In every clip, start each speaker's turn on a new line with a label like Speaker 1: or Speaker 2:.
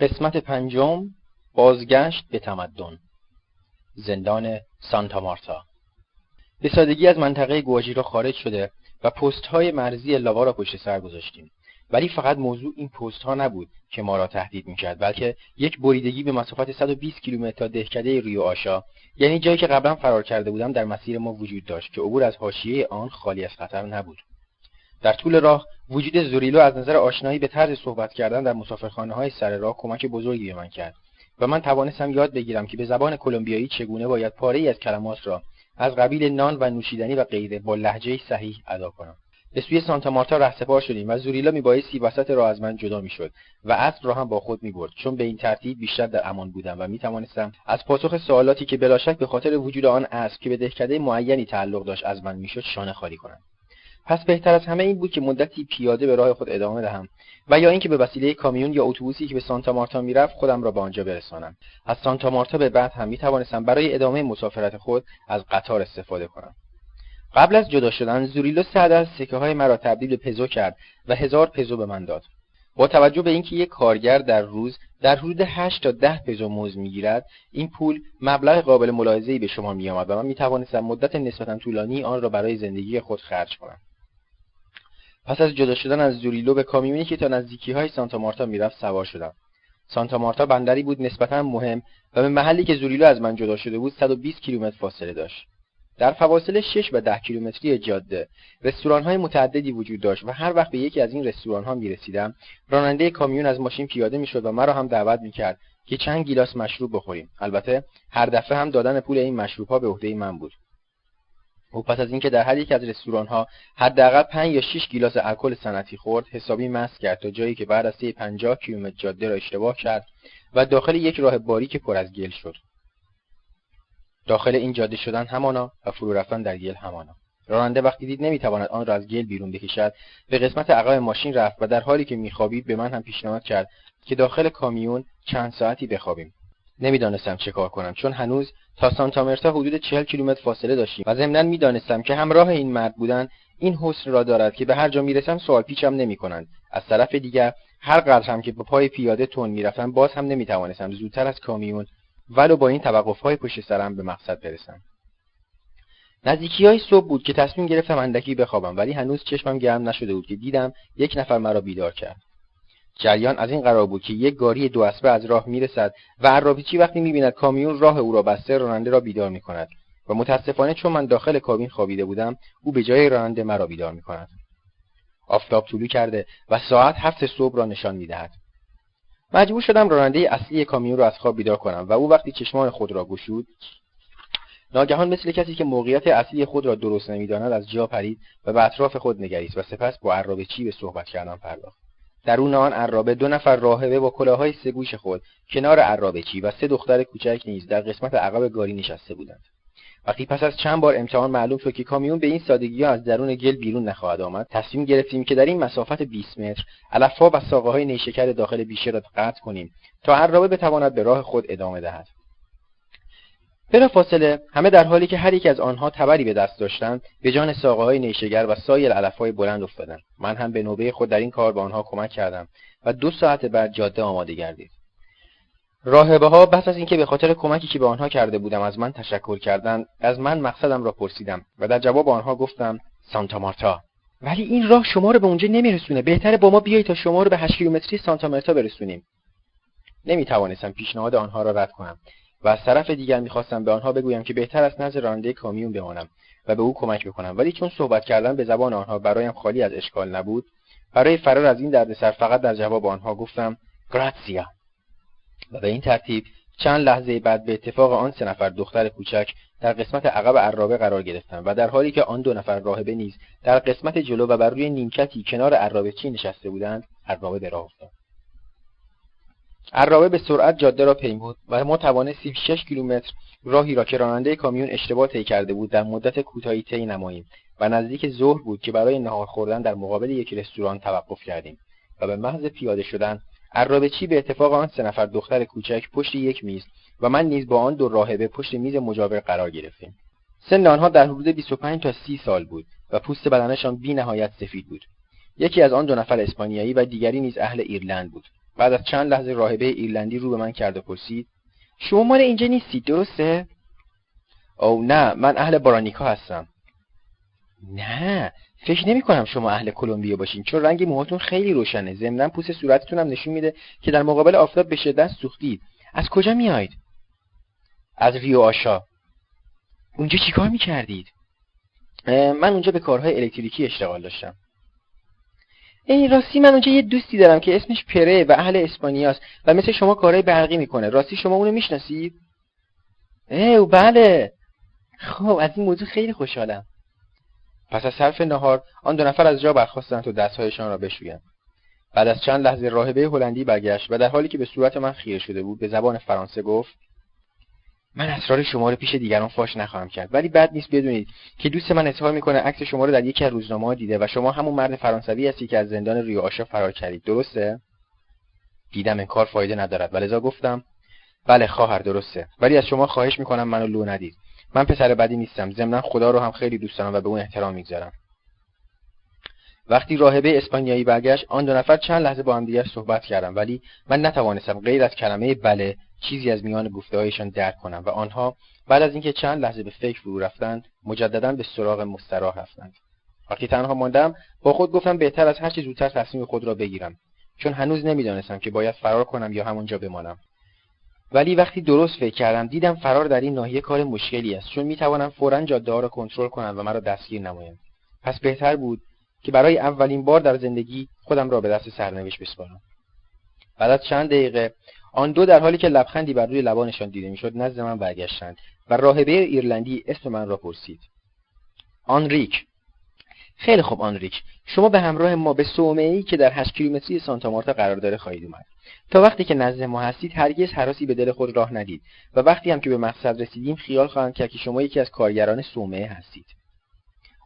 Speaker 1: قسمت پنجم بازگشت به تمدن. زندان سانتا مارتا. به سادگی از منطقه گواجیرا خارج شده و پست های مرزی لاوا را پشت سر گذاشتیم. ولی فقط موضوع این پست ها نبود که ما را تهدید می‌کرد بلکه یک بریدگی به مسافت 120 کیلومتر تا دهکده ریو آشا یعنی جایی که قبلا فرار کرده بودم در مسیر ما وجود داشت که عبور از حاشیه آن خالی از خطر نبود. در طول راه وجود زوریلو از نظر آشنایی به طرز صحبت کردن در مسافرخانه های سر راه کمک بزرگی به من کرد و من توانستم یاد بگیرم که به زبان کلمبیایی چگونه باید پاره ای از کلمات را از قبیل نان و نوشیدنی و غیره با لحجه صحیح ادا کنم. به سوی سانتا مارتا رهسپار شدیم و زوریلا میبایستی وسط راه از من جدا می‌شد و اسب را هم با خود می‌برد چون به این ترتیب بیشتر در امان بودم و می‌توانستم از پاسخ سوالاتی که بلاشک به خاطر وجود آن اسب که به دهکده معینی تعلق داشت از من می‌شد شانه خالی کنم. پس بهتر از همه این بود که مدتی پیاده به راه خود ادامه دهم و یا اینکه به وسیله کامیون یا اتوبوسی که به سانتا مارتا می‌رفت خودم را به آنجا برسانم. از سانتا مارتا به بعد هم می‌توانستم برای ادامه مسافرت خود از قطار استفاده کنم. قبل از جدا شدن زوریلو سعد از سکه های مرا تبدیل به پزو کرد و هزار پزو به من داد. با توجه به اینکه یک کارگر در روز در حدود 8 تا 10 پزو موز می‌گیرد این پول مبلغ قابل ملاحظه‌ای به شما میآمد و من می‌توانستم مدت نسبتا طولانی آن را برای زندگی خود خرج کنم. پس از جدا شدن از زوریلو به کامیونی که تا نزدیکی های سانتا مارتا می‌رفت سوار شدم. سانتا مارتا بندری بود نسبتا مهم و به محلی که زوریلو از من جدا شده بود 120 کیلومتر فاصله داشت. در فواصل 6 و 10 کیلومتری جاده رستوران های متعددی وجود داشت و هر وقت به یکی از این رستوران ها می رسیدم راننده کامیون از ماشین پیاده می شد و مرا هم دعوت می کرد که چند گیلاس مشروب بخوریم. البته هر دفعه هم دادن پول این مشروب ها به عهده من بود. او پس از اینکه در هر یک از رستوران ها حداقل 5 یا 6 گیلاس الکل سنتی خورد حسابی مست کرد تا جایی که بعد از 50 کیلومتر جاده را اشتباه کرد و داخل یک راه باریک پر از گل شد. داخل این جاده شدن همانا و فرو رفتن در گل همانا. راننده وقتی دید نمی‌تواند آن را از گل بیرون بکشد به قسمت عقب ماشین رفت و در حالی که میخوابید به من هم پیشنهاد کرد که داخل کامیون چند ساعتی بخوابیم. نمی‌دانستم چه کار کنم. چون هنوز تا سانتامرتا حدود چهل کیلومتر فاصله داشتیم و ضمنا می‌دانستم که همراه این مرد بودن این حسن را دارد که به هر جا می‌رسم سوال پیچم نمی‌کنند. از طرف دیگر هر قدر هم که به پای پیاده تون می‌رفتم باز هم نمی‌توانستم زودتر از کامیون ولو با این های پشت سرم به مقصد برسم. نزدیکی های صبح بود که تصمیم گرفتم اندکی بخوابم ولی هنوز چشمم گرم نشده بود که دیدم یک نفر مرا بیدار کرد. جریان از این قرار بود که یک گاری دو اسبه از راه می‌رسد و عرابیچی وقتی می‌بیند کامیون راه او را بسته راننده را بیدار می‌کند و متاسفانه چون من داخل کابین خوابیده بودم او به جای راننده مرا بیدار می‌کند. آفتاب طلوع کرده و ساعت هفت صبح را نشان می‌دهد. مجبور شدم راننده اصلی کامیون را از خواب بیدار کنم و او وقتی چشمان خود را گشود ناگهان مثل کسی که موقعیت اصلی خود را درست نمی‌داند از جا پرید و به اطراف خود نگریست و سپس با عرابه چی به صحبت کردن پرداخت. درون آن عرابه دو نفر راهبه با کلاههای سگوش خود کنار عرابه چی و سه دختر کوچک نیز در قسمت عقب گاری نشسته بودند. وقتی پس از چند بار امتحان معلوم شد که کامیون به این سادگی ها از درون گل بیرون نخواهد آمد تصمیم گرفتیم که در این مسافت 20 متر علفها و ساقه های نیشکر داخل بیشه را قطع کنیم تا عرابه بتواند به راه خود ادامه دهد. بلا فاصله همه در حالی که هر یک از آنها تبری به دست داشتند به جان ساقه های نیشگر و سایر علف های بلند افتادند. من هم به نوبه خود در این کار به آنها کمک کردم و دو ساعت بعد جاده آماده گردید. راهبه ها پس از اینکه به خاطر کمکی که به آنها کرده بودم از من تشکر کردند از من مقصدم را پرسیدم و در جواب آنها گفتم سانتا مارتا. ولی این راه شما رو به اونجا نمیرسونه. بهتره با ما بیایی تا شما رو به 8 کیلومتری سانتا مارتا برسونیم. نمی‌توانستم پیشنهاد آنها را رد کنم. و از طرف دیگر می‌خواستم به آنها بگویم که بهتر است نزد راننده کامیون بمانم و به او کمک بکنم. ولی چون صحبت کردن به زبان آنها برایم خالی از اشکال نبود برای فرار از این دردسر فقط در جواب آنها گفتم گراتسیا و به این ترتیب چند لحظه بعد به اتفاق آن سه نفر دختر کوچک در قسمت عقب عرابه قرار گرفتند و در حالی که آن دو نفر راهبه نیز در قسمت جلو و بر روی نیمکتی کنار عرابه چی نشسته بودند عرابه به راه افتاد. عرابه به سرعت جاده را پیمود و ما توانستیم 6 کیلومتر راهی را که راننده کامیون اشتباه طی کرده بود در مدت کوتاهی طی نماییم و نزدیک ظهر بود که برای نهار خوردن در مقابل یک رستوران توقف کردیم و به محض پیاده شدن چی به اتفاق آن سه نفر دختر کوچک پشت یک میز و من نیز با آن دو راهبه پشت میز مجاور قرار گرفتیم. سن آنها در حدود 25 تا 30 سال بود و پوست بدنشان بی نهایت سفید بود. یکی از آن دو نفر اسپانیایی و دیگری نیز اهل ایرلند بود. بعد از چند لحظه راهبه ایرلندی رو به من کرد و پرسید شما مال اینجا نیستید درسته؟ او نه من اهل بارانیکا هستم. نه فکر نمی کنم شما اهل کلمبیا باشین چون رنگ موهاتون خیلی روشنه. ضمنا پوست صورتتون هم نشون میده که در مقابل آفتاب به شدت سوختید. از کجا میایید؟ از ریو آشا. اونجا چیکار می‌کردید؟ من اونجا به کارهای الکتریکی اشتغال داشتم. ای راستی من اونجا یه دوستی دارم که اسمش پره و اهل اسپانیاست و مثل شما کارهای برقی می‌کنه. راستی شما اونو می‌شناسید؟ او بله. خب از این موضوع خیلی خوشحالم. پس از صرف نهار آن دو نفر از جا برخواستند و دستهایشان را بشویند. بعد از چند لحظه راهبه هلندی برگشت و در حالی که به صورت من خیره شده بود به زبان فرانسه گفت من اسرار شما رو پیش دیگران فاش نخواهم کرد. ولی بد نیست بدونید که دوست من اظهار می‌کنه عکس شما رو در یکی از روزنامه‌ها دیده و شما همون مرد فرانسوی هستی که از زندان ریو آشا فرار کردید. درسته؟ دیدم این کار فایده ندارد. ولذا گفتم بله خواهر درسته. ولی از شما خواهش می‌کنم منو لو ندید. من پسر بدی نیستم. ضمنا خدا رو هم خیلی دوست دارم و به اون احترام می‌گذارم. وقتی راهبه اسپانیایی برگشت آن دو نفر چند لحظه با هم دیگر صحبت کردم ولی من نتوانستم غیر از کلمه بله چیزی از میان گفتههایشان درک کنم و آنها بعد از اینکه چند لحظه به فکر فرو رفتند مجددا به سراغ مستراح رفتند. وقتی تنها ماندم با خود گفتم بهتر از هرچه زودتر تصمیم خود را بگیرم چون هنوز نمی‌دانستم که باید فرار کنم یا همونجا بمانم. ولی وقتی درست فکر کردم دیدم فرار در این ناحیه کار مشکلی است چون می‌توانم فورا جاده را کنترل کنم و مرا دستگیر نمایند پس بهتر بود که برای اولین بار در زندگی خودم را به دست سرنوشت بسپارم. بعد از چند دقیقه آن دو در حالی که لبخندی بر روی لبانشان دیده می‌شد نزد من برگشتند و راهبه ایرلندی اسم من را پرسید. آنریک. خیلی خوب آنریک. شما به همراه ما به ای که در 8 کیلومتری سانتا مارتا قرار داره خواهید اومد. تا وقتی که نزد ما هستید هرگز حراسی به دل خود راه ندید و وقتی هم که به مقصد رسیدیم خیال خواهند کرد که شما یکی از کارگران صومعه هستید.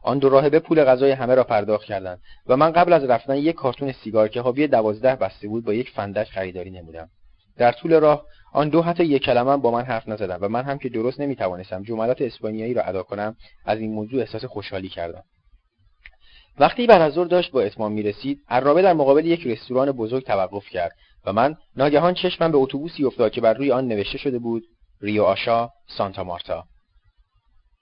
Speaker 1: آن دو راهبه پول غذای همه را پرداخت کردند و من قبل از رفتن یک کارتون سیگار که حاوی دوازده بسته بود با یک فندک خریداری نمودم. در طول راه آن دو حتی یک کلمه با من حرف نزدند و من هم که درست نمی‌توانستم جملات اسپانیایی را ادا کنم از این موضوع احساس خوشحالی کردم. وقتی بعد از ظهر داشت با اتمام می‌رسید عرابه در مقابل یک رستوران بزرگ توقف کرد و من ناگهان چشمم به اتوبوسی افتاد که بر روی آن نوشته شده بود ریو آشا سانتا مارتا.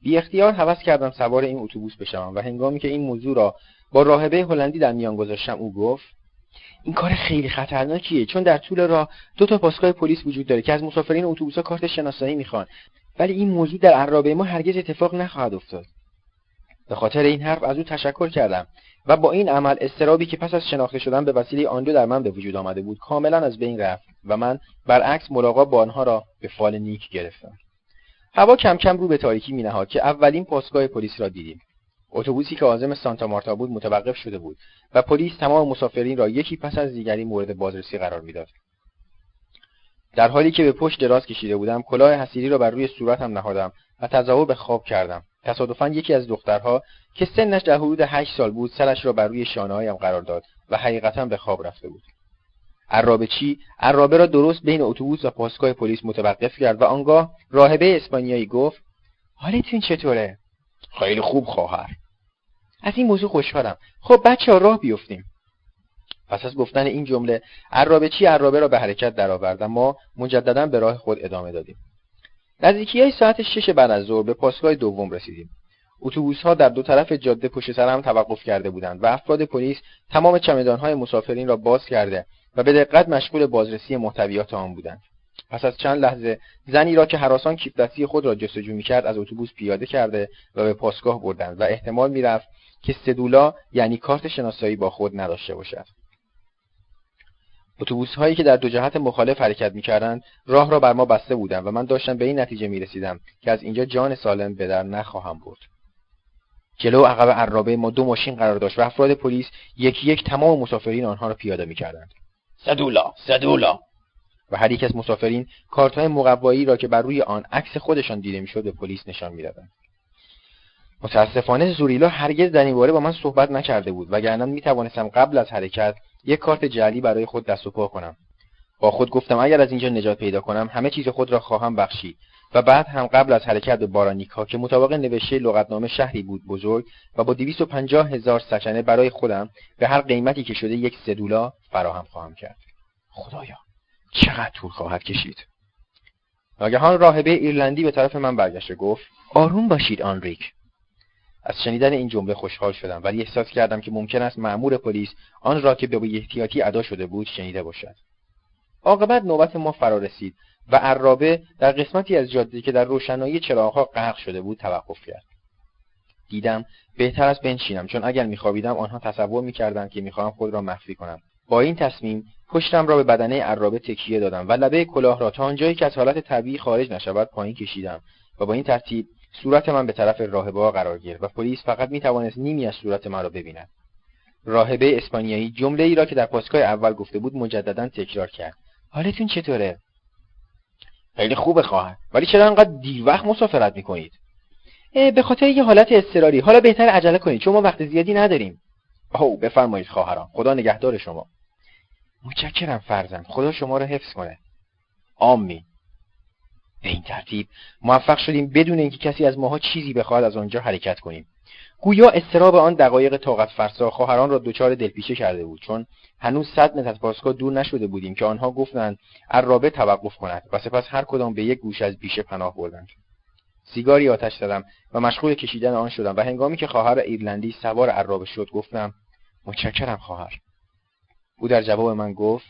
Speaker 1: بی اختیار حوض کردم سوار این اتوبوس بشوم و هنگامی که این موضوع را با راهبه هلندی در میان گذاشتم او گفت این کار خیلی خطرناکیه. چون در طول راه دو تا پاسگاه پلیس وجود داره که از مسافرین اتوبوس‌ها کارت شناسایی می‌خوان. ولی این موضوع در عرابه ما هرگز اتفاق نخواهد افتاد. به خاطر این حرف از او تشکر کردم و با این عمل استرابی که پس از شناخته شدن به وسیله آن دو در من به وجود آمده بود کاملا از بین رفت و من برعکس ملاقات با آنها را به فال نیک گرفتم. هوا کم کم رو به تاریکی مینهاد که اولین پاسگاه پلیس را دیدیم. اتوبوسی که عازم سانتا مارتا بود متوقف شده بود و پلیس تمام مسافرین را یکی پس از دیگری مورد بازرسی قرار می‌داد. در حالی که به پشت دراز کشیده بودم کلاه حسیری را بر روی صورتم نهادم و تظاهر به خواب کردم. تصادفا یکی از دخترها که سنش در حدود هشت سال بود سرش را بر روی شانههایم قرار داد و حقیقتا به خواب رفته بود. عرابه چی؟ عرابه را درست بین اتوبوس و پاسگاه پلیس متوقف کرد و آنگاه راهبه اسپانیایی گفت حالتون چطوره؟ خیلی خوب خواهر. از این موضوع خوشحالم. خب بچه ها راه بیفتیم. پس از گفتن این جمله عرابه چی؟ عرابه را به حرکت درآورد ما مجددا به راه خود ادامه دادیم. نزدیکی های ساعت شش بعد از ظهر به پاسگاه دوم رسیدیم. اتوبوس ها در دو طرف جاده پشت سر هم توقف کرده بودند و افراد پلیس تمام چمدان های مسافرین را باز کرده و به دقت مشغول بازرسی محتویات آن بودند. پس از چند لحظه زنی را که حراسان کیف خود را جستجو می‌کرد از اتوبوس پیاده کرده و به پاسگاه بردند و احتمال می‌رفت که سدولا یعنی کارت شناسایی با خود نداشته باشد. اتوبوس هایی که در دو جهت مخالف حرکت می‌کردند راه را بر ما بسته بودند و من داشتم به این نتیجه می‌رسیدم که از اینجا جان سالم به در نخواهم برد. جلو عقب عرابه ما دو ماشین قرار داشت و افراد پلیس یکی یک تمام مسافرین آنها را پیاده می‌کردند. سدولا سدولا و هر یک از مسافرین کارت های مقوایی را که بر روی آن عکس خودشان دیده می‌شد به پلیس نشان می‌دادند. متاسفانه زوریلا هرگز در این باره با من صحبت نکرده بود وگرنه می‌توانستم قبل از حرکت یک کارت جعلی برای خود دست و پا کنم. با خود گفتم اگر از اینجا نجات پیدا کنم همه چیز خود را خواهم بخشید. و بعد هم قبل از حرکت به بارانیکا که مطابق نوشته لغتنامه شهری بود بزرگ و با 250 هزار سکنه برای خودم به هر قیمتی که شده یک سدولا فراهم خواهم کرد. خدایا چقدر طول خواهد کشید؟ ناگهان راهبه ایرلندی به طرف من برگشت گفت آروم باشید آنریک. از شنیدن این جمله خوشحال شدم ولی احساس کردم که ممکن است مأمور پلیس آن را که به احتیاطی ادا شده بود شنیده باشد. عاقبت نوبت ما فرا رسید و عرابه در قسمتی از جاده که در روشنایی چراغها غرق شده بود توقف کرد. دیدم بهتر است بنشینم چون اگر میخوابیدم آنها تصور می‌کردند که می‌خواهم خود را مخفی کنم. با این تصمیم پشتم را به بدنه عرابه تکیه دادم و لبه کلاه را تا آنجایی که از حالت طبیعی خارج نشود پایین کشیدم و با این ترتیب صورت من به طرف راهبه قرار گرفت و پلیس فقط می توانست نیمی از صورت من را ببیند. راهبه اسپانیایی جمله ای را که در پاسگاه اول گفته بود مجددا تکرار کرد. حالتون چطوره؟ خیلی خوبه خواهر. ولی چرا انقدر دیر وقت مسافرت می‌کنید؟ به خاطر یه حالت اضطراری. حالا بهتر عجله کنید. چون ما وقت زیادی نداریم. او بفرمایید خواهران خدا نگهدار شما. متشکرم فرزند. خدا شما را حفظ کنه. آمین. به این ترتیب. موفق شدیم بدون اینکه کسی از ماها چیزی بخواهد از آنجا حرکت کنیم. گویا استراب آن دقایق طاقت فرسا خواهران را دچار دلپیچه کرده بود چون هنوز صد متر از پاسگاه دور نشده بودیم که آنها گفتند عرابه توقف کند. و سپس هر کدام به یک گوش از بیشه پناه بردند. سیگاری آتش زدم و مشغول کشیدن آن شدم و هنگامی که خواهر ایرلندی سوار عرابه شد گفتم متشکرم خواهر. او در جواب من گفت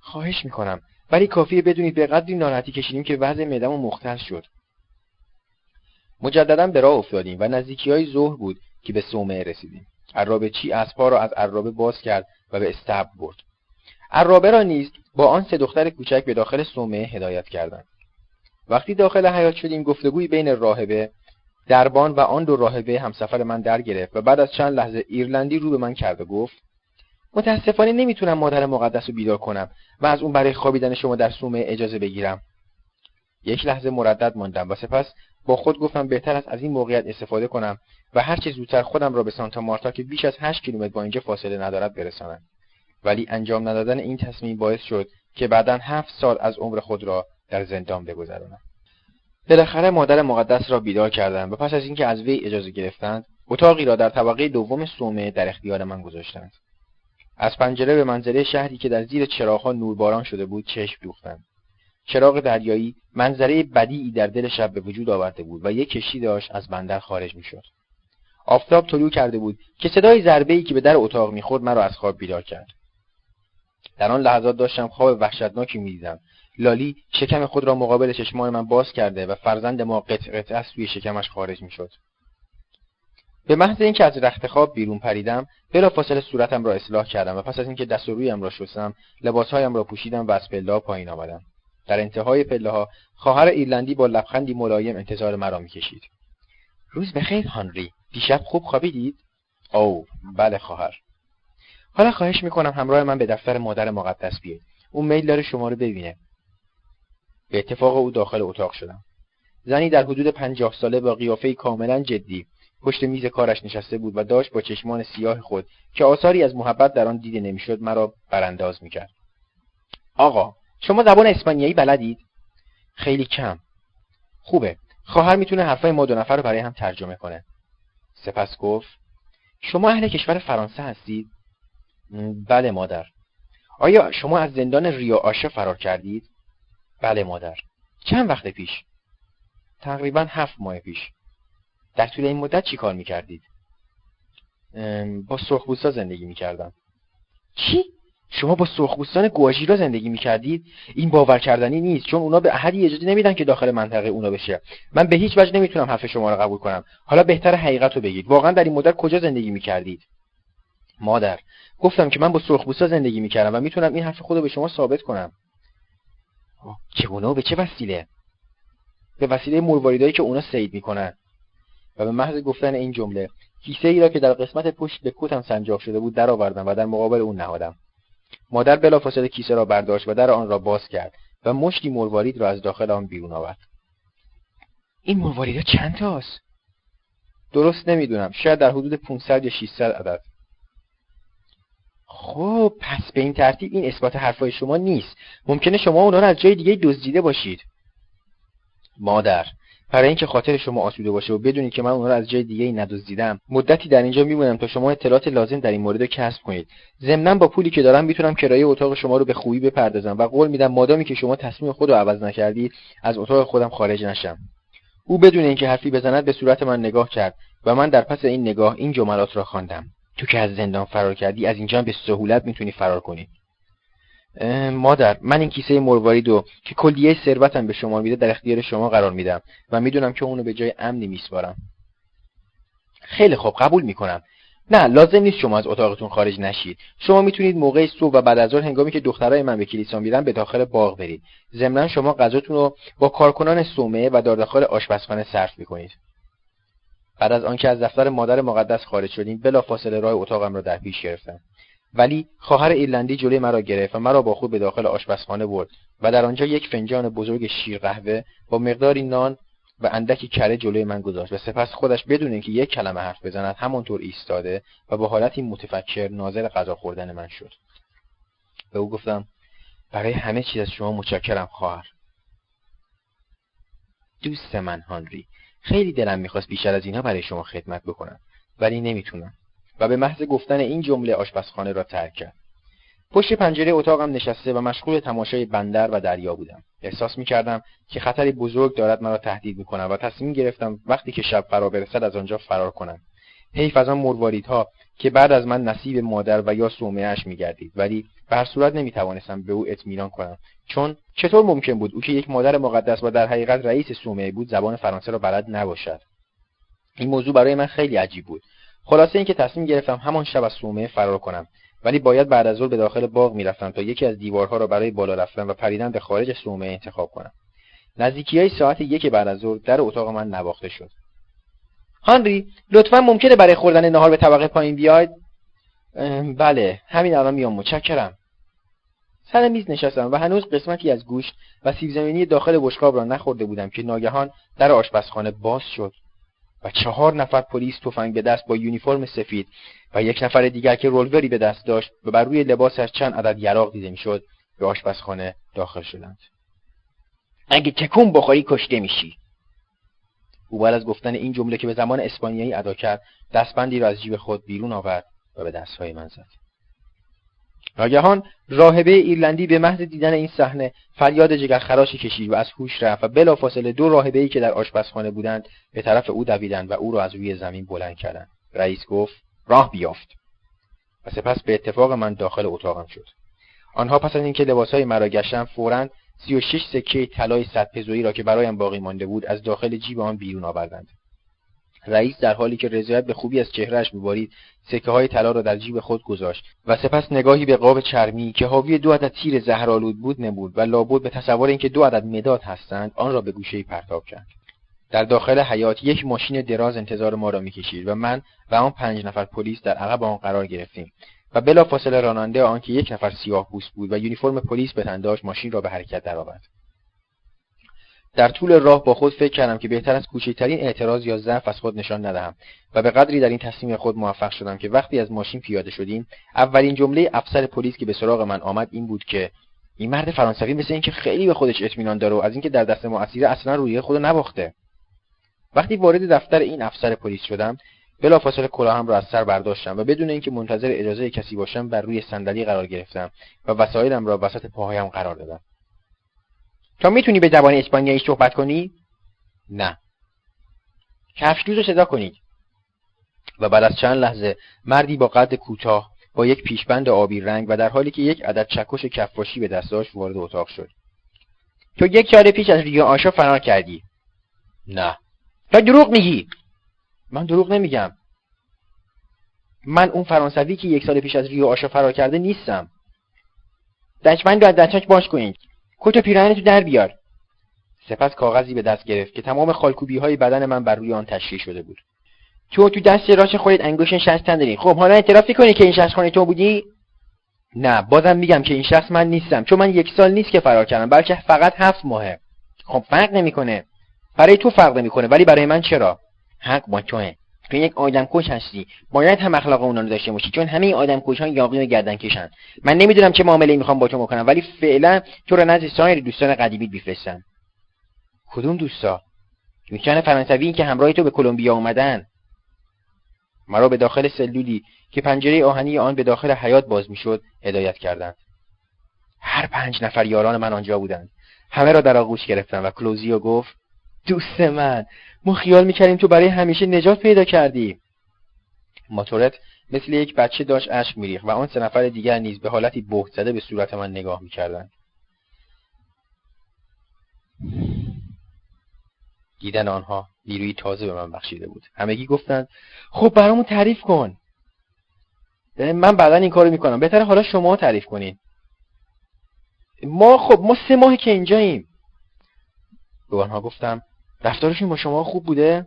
Speaker 1: خواهش می‌کنم ولی کافیه بدونید به قدری ناراحتی کشیدیم که وضع معدهمون مختل شد. مجددا به راه افتادیم و نزدیکی های ظهر بود که به صومعه رسیدیم. عرابه چی اسبها را از عرابه باز کرد و به استبل برد. عرابه را نیز با آن سه دختر کوچک به داخل صومعه هدایت کردند. وقتی داخل حیات شدیم گفتگوی بین راهبه دربان و آن دو راهبه همسفر من در گرفت و بعد از چند لحظه ایرلندی رو به من کرد و گفت متاسفانه نمی‌تونم مادر مقدس رو بیدار کنم و از اون برای خوابیدن شما در سومه اجازه بگیرم. یک لحظه مردد ماندم و سپس با خود گفتم بهتر است از این موقعیت استفاده کنم و هر چه زودتر خودم را به سانتا مارتا که بیش از 8 کیلومتر با اینجا فاصله ندارد برسانم. ولی انجام ندادن این تصمیم باعث شد که بعدا هفت سال از عمر خود را در زندان بگذرانم. بالاخره مادر مقدس را بیدار کردم و پس از اینکه از وی اجازه گرفتند اتاقی را در طبقه دوم صومعه در اختیار من گذاشتند. از پنجره به منزله شهری که در زیر چراغها نورباران شده بود چشم دوختم چراغ دریایی منظره بدیعی در دل شب به وجود آورده بود و یک کشتی داشت از بندر خارج می‌شد. آفتاب طلوع کرده بود که صدای ضربه ای که به در اتاق می‌خورد مرا از خواب بیدار کرد. در آن لحظات داشتم خواب وحشتناکی می‌دیدم. لالی شکم خود را مقابل چشمان من باز کرده و فرزند ما قطع قطع از توی شکمش خارج می‌شد. به محض اینکه از رخت خواب بیرون پریدم بلافاصله صورتم را اصلاح کردم و پس از اینکه دست و رویم را شستم لباسهایم را پوشیدم و از پله پایین آمدم. در انتهای پله ها خواهر ایرلندی با لبخندی ملایم انتظار مرا می‌کشید. روز بخیر هانری. دیشب خوب خوابیدید؟ او بله خواهر. حالا خواهش می‌کنم همراه من به دفتر مادر مقدس بیاید او میل داره شما رو ببینه. به اتفاق او داخل اتاق شدم. زنی در حدود پنجاه ساله با قیافه کاملا جدی پشت میز کارش نشسته بود و داشت با چشمان سیاه خود که آثاری از محبت در آن دیده نمی‌شد مرا برانداز می‌کرد. آقا شما زبان اسپانیایی بلدید؟ خیلی کم. خوبه. خواهر می‌تونه حرفای ما دو نفر رو برای هم ترجمه کنه. سپس گفت شما اهل کشور فرانسه هستید؟ بله مادر. آیا شما از زندان ریا آشا فرار کردید؟ بله مادر. چند وقت پیش؟ تقریبا هفت ماه پیش. در طول این مدت چی کار می‌کردید؟ با سرخبوستا زندگی می‌کردم. چی؟ شما با سرخبوستان گواژیرا زندگی می‌کردید؟ این باور کردنی نیست چون اونا به احدی اجازه نمیدن که داخل منطقه اونا بشه. من به هیچ وجه نمی‌تونم حرف شما رو قبول کنم. حالا بهتر حقیقت رو بگید. واقعا در این مدت کجا زندگی می‌کردید؟ مادر گفتم که من با سرخپوستا زندگی می‌کردم و می‌تونم این حرف خودو به شما ثابت کنم. چگونه و به چه وسیله؟ به وسیله مرواریدایی که اونا سید می‌کنن. و به محض گفتن این جمله کیسه ای را که در قسمت پشت به کتم سنجاق شده بود درآوردم و در مقابل اون نهادم. مادر بلافاصله کیسه را برداشت و در آن را باز کرد و مشتی مروارید را از داخل آن بیرون آورد. این مرواریدها چند تاست؟ درست نمی‌دونم. شاید در حدود 500 یا 600 عدد. خب پس به این ترتیب این اثبات حرفای شما نیست. ممکنه شما اونا را از جای دیگه دزدیده باشید. مادر برای اینکه خاطر شما آسوده باشه و بدونید که من اون رو از جای دیگه ای ندزدیدم مدتی در اینجا میمونم تا شما اطلاعات لازم در این مورد رو کسب کنید. ضمنا با پولی که دارم می‌تونم کرایه اتاق شما رو به خوبی بپردازم و قول میدم مادامی که شما تصمیم خود رو عوض نکردید از اتاق خودم خارج نشم. او بدون اینکه حرفی بزند به صورت من نگاه کرد و من در پس این نگاه این جملات را خواندم. تو که از زندان فرار کردی از اینجا به سهولت می‌تونی فرار کنی. مادر من این کیسه مروارید رو که کلیه ثروتم به شما میده در اختیار شما قرار میدم و می‌دونم که اونو به جای امنی میسپارم. خیلی خوب قبول می‌کنم. نه لازم نیست شما از اتاقتون خارج نشید. شما می‌تونید موقع صبح و بعد از ظهر هنگامی که دخترای من به کلیسا میرن به داخل باغ برید. ضمنا شما غذاتون رو با کارکنان صومعه و در داخل آشپزخانه صرف می‌کنید. بعد از آنکه از دفتر مادر مقدس خارج شدیم بلافاصله راه اتاقم را در پیش گرفتم. ولی خواهر ایرلندی جلوی مرا گرفت و مرا با خود به داخل آشپزخانه برد و در آنجا یک فنجان بزرگ شیر قهوه با مقداری نان و اندکی کره جلوی من گذاشت و سپس خودش بدون اینکه یک کلمه حرف بزند همانطور ایستاده و با حالتی متفکر ناظر غذا خوردن من شد. به او گفتم برای همه چیز از شما متشکرم خواهر. دوست من هانری خیلی دلم می‌خواست بیشتر از اینها برای شما خدمت بکنم ولی نمی‌تونم. و به محض گفتن این جمله آشپزخانه را ترک کرد. پشت پنجره اتاقم نشسته و مشغول تماشای بندر و دریا بودم. احساس می‌کردم که خطری بزرگ دارد مرا تهدید می‌کند و تصمیم گرفتم وقتی که شب فرا برسد از آنجا فرار کنم. حیف از آن مرواریدها که بعد از من نصیب مادر و یا صومعهاش میگردید ولی به هر صورت نمی‌توانستم به او اطمینان کنم. چون چطور ممکن بود او که یک مادر مقدس و در حقیقت رئیس صومعه بود زبان فرانسه را بلد نباشد. این موضوع برای من خیلی عجیب بود. خلاصه اینکه تصمیم گرفتم همان شب از صومعه فرار کنم. ولی باید بعد از ظهر به داخل باغ می‌رفتم تا یکی از دیوارها را برای بالا رفتن و پریدن به خارج صومعه انتخاب کنم. نزدیکی های ساعت یک بعد از ظهر در اتاق من نواخته شد. هانری لطفا ممکنه برای خوردن نهار به طبقه پایین بیاید؟ بله همین الان میام متشکرم. سر میز نشستم و هنوز قسمتی از گوشت و سیب زمینی داخل بشقاب را نخورده بودم که ناگهان در آشپزخانه باز شد. و چهار نفر پلیس تفنگ به دست با یونیفرم سفید و یک نفر دیگر که رولوری به دست داشت و بر روی لباسش چند عدد یراق دیده می‌شد به آشپزخانه داخل شدند. اگه تکون بخوری کشته میشی. او بعد از گفتن این جمله که به زمان اسپانیایی ادا کرد دستبندی را از جیب خود بیرون آورد و به دستهای من زد. ناگهان راهبه ایرلندی به محض دیدن این صحنه فریاد جگر خراشی کشید و از هوش رفت و بلافاصله دو راهبه ای که در آشپزخانه بودند به طرف او دویدند و او را از روی زمین بلند کردند. رئیس گفت راه بیافت. و سپس به اتفاق من داخل اتاقم شد. آنها پس از اینکه لباسهای مرا گشتند فورا سی و شش سکه طلای صد پزویی را که برایم باقی مانده بود از داخل جیب آن بیرون آوردند. رئیس در حالی که رضایت به خوبی از چهرهش میبارید سکه های طلا را در جیب خود گذاشت و سپس نگاهی به قاب چرمی که حاوی دو عدد تیر زهرآلود بود نمود و لابد به تصور اینکه دو عدد مداد هستند آن را به گوشه پرتاب کرد. در داخل حیات یک ماشین دراز انتظار ما را می‌کشید و من و آن پنج نفر پلیس در عقب آن قرار گرفتیم و بلافاصله راننده آن که یک نفر سیاه پوست بود و یونیفرم پلیس به تن داشت ماشین را به حرکت درآورد. در طول راه با خود فکر کردم که بهتر از کوچکترین اعتراض یا ضعف از خود نشان ندهم و به قدری در این تصمیم خود موفق شدم که وقتی از ماشین پیاده شدیم اولین جمله افسر پلیس که به سراغ من آمد این بود که این مرد فرانسوی مثل اینکه خیلی به خودش اطمینان داره و از اینکه در دست ما اسیره اصلا روی خود نباخته. وقتی وارد دفتر این افسر پلیس شدم بلافاصله کلاهم را از سر برداشتم و بدون اینکه منتظر اجازه کسی باشم بر روی صندلی قرار گرفتم و وسایلم را وسط پاهایم قرار دادم. تا می‌تونی به زبان اسپانیایی صحبت کنی؟ نه. کفشدوز رو صدا کنید. و بعد از چند لحظه مردی با قد کوتاه با یک پیشبند آبی رنگ و در حالی که یک عدد چکش کفاشی به دست داشت وارد اتاق شد. تو یک سال پیش از ریو آشا فرار کردی. نه. تا دروغ میگی. من دروغ نمیگم. من اون فرانسوی که یک سال پیش از ریو آشا فرار کرده نیستم. دشمن رو از دستاش باش کنید. کت و پیراهنتو در بیار. سپس کاغذی به دست گرفت که تمام خالکوبی های بدن من بر روی آن تشریح شده بود. تو تو دست راش خودت انگشت شستن داری خب حالا اعتراف کنی که این شخص خانه تو بودی؟ نه بازم میگم که این شخص من نیستم. چون من یک سال نیست که فرار کردم بلکه فقط هفت ماهه. خب فرق نمی‌کنه. برای تو فرق نمی‌کنه ولی برای من چرا؟ حق با توه. تو یک آدم کش هستی. باید هم اخلاق اونا رو داشته باشی چون همه آدم کش ها یاقی و گردن کشن. من نمی‌دونم چه معامله می‌خوام با تو بکنم ولی فعلا تو رو نزد سایر دوستان قدیمی بفرستم کدوم دوستا؟ دوستان فرانسوی که همراه تو به کلمبیا اومدن. مرا به داخل سلولی که پنجره آهنی آن به داخل حیات باز می‌شد هدایت کردند. هر پنج نفر یاران من آنجا بودند. همه را در آغوش گرفتم و کلوزیو گفت دوست من ما خیال می‌کردیم تو برای همیشه نجات پیدا کردی. ماتورت مثل یک بچه داشت اشک میریخت و آن سه نفر دیگر نیز به حالتی بهت زده به صورت من نگاه می‌کردند. دیدن آنها نیروی تازه به من بخشیده بود. همگی گفتند خب برامون تعریف کن. من بعدا این کارو می‌کنم. بهتره حالا شما تعریف کنین. ما خب ما سه ماهی که اینجاییم. به آنها گفتم رفتارشون با شما خوب بوده؟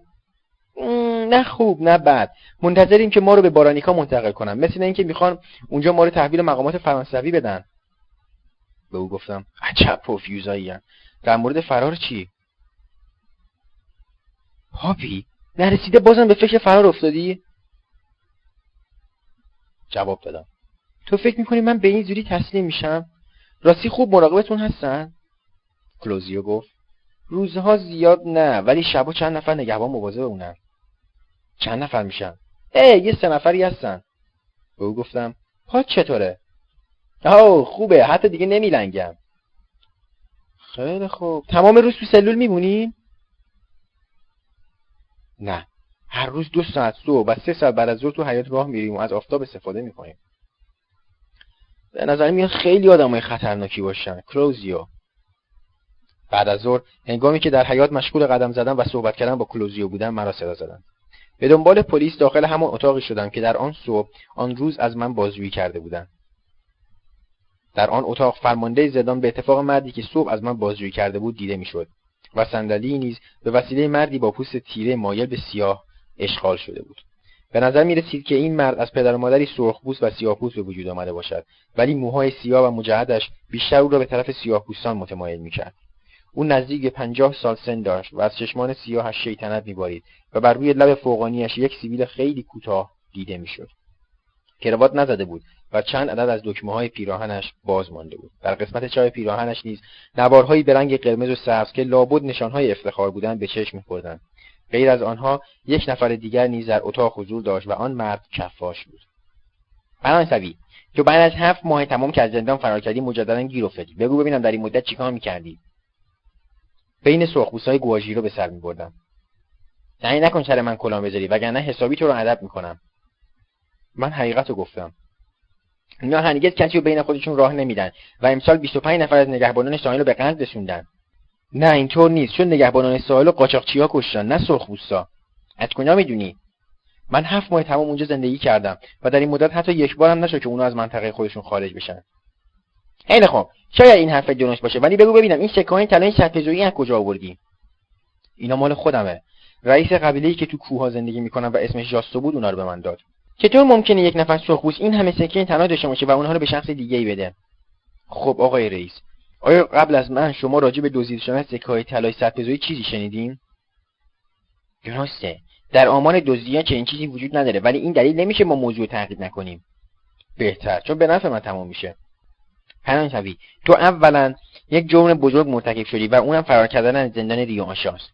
Speaker 1: نه خوب نه بد. منتظریم که ما رو به بارانیکا منتقل کنم مثل اینکه می‌خوان اونجا ما رو تحویل مقامات فرانسوی بدن. به او گفتم عجب پوفیوزایی در مورد فرار چی؟ پاپی نرسیده بازم به فکر فرار افتادی؟ جواب دادم. تو فکر می‌کنی من به این زودی تسلیم میشم؟ راستی خوب مراقبتون هستن؟ کلوزیو گفت. روزها زیاد نه ولی شبا چند نفر نگهبان مواظب اونن. چند نفر میشن؟ ای یه سه نفری هستن. به او گفتم ها چطوره؟ آه خوبه حتی دیگه نمیلنگم. خیلی خوب. تمام روز تو سلول میمونی؟ نه. هر روز دو ساعت صبح و سه ساعت بعد از ظهر تو حیات راه میریم و از آفتاب استفاده می‌کنیم. به نظر میاد خیلی آدمای خطرناکی باشن. کلوزیو بعد از ظهر هنگامی که در حیات مشغول قدم زدن و صحبت کردن با کلوزیو بودن مرا صدا زدن به دنبال پلیس داخل همان اتاقی شدم که در آن صبح آن روز از من بازجویی کرده بودند. در آن اتاق فرمانده زندان به اتفاق مردی که صبح از من بازجویی کرده بود دیده می‌شد و صندلی نیز به وسیله مردی با پوست تیره مایل به سیاه اشغال شده بود. به نظر می رسید که این مرد از پدر و مادری سرخپوست و سیاهپوست به وجود آمده باشد ولی موهای سیاه و مجعدش بیشتر او را به طرف سیاهپوستان متمایل می‌کرد. او نزدیک پنجاه سال سن داشت و از چشمان سیاهش شیطنت میبارید و بر روی لب فوقانیش یک سیبیل خیلی کوتاه دیده می‌شد. کروات نزده بود و چند عدد از دکمه های پیراهنش باز مانده بود. در قسمت چای پیراهنش نیز نوارهایی به رنگ قرمز و سبز که لابد نشانهای افتخار بودند به چشم میخوردند. غیر از آنها یک نفر دیگر نیز در اتاق حضور داشت و آن مرد کفاش بود. فرانسوی تو بعد از هفت ماه تمام که از زندان فرار کردی مجددا گیر افتادی. بگو ببینم در این مدت چیکار می‌کردی؟ بین سرخپوستهای گواژی به سر میبردم. سعی نکن سر من کلام بذاری وگرنه حسابی تو رو ادب می‌کنم. من حقیقت رو گفتم. اینا هرگز کسی رو بین خودشون راه نمیدن و امسال 25 نفر از نگهبانان ساحل رو به قتل رسوندن. نه اینطور نیست چون نگهبانان ساحل و قاچاقچیا کشتن نه سرخپوستا. از کجا می‌دونی؟ من هفت ماه تمام اونجا زندگی کردم و در این مدت حتی یک بارم نشد که اونا از منطقه خودشون خارج بشن. خیلی خوب. شاید این حرف درست باشه. ولی بگو ببینم این سکه های طلای شرطجویی از کجا آوردی؟ اینا مال خودمه. رئیس قبیله‌ای که تو کوه زندگی می‌کنم و اسمش جاستو بود اونا رو به من داد. چطور ممکنه یک نفر سرخپوست این همه سکه طلا داشته باشه و اونها رو به شخص دیگه ای بده؟ خب آقای رئیس آیا قبل از من شما راجع به دزدیده شدن سکه های طلای سرپزویی چیزی شنیدین؟ درسته. در آمان دزدیان چنین چیزی وجود نداره ولی این دلیل نمیشه ما موضوع تحقیق نکنیم. بهتر چون به نفع من تمام میشه. شوی. تو اولا یک جرم بزرگ مرتکب شدی و اونم فرار کردن از زندان ریو آشاست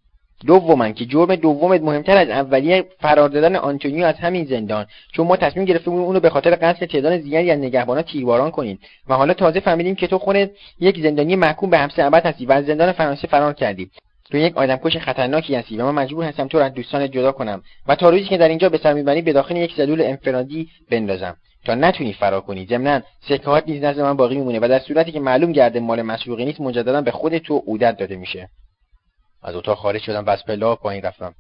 Speaker 1: دوما که جرم دومت مهمتر از اولیه فرار دادن آنتونیو از همین زندان. چون ما تصمیم گرفتیم اونو به خاطر قتل تعداد زیادی از نگهبانا تیرباران کنیم. و حالا تازه فهمیدیم که تو خودت یک زندانی محکوم به حبس ابد هستی و از زندان فرانسه فرار کردی. تو یک آدمکش خطرناکی هستی و من مجبور هستم تو را از دوستانت جدا کنم. و تا روزی که در اینجا به سر می‌بری به داخل یک سلول انفرادی بندازم. تا نتونی فرار کنی. ضمنا سکهات نیز نزد من باقی میمونه و در صورتی که معلوم گرده مال مسروقی نیست مجددا به خود تو عودت داده میشه. از اتاق خارج شدم و از پله پایین رفتم.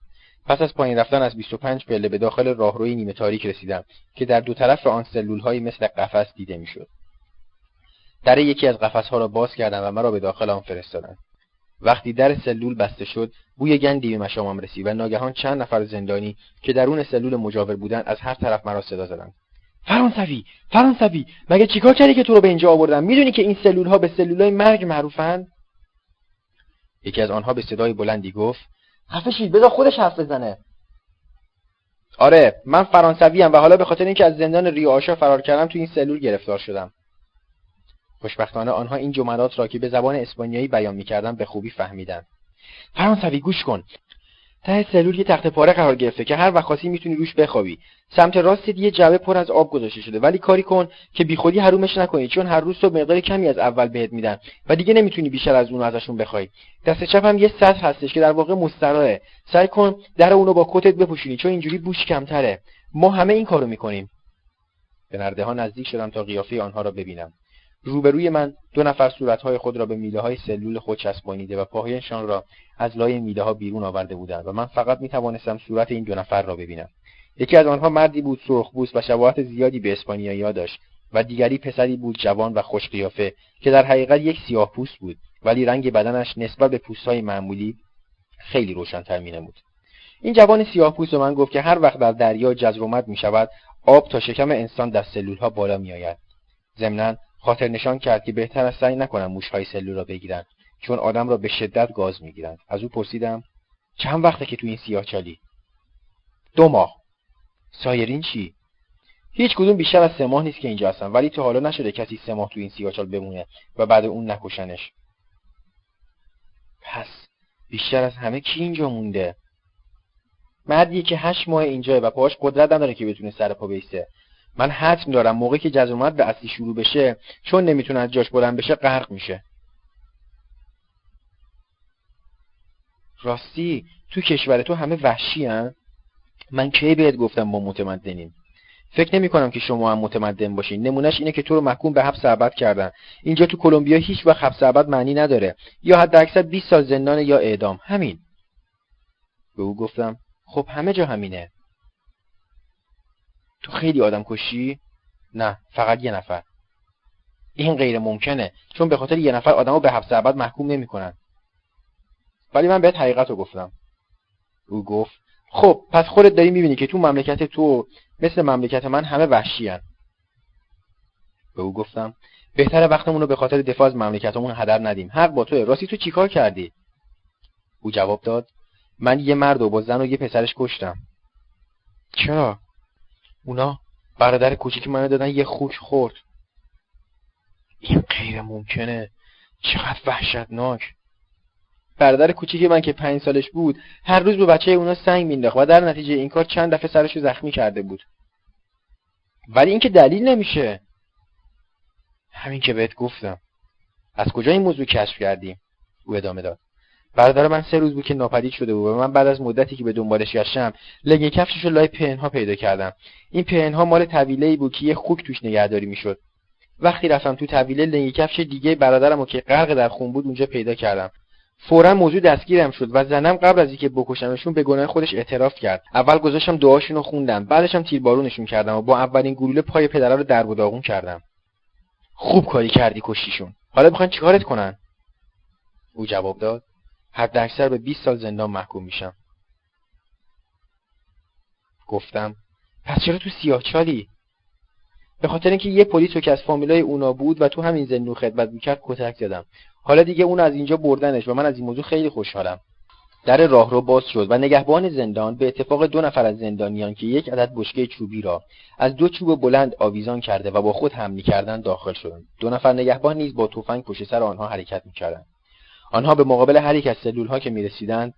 Speaker 1: پس از پایین رفتن از 25 پله به داخل راهروی نیمه تاریک رسیدم که در دو طرف آن سلولهایی مثل قفس دیده می‌شد. در یکی از قفسها را باز کردم و مرا به داخل آن فرستادند وقتی در سلول بسته شد بوی گندی به مشامم رسید و ناگهان چند نفر زندانی که درون سلول مجاور بودند از هر طرف مرا صدا زدند. فرانسوی فرانسوی. مگه چیکار کردی که تو رو به اینجا آوردم؟ می‌دونی که این سلول ها به سلول های مرگ معروفند یکی از آنها به صدای بلندی گفت حرف شید بذار خودش حرف بزنه. آره من فرانسوی و حالا به خاطر اینکه از زندان ریو آشا فرار کردم تو این سلول گرفتار شدم. خوشبختانه آنها این جملات را که به زبان اسپانیایی بیان می‌کردم به خوبی فهمیدند فرانسوی گوش کن. ته سلول یه تخت پاره قرار گرفته که هر وقت خواستی می‌تونی روش بخوابی. سمت راست یه جعبه پر از آب گذاشته شده. ولی کاری کن که بیخودی حرومش نکنی چون هر روز صبح مقدار کمی از اول بهت میدن و دیگه نمی‌تونی بیشتر از اون ازشون بخوای. دست چپ هم یه سطح هستش که در واقع مستراحه. سعی کن در اونو با کتت بپوشونی چون اینجوری بوش کمتره. ما همه این کارو می‌کنیم. به نرده ها نزدیک شدم تا قیافه آنها را ببینم. روبروی من دو نفر صورتهای خود را به میله های سلول خود چسبانیده و پاهایشان را از لای میله ها بیرون آورده بودند و من فقط می توانستم صورت این دو نفر را ببینم یکی از آنها مردی بود سرخبوس و شباهت زیادی به اسپانیایی داشت و دیگری پسری بود جوان و خوش قیافه که در حقیقت یک سیاه پوست بود ولی رنگ بدنش نسبت به پوستهای معمولی خیلی روشنتر مینمود این جوان سیاه پوست به من گفت که هر وقت در دریا جزرومت می شود آب تا شکم انسان در سلول ها بالا می آید. خاطر نشان کرد که بهتر است سعی نکنم موشهای سلول را بگیرند چون آدم را به شدت گاز می‌گیرند. از او پرسیدم چند وقته که تو این سیاه چالی دو ماه. سایرین چی؟ هیچ کدوم بیشتر از سه ماه نیست که اینجا هستم ولی تا حالا نشده کسی سه ماه تو این سیاهچال بمونه و بعد اون نکشنش. پس بیشتر از همه کی اینجا مونده؟ مردی که هشت ماه اینجاه و پاهاش قدرت نداره که بتونه سر پا بیسته من حتم دارم موقعی که جزومت به اصلی شروع بشه چون نمی‌تونه از جاش بلند بشه غرق میشه. راستی تو کشور تو همه وحشی هن؟ من کی بهت گفتم ما متمدنیم؟ فکر نمی کنم که شما هم متمدن باشین. نمونهش اینه که تو رو محکوم به حبس ابد کردن. اینجا تو کلمبیا هیچ وقت حبس ابد معنی نداره. یا حد اکثر 20 سال زندان یا اعدام. همین. به او گفتم خب همه جا همینه. تو خیلی آدم کشی؟ نه فقط یه نفر. این غیر ممکنه چون به خاطر یه نفر آدمو به حبس ابد محکوم نمی‌کنن. ولی من بهت حقیقت رو گفتم. او گفت خب پس خودت داری می‌بینی که تو مملکت تو مثل مملکت من همه وحشی هن. به او گفتم بهتره وقتمون رو به خاطر دفاع از مملکتمون هدر ندیم. حق با توه. راستی تو چیکار کردی؟ او جواب داد من یه مرد و با زن و یه پسرش کشتم. چرا؟ اونا برادر کوچیک منو دادن یه خوک خورد. این غیر ممکنه. چقدر وحشتناک. برادر کوچیک من که پنج سالش بود هر روز به بچه اونا سنگ مینداخت و در نتیجه این کار چند دفعه سرشو زخمی کرده بود. ولی اینکه دلیل نمیشه. همین که بهت گفتم. از کجا این موضوع کشف کردیم او ادامه داد. برادر من سه روز بود که ناپدید شده بود و من بعد از مدتی که به دنبالش گشتم لگن کفشش رو لای پنها پیدا کردم. این پنها مال طویله بود که یه خوک توش نگهداری می‌شد. وقتی رفتم تو طویله لنگ کفش دیگه برادرم و که غرق در خون بود اونجا پیدا کردم. فورا موضوع دستگیرم شد و زنم قبل از اینکه بکشمشون به گناه خودش اعتراف کرد. اول گذاشتم دعاشون رو خوندم بعدشم تیربارونشون کردم و با اولین گلوله پای پدرها رو در داغون کردم. خوب کاری کردی کشتیشون. حالا می‌خوان چیکارت کنن؟ او جواب داد. حداکثر به 20 سال زندان محکوم میشم. گفتم پس چرا تو سیاهچالی؟ به خاطر اینکه یه پلیس که از فامیلای اونا بود و تو همین زندون خدمت می‌کرد کتک زدم. حالا دیگه اون از اینجا بردنش و من از این موضوع خیلی خوشحالم. در راهرو باز شد و نگهبان زندان به اتفاق دو نفر از زندانیان که یک عدد بشکه چوبی را از دو چوب بلند آویزان کرده و با خود هم کردن داخل شدند. دو نفر نگهبان نیز با تفنگ پشت سر آنها حرکت می‌کردند. آنها به مقابل هر یک از سلولها که می‌رسیدند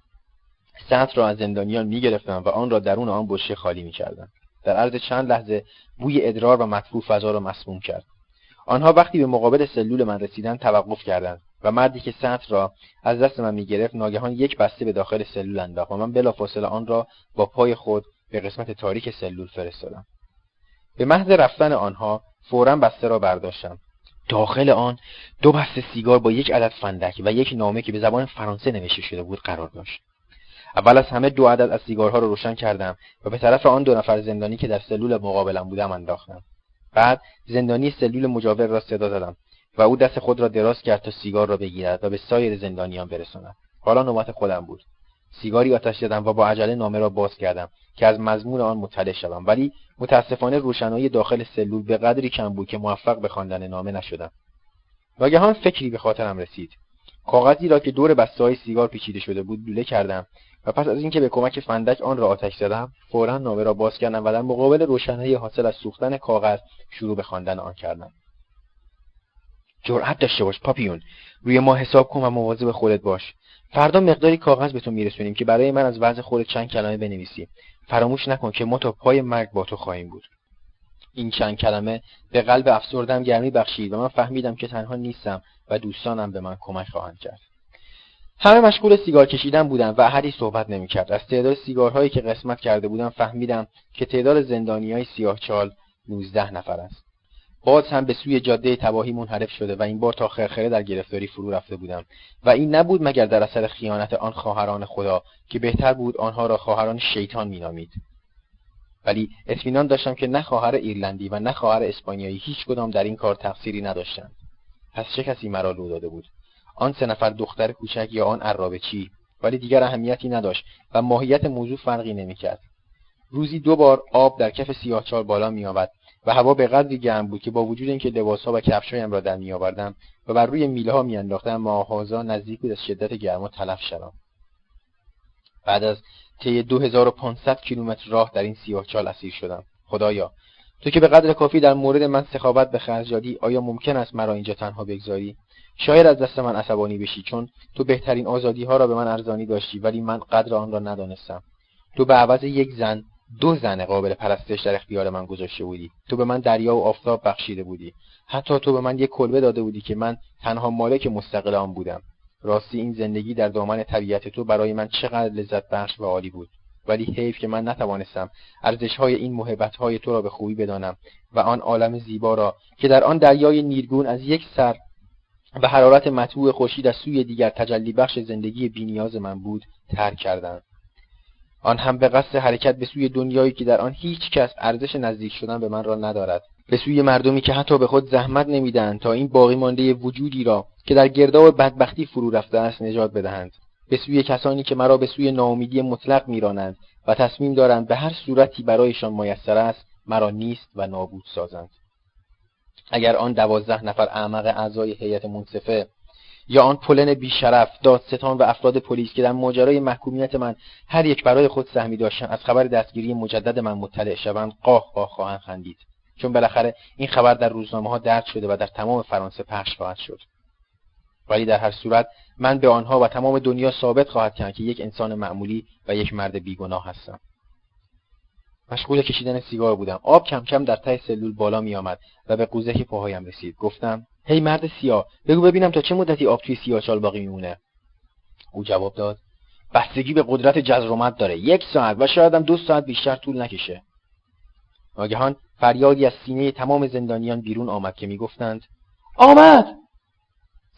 Speaker 1: سطح را از زندانیان می‌گرفتند و آن را درون آن بشکه خالی می‌کردند. در عرض چند لحظه بوی ادرار و مطبوع فضا را مسموم کرد. آنها وقتی به مقابل سلول من رسیدند توقف کردند و مردی که سطح را از دست من می‌گرفت ناگهان یک بسته به داخل سلول انداخت و من بلافاصله آن را با پای خود به قسمت تاریک سلول فرستادم. به محض رفتن آنها فورا بسته را برداشتم. داخل آن دو بسته سیگار با یک عدد فندک و یک نامه که به زبان فرانسه نوشته شده بود قرار داشت. اول از همه دو عدد از سیگارها را روشن کردم و به طرف آن دو نفر زندانی که در سلول مقابلم بودم انداختم. بعد زندانی سلول مجاور را صدا زدم و او دست خود را دراز کرد تا سیگار را بگیرد و به سایر زندانیان برساند. حالا نوبت خودم بود. سیگاری آتش زدم و با عجله نامه را باز کردم. که از مضمون آن مطلع شوم. ولی متاسفانه روشنایی داخل سلول به قدری کم بود که موفق به خواندن نامه نشدم. ناگهان فکری به خاطرم رسید. کاغذی را که دور بسته سیگار پیچیده شده بود لوله کردم و پس از اینکه به کمک فندک آن را آتش زدم فورا نامه را باز کردم و در مقابل روشنایی حاصل از سوختن کاغذ شروع به خواندن آن کردم. جرأت داشته باش پاپیون. روی ما حساب کن و مواظب خودت باش. فردا مقداری کاغذ به تو میرسونیم که برای من از وضع خودت چند کلمه بنویسی. فراموش نکن که ما تا پای مرگ با تو خواهیم بود. این چند کلمه به قلب افسردم گرمی بخشید و من فهمیدم که تنها نیستم و دوستانم به من کمک خواهند کرد. همه مشغول سیگار کشیدن بودند و احدی صحبت نمی‌کرد از تعداد سیگارهایی که قسمت کرده بودم فهمیدم که تعداد زندانی های سیاه چال 19 نفر است. باز هم به سوی جاده تباهی منحرف شده و این بار تا خرخره در گرفتاری فرو رفته بودم. و این نبود مگر در اثر خیانت آن خواهران خدا که بهتر بود آنها را خواهران شیطان مینامید. ولی اطمینان داشتم که نه خواهر ایرلندی و نه خواهر اسپانیایی هیچ کدام در این کار تقصیری نداشتند. پس چه کسی مرا لو داده بود؟ آن سه نفر دختر کوچک یا آن عرابه چی؟ ولی دیگر اهمیتی نداشت و ماهیت موضوع فرقی نمی‌کرد. روزی دو بار آب در کف سیاهچال بالا میآمد و هوا به قدری گرم بود که با وجود اینکه لباسها و کفشهایم را در میآوردم و بر روی میله ها میانداختم ماهازا نزدیک بود از شدت گرما تلف شوم. بعد از طی 2500 کیلومتر راه در این سیاهچال اسیر شدم. خدایا تو که به قدر کافی در مورد من سخاوت به خرج دادی آیا ممکن است مرا اینجا تنها بگذاری؟ شاید از دست من عصبانی بشی چون تو بهترین آزادی ها را به من ارزانی داشتی ولی من قدر آن را ندانستم. تو به عوض یک زن دو زن قابل پرستش در اختیار من گذاشته بودی. تو به من دریا و آفتاب بخشیده بودی. حتی تو به من یک کلبه داده بودی که من تنها مالک مستقل آن بودم. راستی این زندگی در دامن طبیعت تو برای من چقدر لذت بخش و عالی بود. ولی حیف که من نتوانستم ارزشهای این محبتهای تو را به خوبی بدانم و آن عالم زیبا را که در آن دریای نیرگون از یک سر و حرارت مطبوع خورشید از سوی دیگر تجلی بخش زندگی بینیاز من بود ترک کردم. آن هم به قصد حرکت به سوی دنیایی که در آن هیچ کس ارزش نزدیک شدن به من را ندارد. به سوی مردمی که حتی به خود زحمت نمی‌دهند تا این باقی مانده وجودی را که در گرداب بدبختی فرو رفته است نجات بدهند. به سوی کسانی که مرا به سوی ناامیدی مطلق میرانند و تصمیم دارند به هر صورتی برایشان میسر است مرا نیست و نابود سازند. اگر آن دوازده نفر احمق اعضای هیئت منصفه یا آن پلن بیشرف دادستان و افراد پلیس که در ماجرای محکومیت من هر یک برای خود سهمی داشتن از خبر دستگیری مجدد من مطلع شوند قاه قاه خواهند خندید. چون بالاخره این خبر در روزنامه ها درد شده و در تمام فرانسه پخش خواهد شد. ولی در هر صورت من به آنها و تمام دنیا ثابت خواهد کرد که یک انسان معمولی و یک مرد بیگناه هستم. مشغول کشیدن سیگار بودم. آب کم کم در ته سلول بالا می آمد و به قوزه پاهایم رسید. گفتم هی مرد سیاه بگو ببینم تا چه مدتی آب توی سیاهچال باقی میمونه. او جواب داد بستگی به قدرت جزرومت داره. یک ساعت و شاید هم دو ساعت بیشتر طول نکشه. ناگهان فریادی از سینه تمام زندانیان بیرون آمد که می‌گفتند آمد!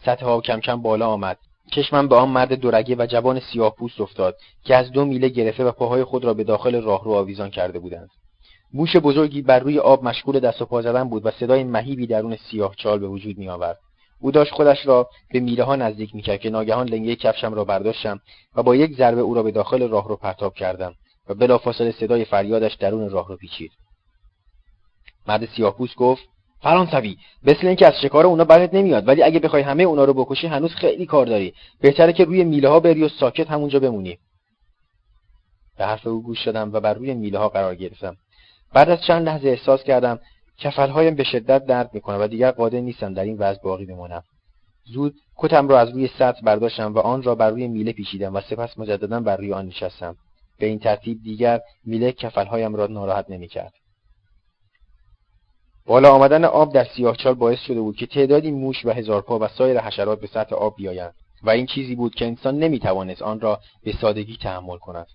Speaker 1: سطح آب کم کم بالا آمد. چشمم به آن مرد دورگه و جوان سیاه پوست افتاد که از دو میله گرفته و پاهای خود را به داخل راهرو آویزان کرده بودند موش بزرگی بر روی آب مشغول دست و پا زدن بود و صدای مهیبی درون سیاه چال به وجود می آورد. او داشت خودش را به میله ها نزدیک می کرد که ناگهان لنگه کفشم را برداشتم و با یک ضربه او را به داخل راه رو پرتاب کردم و بلافاصله صدای فریادش درون راه رو پیچید. مرد سیاهپوست گفت فرانسوی مثل اینکه از شکار اونا برات نمیاد ولی اگه بخوای همه اونا رو بکشی هنوز خیلی کار داری. بهتره که روی میله ها بری و ساکت همونجا بمونی. به حرف او گوش دادم و بر روی میله ها قرار گرفتم. بعد از چند لحظه احساس کردم کفلهایم به شدت درد می‌کنه و دیگر قادر نیستم در این وضع باقی بمانم. زود کتم را از روی سطح برداشتم و آن را بر روی میله پیچیدم و سپس مجددا بر روی آن نشستم. به این ترتیب دیگر میله کفلهایم را ناراحت نمی‌کرد. بالا آمدن آب در سیاهچال باعث شده بود که تعدادی موش و هزارپا و سایر حشرات به سطح آب بیایند و این چیزی بود که انسان نمی‌توانست آن را به سادگی تحمل کند.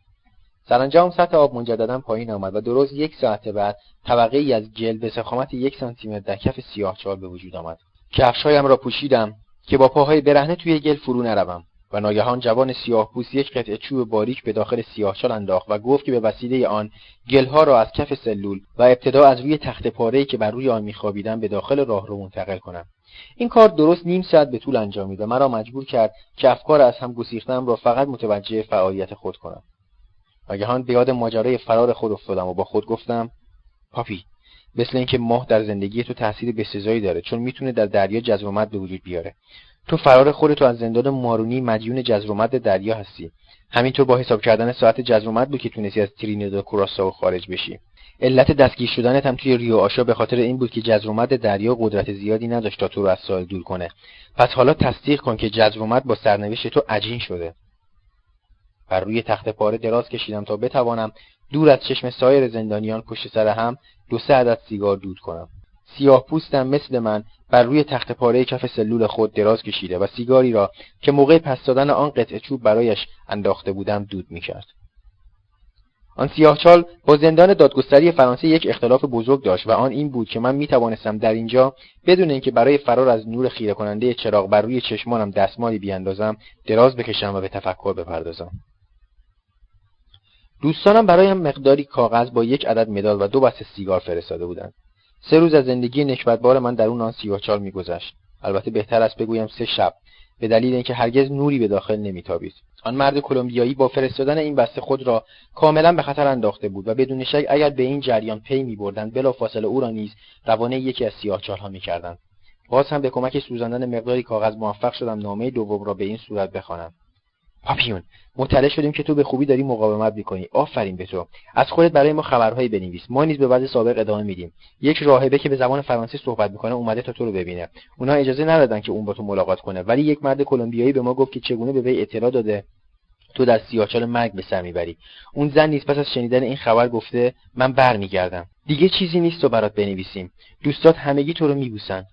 Speaker 1: سرانجام سطح آب مجددا پایین آمد و درست یک ساعت بعد طبقه ای از جلد به سخامت یک سانتیمتر در کف سیاهچال به وجود آمد. کفشهایم را پوشیدم که با پاهای برهنه توی گل فرو نروم. و ناگهان جوان سیاه پوست یک قطعه چوب باریک به داخل سیاهچال انداخت و گفت که به وسیله آن گلها را از کف سلول و ابتدا از روی تخت پاره که بر روی آن میخوابیدم به داخل راه رو منتقل کنم. این کار درست نیم ساعت به طول انجامید و مرا مجبور کرد که افکار از هم گسیختم را فقط متوجه فعالیت خود کنم. ناگهان به یاد ماجرای فرار خود افتادم و با خود گفتم پاپی مثل اینکه ماه در زندگی تو تاثیر بسزایی داره چون می‌تونه در دریا جزر به وجود بیاره. تو فرار خودتو از زندان مارونی مدیون جزر دریا هستی. همینطور با حساب کردن ساعت جزر بود که تونستی از ترینیداد و کوراساو خارج بشی. علت دستگیر شدنت هم توی ریو آشا به خاطر این بود که جزرومت دریا قدرت زیادی نداشت تا تو رو از ساحل دور کنه. پس حالا تصدیق کن که جزرومت با سرنوشت تو عجین شده. بر روی تخت پاره دراز کشیدم تا بتوانم دور از چشم سایر زندانیان پشت سر هم دو سه عدد سیگار دود کنم. سیاه پوستم مثل من بر روی تخت پاره کف سلول خود دراز کشیده و سیگاری را که موقع پس دادن آن قطعه چوب برایش انداخته بودم دود می‌کرد. آن سیاهچال با زندان دادگستری فرانسه یک اختلاف بزرگ داشت و آن این بود که من می توانستم در اینجا بدون اینکه برای فرار از نور خیره کننده چراغ بر روی چشمانم دستمالی بیاندازم دراز بکشم و به تفکر بپردازم. دوستانم برایم مقداری کاغذ با یک عدد مدال و دو بسته سیگار فرستاده بودند. سه روز از زندگی نکبتبار من در اون آن سیاهچال میگذشت. البته بهتر است بگویم سه شب به دلیل اینکه هرگز نوری به داخل نمیتابید. آن مرد کلمبیایی با فرستادن این بسته خود را کاملا به خطر انداخته بود و بدون شک اگر به این جریان پی میبردند بلافاصله او را نیز روانه یکی از سیاهچالها می‌کردند. باز هم به کمک سوزاندن مقداری کاغذ موفق شدم نامه دوم را به این صورت بخوانم. پاپیون مطلع شدیم که تو به خوبی داری مقاومت می‌کنی. آفرین به تو. از خودت برای ما خبرهایی بنویس. ما نیز به وضع سابق ادامه میدیم. یک راهبه که به زبان فرانسه صحبت می‌کنه اومده تا تو رو ببینه. اونها اجازه ندادن که اون با تو ملاقات کنه. ولی یک مرد کلمبیایی به ما گفت که چگونه به وی اطلاع داده. تو در سیاهچال مرگ به سر می‌بری. اون زن نیز پس از شنیدن این خبر گفته من برمیگردم. دیگه چیزی نیست تو برات بنویسیم. دوستات همگی تو رو میبوسن.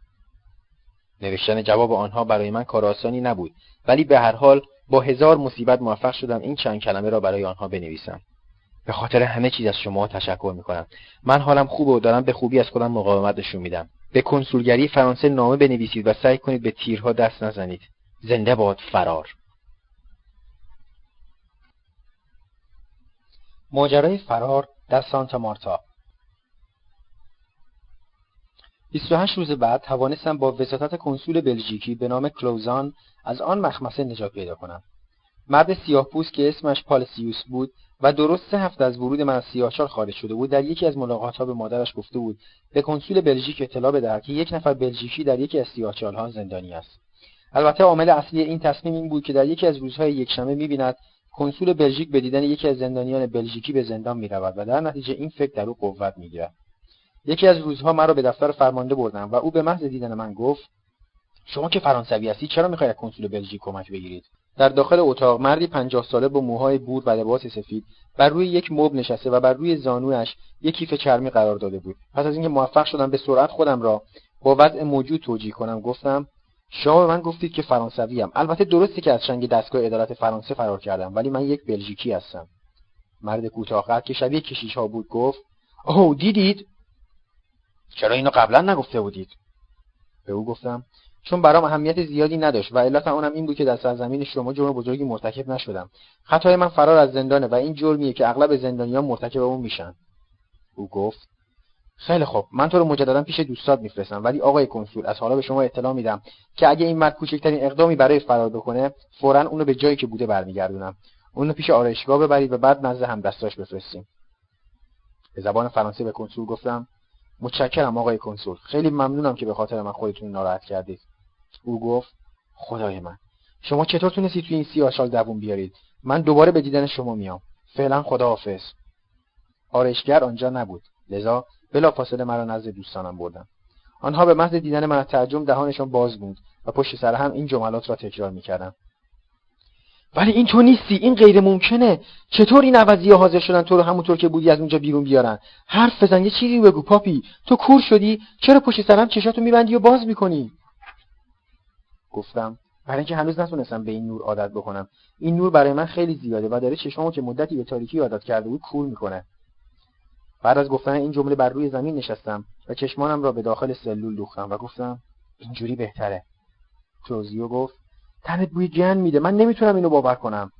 Speaker 1: نوشتن جواب آنها برای من کار آسانی نبود. ولی به هر حال با هزار مصیبت موفق شدم این چند کلمه را برای آنها بنویسم. به خاطر همه چیز از شما تشکر می‌کنم. من حالم خوبه و دارم به خوبی از خودم مقاومت نشون میدم. به کنسولگری فرانسه نامه بنویسید و سعی کنید به تیرها دست نزنید. زنده باد فرار. ماجرای فرار در سانتا مارتا. 28 روز بعد توانستم با وساطت کنسول بلژیکی به نام کلوزان از آن مخمسه نجات پیدا کنم. مرد سیاه پوست که اسمش پالسیوس بود و درست سه هفته از ورود من از سیاهچال خارج شده بود در یکی از ملاقاتها به مادرش گفته بود به کنسول بلژیک اطلاع بدهد که یک نفر بلژیکی در یکی از سیاهچالها زندانی است. البته عامل اصلی این تصمیم این بود که در یکی از روزهای یکشنبه می‌بیند کنسول بلژیک به دیدن یکی از زندانیان بلژیکی به زندان می‌رود و در نتیجه این فکر در او قوت می‌گیرد. یکی از روزها مرا به دفتر فرمانده بردم و او به محض دیدن من گفت شما که فرانسوی هستی چرا می‌خواهید کنسول بلژیک کمک بگیرید؟ در داخل اتاق مردی پنجاه ساله با موهای بور و لباس سفید بر روی یک مبل نشسته و بر روی زانویش یک کیف چرمی قرار داده بود. پس از اینکه موفق شدم به سرعت خودم را با وضع موجود توجیه کنم گفتم شما به من گفتید که فرانسوی ام البته درسته که از شنگ دستگاه عدالت فرانسه فرار کردم ولی من یک بلژیکی هستم. مرد کوتاه که شبیه کشیش ها بود گفت اوه دیدید؟ چرا اینو قبلا نگفته بودید؟ به او گفتم چون برام اهمیت زیادی نداشت و علت اونم این بود که در سرزمین شما جرم بزرگی مرتکب نشدم. خطای من فرار از زندانه و این جرمیه که اغلب زندانیان مرتکب اون میشن. او گفت خیلی خوب من تو رو مجددا پیش دوستات میفرستم ولی آقای کنسول از حالا به شما اطلاع میدم که اگه این مرد کوچکترین اقدامی برای فرار بکنه فورا اونو به جایی که بوده برمیگردونم. اونو پیش آرایشگاه ببرید و بعد نزد همدستاش بفرستیم. به زبان فرانسه به کنسول گفتم متشکرم آقای کنسول. خیلی ممنونم که به خاطر من خودتون ناراحت کردید. او گفت خدای من شما چطور تونستید توی این سیاهشال دووم بیارید؟ من دوباره به دیدن شما میام. فعلا خداحافظ. آرایشگر آنجا نبود. لذا بلافاصله مرا نزد دوستانم بردم آنها به محض دیدن من ترجم دهانشان باز بود و پشت سر هم این جملات را تکرار می‌کردم ولی این تو نیستی این غیر ممکنه. چطور این عوضی ها حاضر شدن تو رو همونطور که بودی از اونجا بیرون بیارن؟ حرف بزن یه چیزی بگو پاپی. تو کور شدی چرا پشت سرم چشاتو میبندی و باز می‌کنی؟ گفتم برای اینکه هنوز نتونستم به این نور عادت بکنم. این نور برای من خیلی زیاده و داره چشمامو که مدتی به تاریکی عادت کرده بود کور می‌کنه. بعد از گفتن این جمله بر روی زمین نشستم و چشمانم را به داخل سلول دوختم و گفتم اینجوری بهتره. کلوزیو گفت تنت بوی گن میده. من نمی‌تونم اینو باور کنم.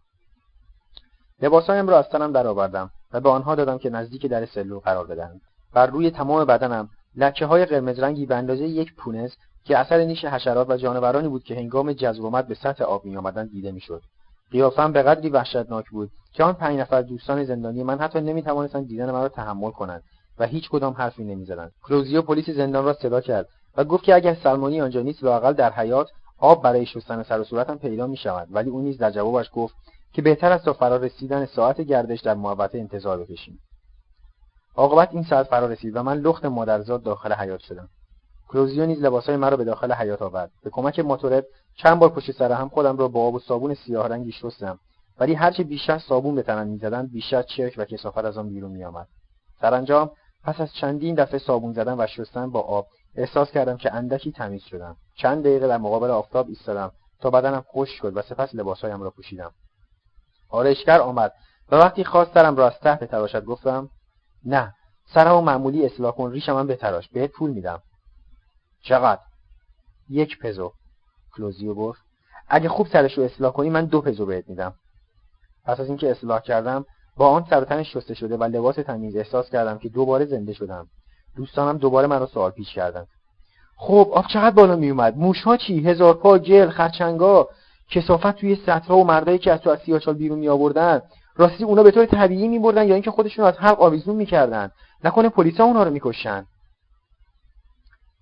Speaker 1: لباسایم را از تنم درآوردم و به آنها دادم که نزدیک در سلول قرار بدهند. بر روی تمام بدنم لکه های قرمز رنگی به اندازه یک پونز که اثر نیش حشرات و جانورانی بود که هنگام جذب به سطح آب می آمدن دیده می‌شد. قیافم به قدری وحشتناک بود که آن پنج نفر دوستان زندانی من حتی نمی توانستند دیدن مرا تحمل کنند و هیچ کدام حرفی نمی‌زدند. کلوزیو پلیس زندان را صدا کرد و گفت که اگر سلمانی آنجا نیست لااقل در حیات آب برای شستن سر و صورتم پیدا می شود. ولی او نیز در جوابش گفت که بهتر است تا فرا رسیدن ساعت گردش در محوطه انتظار بکشیم. عاقبت این ساعت فرا رسید و من لخت مادرزاد داخل حیات شدم. کلوزیو نیز لباسهای مرا به داخل حیات آورد. به کمک موتورت چند بار پشت سر هم خودم را با آب و صابون سیاه رنگی شستم. ولی هرچه بیشتر صابون به تنم می‌زدند بیشتر چرک و کسافت از آن بیرون میآمد. سرانجام پس از چندین دفعه صابون زدن و شستن با آب احساس کردم که اندکی تمیز شدم. چند دقیقه در مقابل آفتاب ایستادم تا بدنم خشک شد و سپس لباسهایم را پوشیدم. آرایشگر آمد و وقتی خواست سرم را از ته بتراشد گفتم نه سرم و معمولی اصلاح کن ریشم هم بتراش بهت پول میدم. چقدر؟ یک پزو. کلوزیو گفت. اگه خوب سرش رو اصلاح کنی من دو پزو بهت میدم. پس از اینکه اصلاح کردم با آن سر شسته شده و لباس تمیز احساس کردم که دوباره زنده شدم. دوستانم دوباره مرا سوال پیش کردند. خب آب چقدر بالا می اومد موشها چی هزار پا گل خرچنگا کسافت توی سطرها و مردایی که از تو از سیاچال بیرون می آوردن راستی اونا به طور طبیعی می بردن یا اینکه خودشون از حلق آویزون می‌کردن. نکنه پلیسا اونا رو می‌کشن.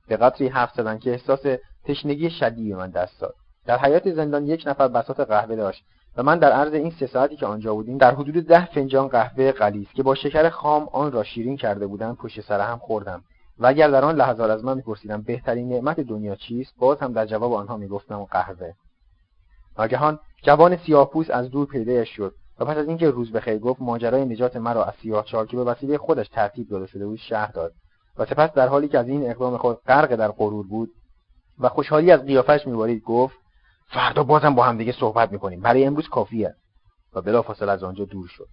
Speaker 1: به قدری حرف زدن که احساس تشنگی شدیدی من دست داد. در حیات زندان یک نفر بساط قهوه داشت و من در عرض این سه ساعتی که آنجا بودیم در حدود ده فنجان قهوه غلیظ که با شکر خام آن را شیرین کرده بودم پشت سر هم خوردم. و اگر در آن لحظات از من میپرسیدم بهترین نعمت دنیا چیست باز هم در جواب آنها می‌گفتم قهوه. ناگهان جوان سیاهپوست از دور پیدایش شد و پس از اینکه روز بخیر گفت ماجرای نجات مرا از سیاهچال که به وسیله خودش ترتیب داده شده بود شهر داد و سپس در حالی که از این اقدام خود غرق در غرور بود و خوشحالی از قیافش میبارید گفت فردا بازم با هم دیگه صحبت می‌کنیم. برای امروز کافیه. و بلافاصله از آنجا دور شد.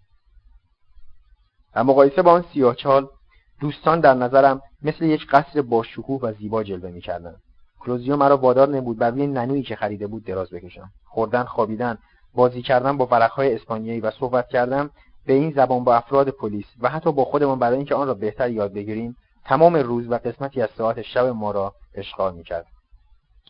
Speaker 1: در مقایسه با آن سیاهچال دوستان در نظرم مثل یک قصر با شکوه و زیبا جلوه می‌کردند کلوزیو مرا وادار نمود بر روی ننویی که خریده بود دراز بکشم. خوردن خوابیدن بازی کردن با ورقهای اسپانیایی و صحبت کردن به این زبان با افراد پلیس و حتی با خودمان برای اینکه آن را بهتر یاد بگیریم تمام روز و قسمتی از ساعت شب ما را اشغال می‌کرد.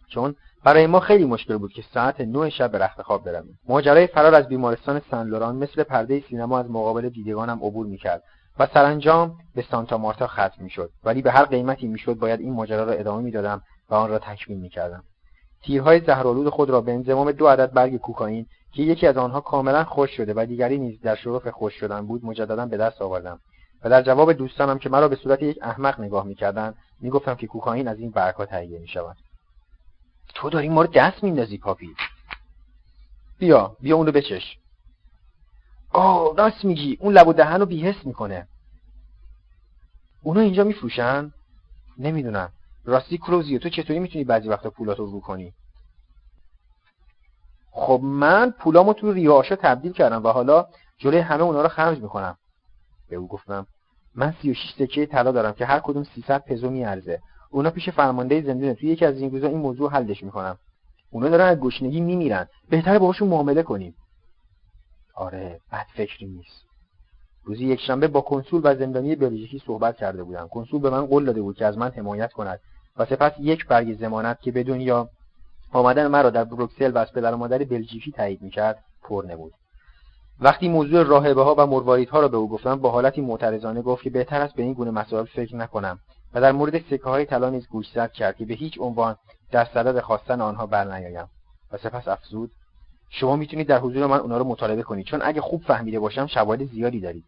Speaker 1: چون برای ما خیلی مشکل بود که ساعت نه شب به رخت خواب برویم. ماجرای فرار از بیمارستان سن لوران مثل پرده سینما از مقابل دیدگانم عبور می‌کرد. و سرانجام به سانتا مارتا ختم می‌شد. ولی به هر قیمتی می‌شد باید این ماجرا را ادامه می‌دادم و آن را تکمیل می‌کردم. تیرهای زهرآلود خود را به انضمام دو عدد برگ کوکائین که یکی از آنها کاملا خوش شده و دیگری نیز در شرف خوش شدن بود مجددا به دست آوردم و در جواب دوستانم که مرا به صورت یک احمق نگاه می‌کردند می‌گفتم که کوکائین از این برگها تهیه می‌شود. تو داری ما رو دست میندازی پاپی. بیا بیا اون رو بچش. آه راست میگی. اون لب و دهن رو بیهست می‌کنه. اونا اینجا میفروشن؟ نمی‌دونم. راستی کروزیو تو چطوری می‌تونی بعضی وقتا پولاتو رو کنی؟ خب من پولامو تو ریاشا تبدیل کردم و حالا جلوی همه اونا رو خرج می‌کنم. به او گفتم من 36 سکه طلا دارم که هر کدوم 300 پزو میارزه. اونا پیش فرمانده زندون توی یکی از این روزا این موضوع حلش می‌کنم. اونا دارن از گشنگی میمیرن. بهتره باهاشون معامله کنیم. آره بد فکری نیست. روزی یکشنبه با کنسول و زندانی بلژیکی صحبت کرده بودم. کنسول به من قول داده بود که از من حمایت کند و سپس یک برگ زمانت که بدون یا آمدن مرا در بروکسل و از پدر و مادر بلژیکی تایید می‌کرد پر نبود. وقتی موضوع راهبه ها و مرواریدها را به او گفتم با حالتی معترضانه گفت که بهتر است به این گونه مسائل فکر نکنم و در مورد سکه های طلا نیز گوشزد کرد که به هیچ عنوان در صدد خواستن آنها برنیایم. و سپس افزود شما می‌تونید در حضور من اونا رو مطالبه کنید چون اگه خوب فهمیده باشم شواهد زیادی دارید.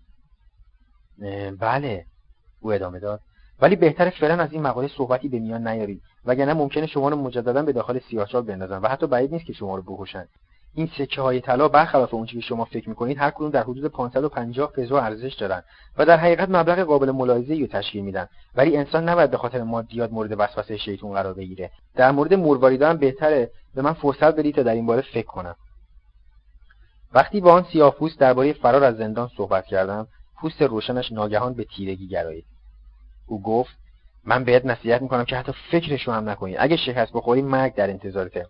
Speaker 1: بله. او ادامه داد. ولی بهتر فعلا از این مقاله صحبتی به میان نیارید. وگرنه ممکنه شما رو مجددا به داخل سیاهچال بندازن و حتی بعید نیست که شما رو بکشن. این سکه های طلا برخلاف اون که شما فکر می‌کنید هر کدوم در حدود 550 پزو ارزش دارن و در حقیقت مبلغ قابل ملاحظه‌ای رو تشکیل میدن. ولی انسان نباید به خاطر مادیات مورد وسوسه شیطون قرار بگیره. در مورد مرواریدا هم بهتره به من فرصت بدید تا در این باره فکر کنم. وقتی با آن سیاهپوست درباره فرار از زندان صحبت کردم پوست روشنش ناگهان به تیرگی گرایید. او گفت من بهت نصیحت می‌کنم که حتی فکرشو هم نکنی. اگه شکست بخوری مرگ در انتظارته.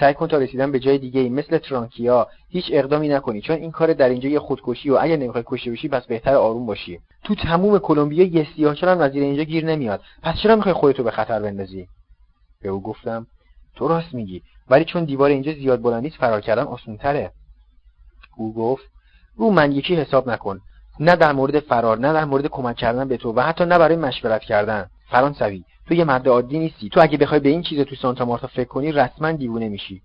Speaker 1: سعی کن تا رسیدن به جای دیگه مثل ترانکیا هیچ اقدامی نکنی. چون این کار در اینجا یه خودکشی و اگه نمی‌خوای کشته بشی پس بهتر آروم باشی. تو تموم کلمبیا یه سیاهچال هم وزیر اینجا گیر نمیاد. پس چرا می‌خوای خودتو به خطر بندازی؟ به او گفتم تو راست میگی. ولی چون دیوار اینجا زیاد بلند نیست فرار کردن آسونتره. او گفت رو من یکی حساب نکن. نه در مورد فرار نه در مورد کمک کردن به تو و حتی نه برای مشورت کردن. فرانسوی تو یه مرد عادی نیستی. تو اگه بخوای به این چیز تو سانتا مارتا فکر کنی رسما دیوونه میشی.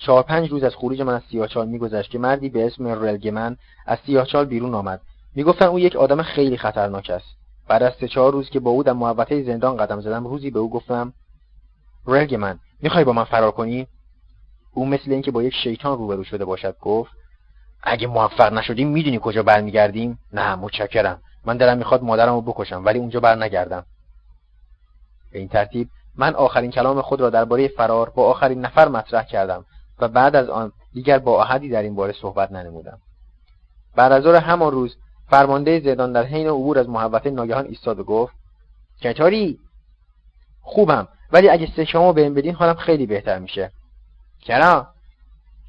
Speaker 1: چهار پنج روز از خروج من از سیاهچال میگذشت که مردی به اسم رلگمن از سیاهچال بیرون آمد. می‌گفتن او یک آدم خیلی خطرناک است. بعد از سه چهار روز که با او در محوطه زندان قدم زدم روزی به او گفتم رلگ من می‌خوای با من فرار کنی؟ او مثل اینکه با یک شیطان روبرو شده باشد گفت اگه موفق نشدیم می‌دونی کجا برمیگردیم؟ نه متشکرم. من دلم می‌خواد مادرم رو بکشم ولی اونجا بر نگردم به این ترتیب من آخرین کلام خود را درباره فرار با آخرین نفر مطرح کردم و بعد از آن دیگر با احدی در این باره صحبت ننمودم. بعد از همان روز فرمانده زندان در حین عبور از محوطه ناگهان ایستاد و گفت چطوری؟ خوبم ولی اگه سه شما بهم بدین حالم خیلی بهتر میشه. چرا؟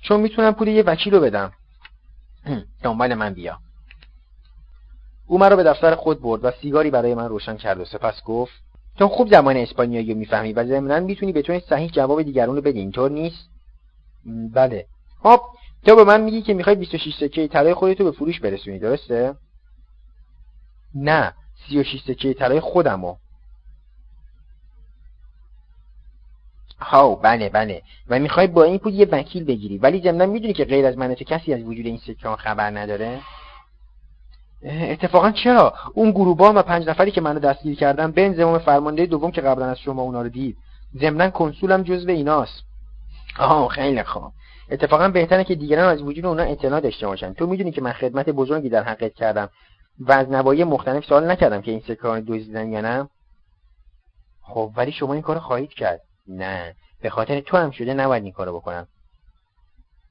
Speaker 1: چون می‌تونم پول یه وکیل رو بدم. دنبال من بیا. او مرا به دفتر خود برد و سیگاری برای من روشن کرد و سپس گفت تو خوب زمان اسپانیایی رو می‌فهمی و ضمنا می‌تونی به صحیح جواب دیگرون رو بدی اینطور نیست؟ بله. خب تو به من میگی که می‌خوای 26 سکه طلای خودتو به فروش برسونی درسته؟ نه 36 سکه طلای خودمو. ها بله بله. و می‌خوای با این پول یه وکیل بگیری. ولی ضمنا می‌دونی که غیر از من کسی از وجود این سکه خبر نداره؟ اتفاقا چرا؟ اون گروبان و پنج نفری که منو دستگیر کردن به انضمام فرمانده دوم که قبلا از شما اونا رو دید. ضمنا کنسولم جزو ایناست. آه خیلی خوب. اتفاقا بهتره که دیگران از وجود اونا اطلاع داشته باشن. تو می‌دونی که من خدمت بزرگی در حقیقت کردم و از نوایی مختلف سوال نکردم که این سکه دزدیدن یا نه؟ خب ولی شما این کارو خواهید کرد. نه. به خاطر تو هم شده نباید این کارو بکنم.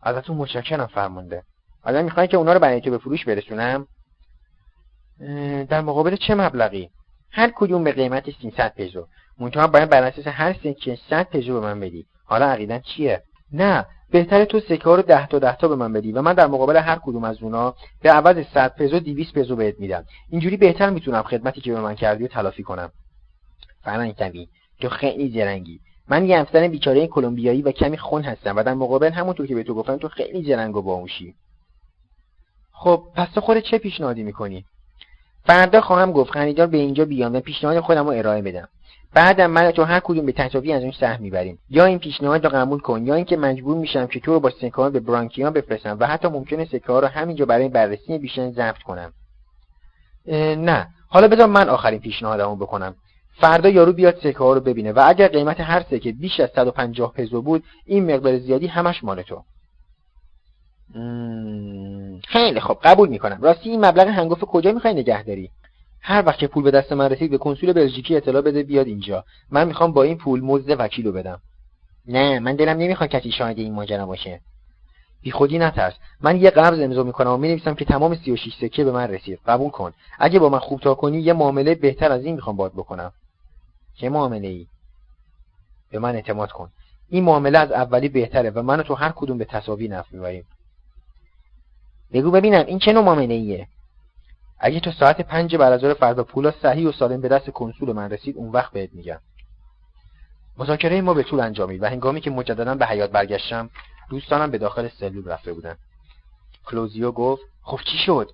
Speaker 1: ازتون متشکرم فرمانده. حالا می‌خوای که اونا رو برای تو به فروش برسونم؟ در مقابل چه مبلغی؟ هر کدوم به قیمت 300 پزو منتها باید بر اساس هر سکه 100 پزو به من بدی. حالا عقیدن چیه؟ نه. بهتره تو سکه رو 10 تا 10 تا به من بدی و من در مقابل هر کدوم از اونا به عوض 100 پزو 200 پزو بهت میدم. اینجوری بهتر می‌تونم خدمتی که به من کردی و تلافی کنم. فرانک تو خیلی زرنگی. من یه افسر بیچاره کلمبیایی و کمی خون هستم و در مقابل همونطور که به تو گفتم تو خیلی زرنگ و باهوشی. خب پس تو خودت چه پیشنهادی می‌کنی؟ فردا خواهم گفت خریدار به اینجا بیام و پیشنهاد خودم رو ارائه بدم. بعدم من تو هر کدوم به تصاوی از اون سهم می‌بریم. یا این پیشنهاد رو قبول کن یا اینکه مجبور میشم که تو رو با سکه به برانکیان بفرستم و حتی ممکنه سکه ها رو همینجا برای بررسی بیشتر ضبط کنم. نه. حالا بذار من آخرین پیشنهادمو بکنم. فردا یارو بیاد سکه ها رو ببینه. و اگر قیمت هر سکه بیش از 150 پزو بود این مقدار زیادی همش مال تو. خیلی خب قبول می‌کنم. راستی این مبلغ هنگفت کجا می‌خوای نگه داری هر وقت که پول به دست من رسید به کنسول بلژیکی اطلاع بده بیاد اینجا. من می‌خوام با این پول مزد وکیل رو بدم. نه من دلم نمی‌خواد کسی شاهد این ماجرا باشه. بی خودی نترس. من یه قبض امضا می‌کنم و می‌نویسم که تمام 36 سکه به من رسید. قبول کن. اگه با من خوب تا کنی یه معامله بهتر از این می‌خوام باد بکنم. چه معامله ای به من اعتماد کن. این معامله از اولی بهتره و من تو هر کدوم به تصاوی نفع می‌بریم. بگو ببینم این چه نوع معامله ایه اگه تو ساعت پنج بعد از فردا پولا صحیح و سالم به دست کنسول من رسید اون وقت بهت میگم. مذاکره ما به طول انجامید و هنگامی که مجددا به حیات برگشتم دوستانم به داخل سلول رفته بودن. کلوزیو گفت خب چی شد؟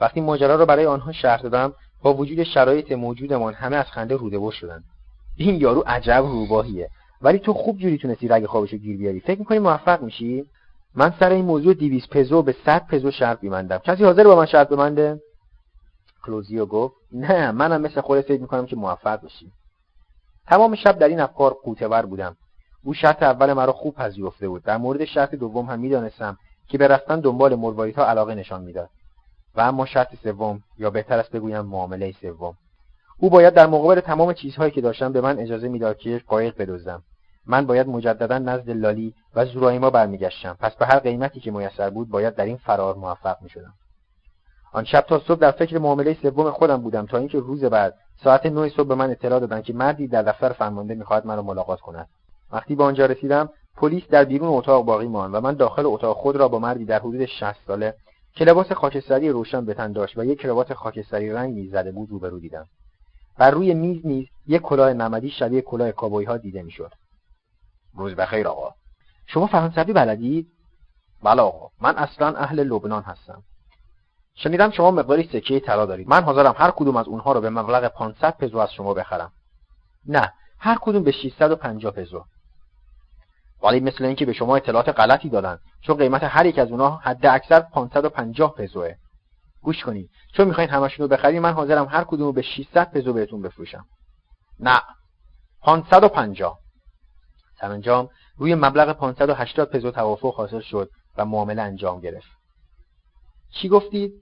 Speaker 1: وقتی ماجرا رو برای آنها شرح دادم با وجود شرایط موجودمان همه از خنده روده شدن. این یارو عجب روباهیه. ولی تو خوب جوری تونستی رگ خوابشو گیر بیاری. فکر می‌کنی موفق میشی؟ من سر این موضوع 200 پزو به 100 پزو شرط میبندم. کسی حاضر با من شرط ببنده؟ کلوزیو گفت. نه منم مثل خودت فکر می‌کنم که موفق بشی. تمام شب در این افکار قوتور بودم. او شرط اول مرا خوب پذیرفته بود. در مورد شرط دوم هم می‌دانستم که به رفتن دنبال مرواریدها علاقه نشان می‌داد. و اما شرط سوم یا بهتر است بگویم معامله سوم. او باید در مقابل تمام چیزهایی که داشتم به من اجازه می‌داد که قایق بدزدم. من باید مجددا نزد لالی و زورایما برمیگشتم. پس به هر قیمتی که میسر بود باید در این فرار موفق می‌شدم. آن شب تا صبح در فکر معامله سوم خودم بودم تا اینکه روز بعد ساعت نه صبح به من اطلاع دادند که مردی در دفتر فرمانده می‌خواهد مرا ملاقات کند. وقتی به آنجا رسیدم پلیس در بیرون اتاق باقی ماند و من داخل اتاق خود را با مردی در حدود 60 ساله که لباس خاکستری روشن به تن داشت و یک کراوات خاکستری رنگ نیز زده بود روبرو دیدم. بر روی میز نیز یک کلاه نمدی شبیه کلاه کابوی ها دیده می‌شد. روز بخیر آقا. شما فرانسوی بلدید؟ بله آقا. من اصلا اهل لبنان هستم. شنیدم شما مقداری سکه طلا دارید. من حاضرم هر کدوم از اونها رو به مبلغ 500 پزو از شما بخرم. نه هر کدوم به 650 پزو. ولی مثل اینکه به شما اطلاعات غلطی دادن. چون قیمت هر یک از اونها حد اکثر 550 پزوه. گوش کنید چون می‌خواین همشون رو بخرید من حاضرم هر کدوم رو به 600 پزو بهتون بفروشم. نه. 550 سرانجام روی مبلغ 580 پزو توافق حاصل شد و معامله انجام گرفت. چی گفتید؟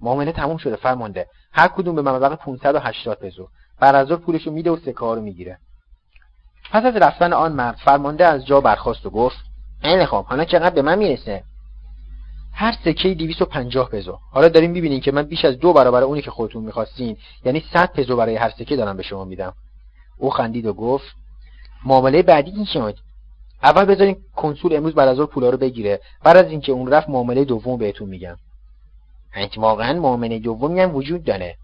Speaker 1: معامله تموم شده فرمانده. هر کدوم به مبلغ 580 پزو. بعد از پولش رو میده و سکه رو می‌گیره. پس از رفتن آن مرد فرمانده از جا برخاست و گفت خیلی خب حالا چقدر به من می‌رسه؟ هر سکه 250 پزو. حالا داریم می‌بینین که من بیش از دو برابر اونی که خودتون می‌خواستین یعنی 100 پزو برای هر سکه دارم به شما میدم. او خندید و گفت معامله بعدی این شد. اول بذارین کنسول امروز بعد از پولا رو بگیره. بعد از اینکه اون رفت معامله دوم بهتون میگم. انت واقعا معامله دومی هم وجود داره.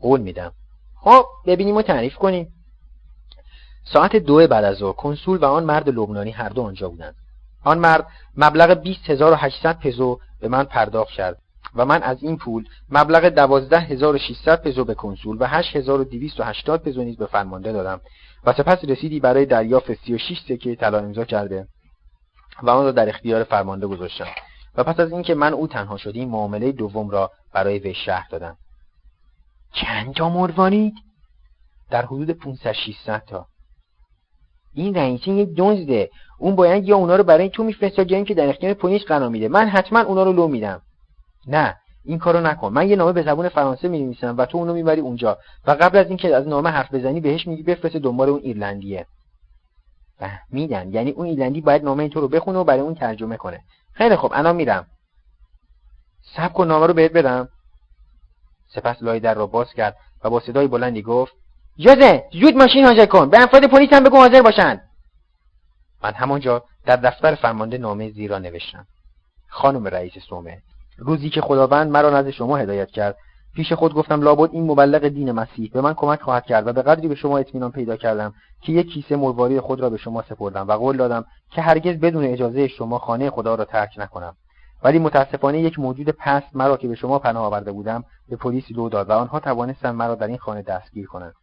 Speaker 1: قول میدم. خب ببینیم و تعریف کنیم. ساعت دو بعد از ظهر کنسول و آن مرد لبنانی هر دو آنجا بودند. آن مرد مبلغ 20800 پزو به من پرداخت کرد و من از این پول مبلغ 12600 پزو به کنسول و 8280 پزو نیز به فرمانده دادم و سپس رسیدی برای دریافت 36 سکه طلا امضا کرده و آن را در اختیار فرمانده گذاشتم. و پس از اینکه من او تنها شدیم معامله دوم را برای وی شهر دادم. چند تا مروارید در حدود 500 600 تا. این رئیسی یک دزده. اون باید یا اونا رو برای تو میفرسته یا که در اختیار پلیس قرار میده. من حتما اونا رو لو میدم. نه این کارو نکن. من یه نامه به زبون فرانسه می نویسم و تو اونو می‌بری اونجا. و قبل از اینکه از نامه حرف بزنی بهش میگی بفرست دنبال اون ایرلندیه. فهمیدم. یعنی اون ایرلندی باید نامه تو رو بخونه و برای اون ترجمه کنه. خیلی خوب الان میرم. سب کن نامه رو بهت بدم. سپس لای در را باز کرد و با صدای بلندی گفت جوزه زود ماشین حاضر کن. به افراد پلیس هم بگو حاضر باشن. من همانجا در دفتر فرمانده نامه زیرا نوشتم. خانم رئیس سومه روزی که خداوند مرا نزد شما هدایت کرد پیش خود گفتم لابد این مبلغ دین مسیح به من کمک خواهد کرد و به قدری به شما اطمینان پیدا کردم که یک کیسه مروارید خود را به شما سپردم و قول دادم که هرگز بدون اجازه شما خانه خدا را ترک نکنم. ولی متاسفانه یک موجود پست مرا که به شما پناه آورده بودم به پلیس لو داد و آنها توانستند مرا در این خانه دستگیر کنند.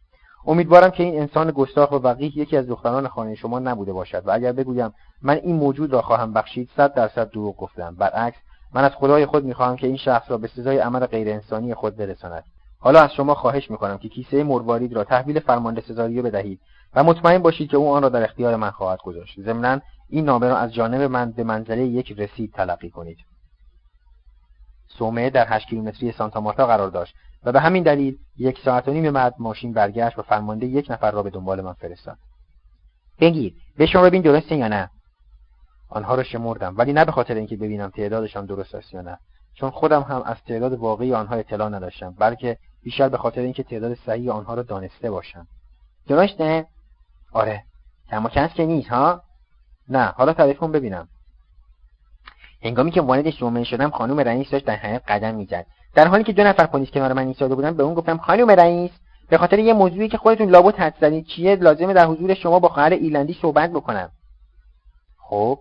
Speaker 1: امیدوارم که این انسان گستاخ و وقیح یکی از دختران خانه شما نبوده باشد و اگر بگویم من این موجود را خواهم بخشید صد درصد دروغ گفتم. برعکس من از خدای خود می‌خواهم که این شخص را به سزای عمل غیر انسانی خود برساند. حالا از شما خواهش می‌کنم که کیسه مروارید را تحویل فرمانده سزاریو بدهید و مطمئن باشید که او آن را در اختیار من خواهد گذاشت. ضمنا این نامه را از جانب من به منزله یک رسید تلقی کنید. صومعه در هشت کیلومتری سانتا مارتا قرار داشت. و به همین دلیل یک ساعت و نیم بعد ماشین برگشت و فرمانده یک نفر را به دنبال من فرستاد. بگیر به شما ببین درسته یا نه؟ آنها را شمردم ولی نه به خاطر اینکه ببینم تعدادشان درست است یا نه. چون خودم هم از تعداد واقعی آنها اطلاع نداشتم بلکه بیشتر به خاطر اینکه تعداد صحیح آنها را دانسته باشم. درسته؟ آره. کم که نیست ها؟ نه حالا تعریف کن ببینم. هنگامی که وارد شومه شدم خانم رئیس داشت در حیاط قدم می‌زد. در حالی که دو نفر پلیس کنار من ایستاده بودن به اون گفتم خانم رئیس به خاطر یه موضوعی که خودتون لابد حد زدید چیه؟ لازمه در حضور شما با خواهر ایلندی صحبت بکنم. خب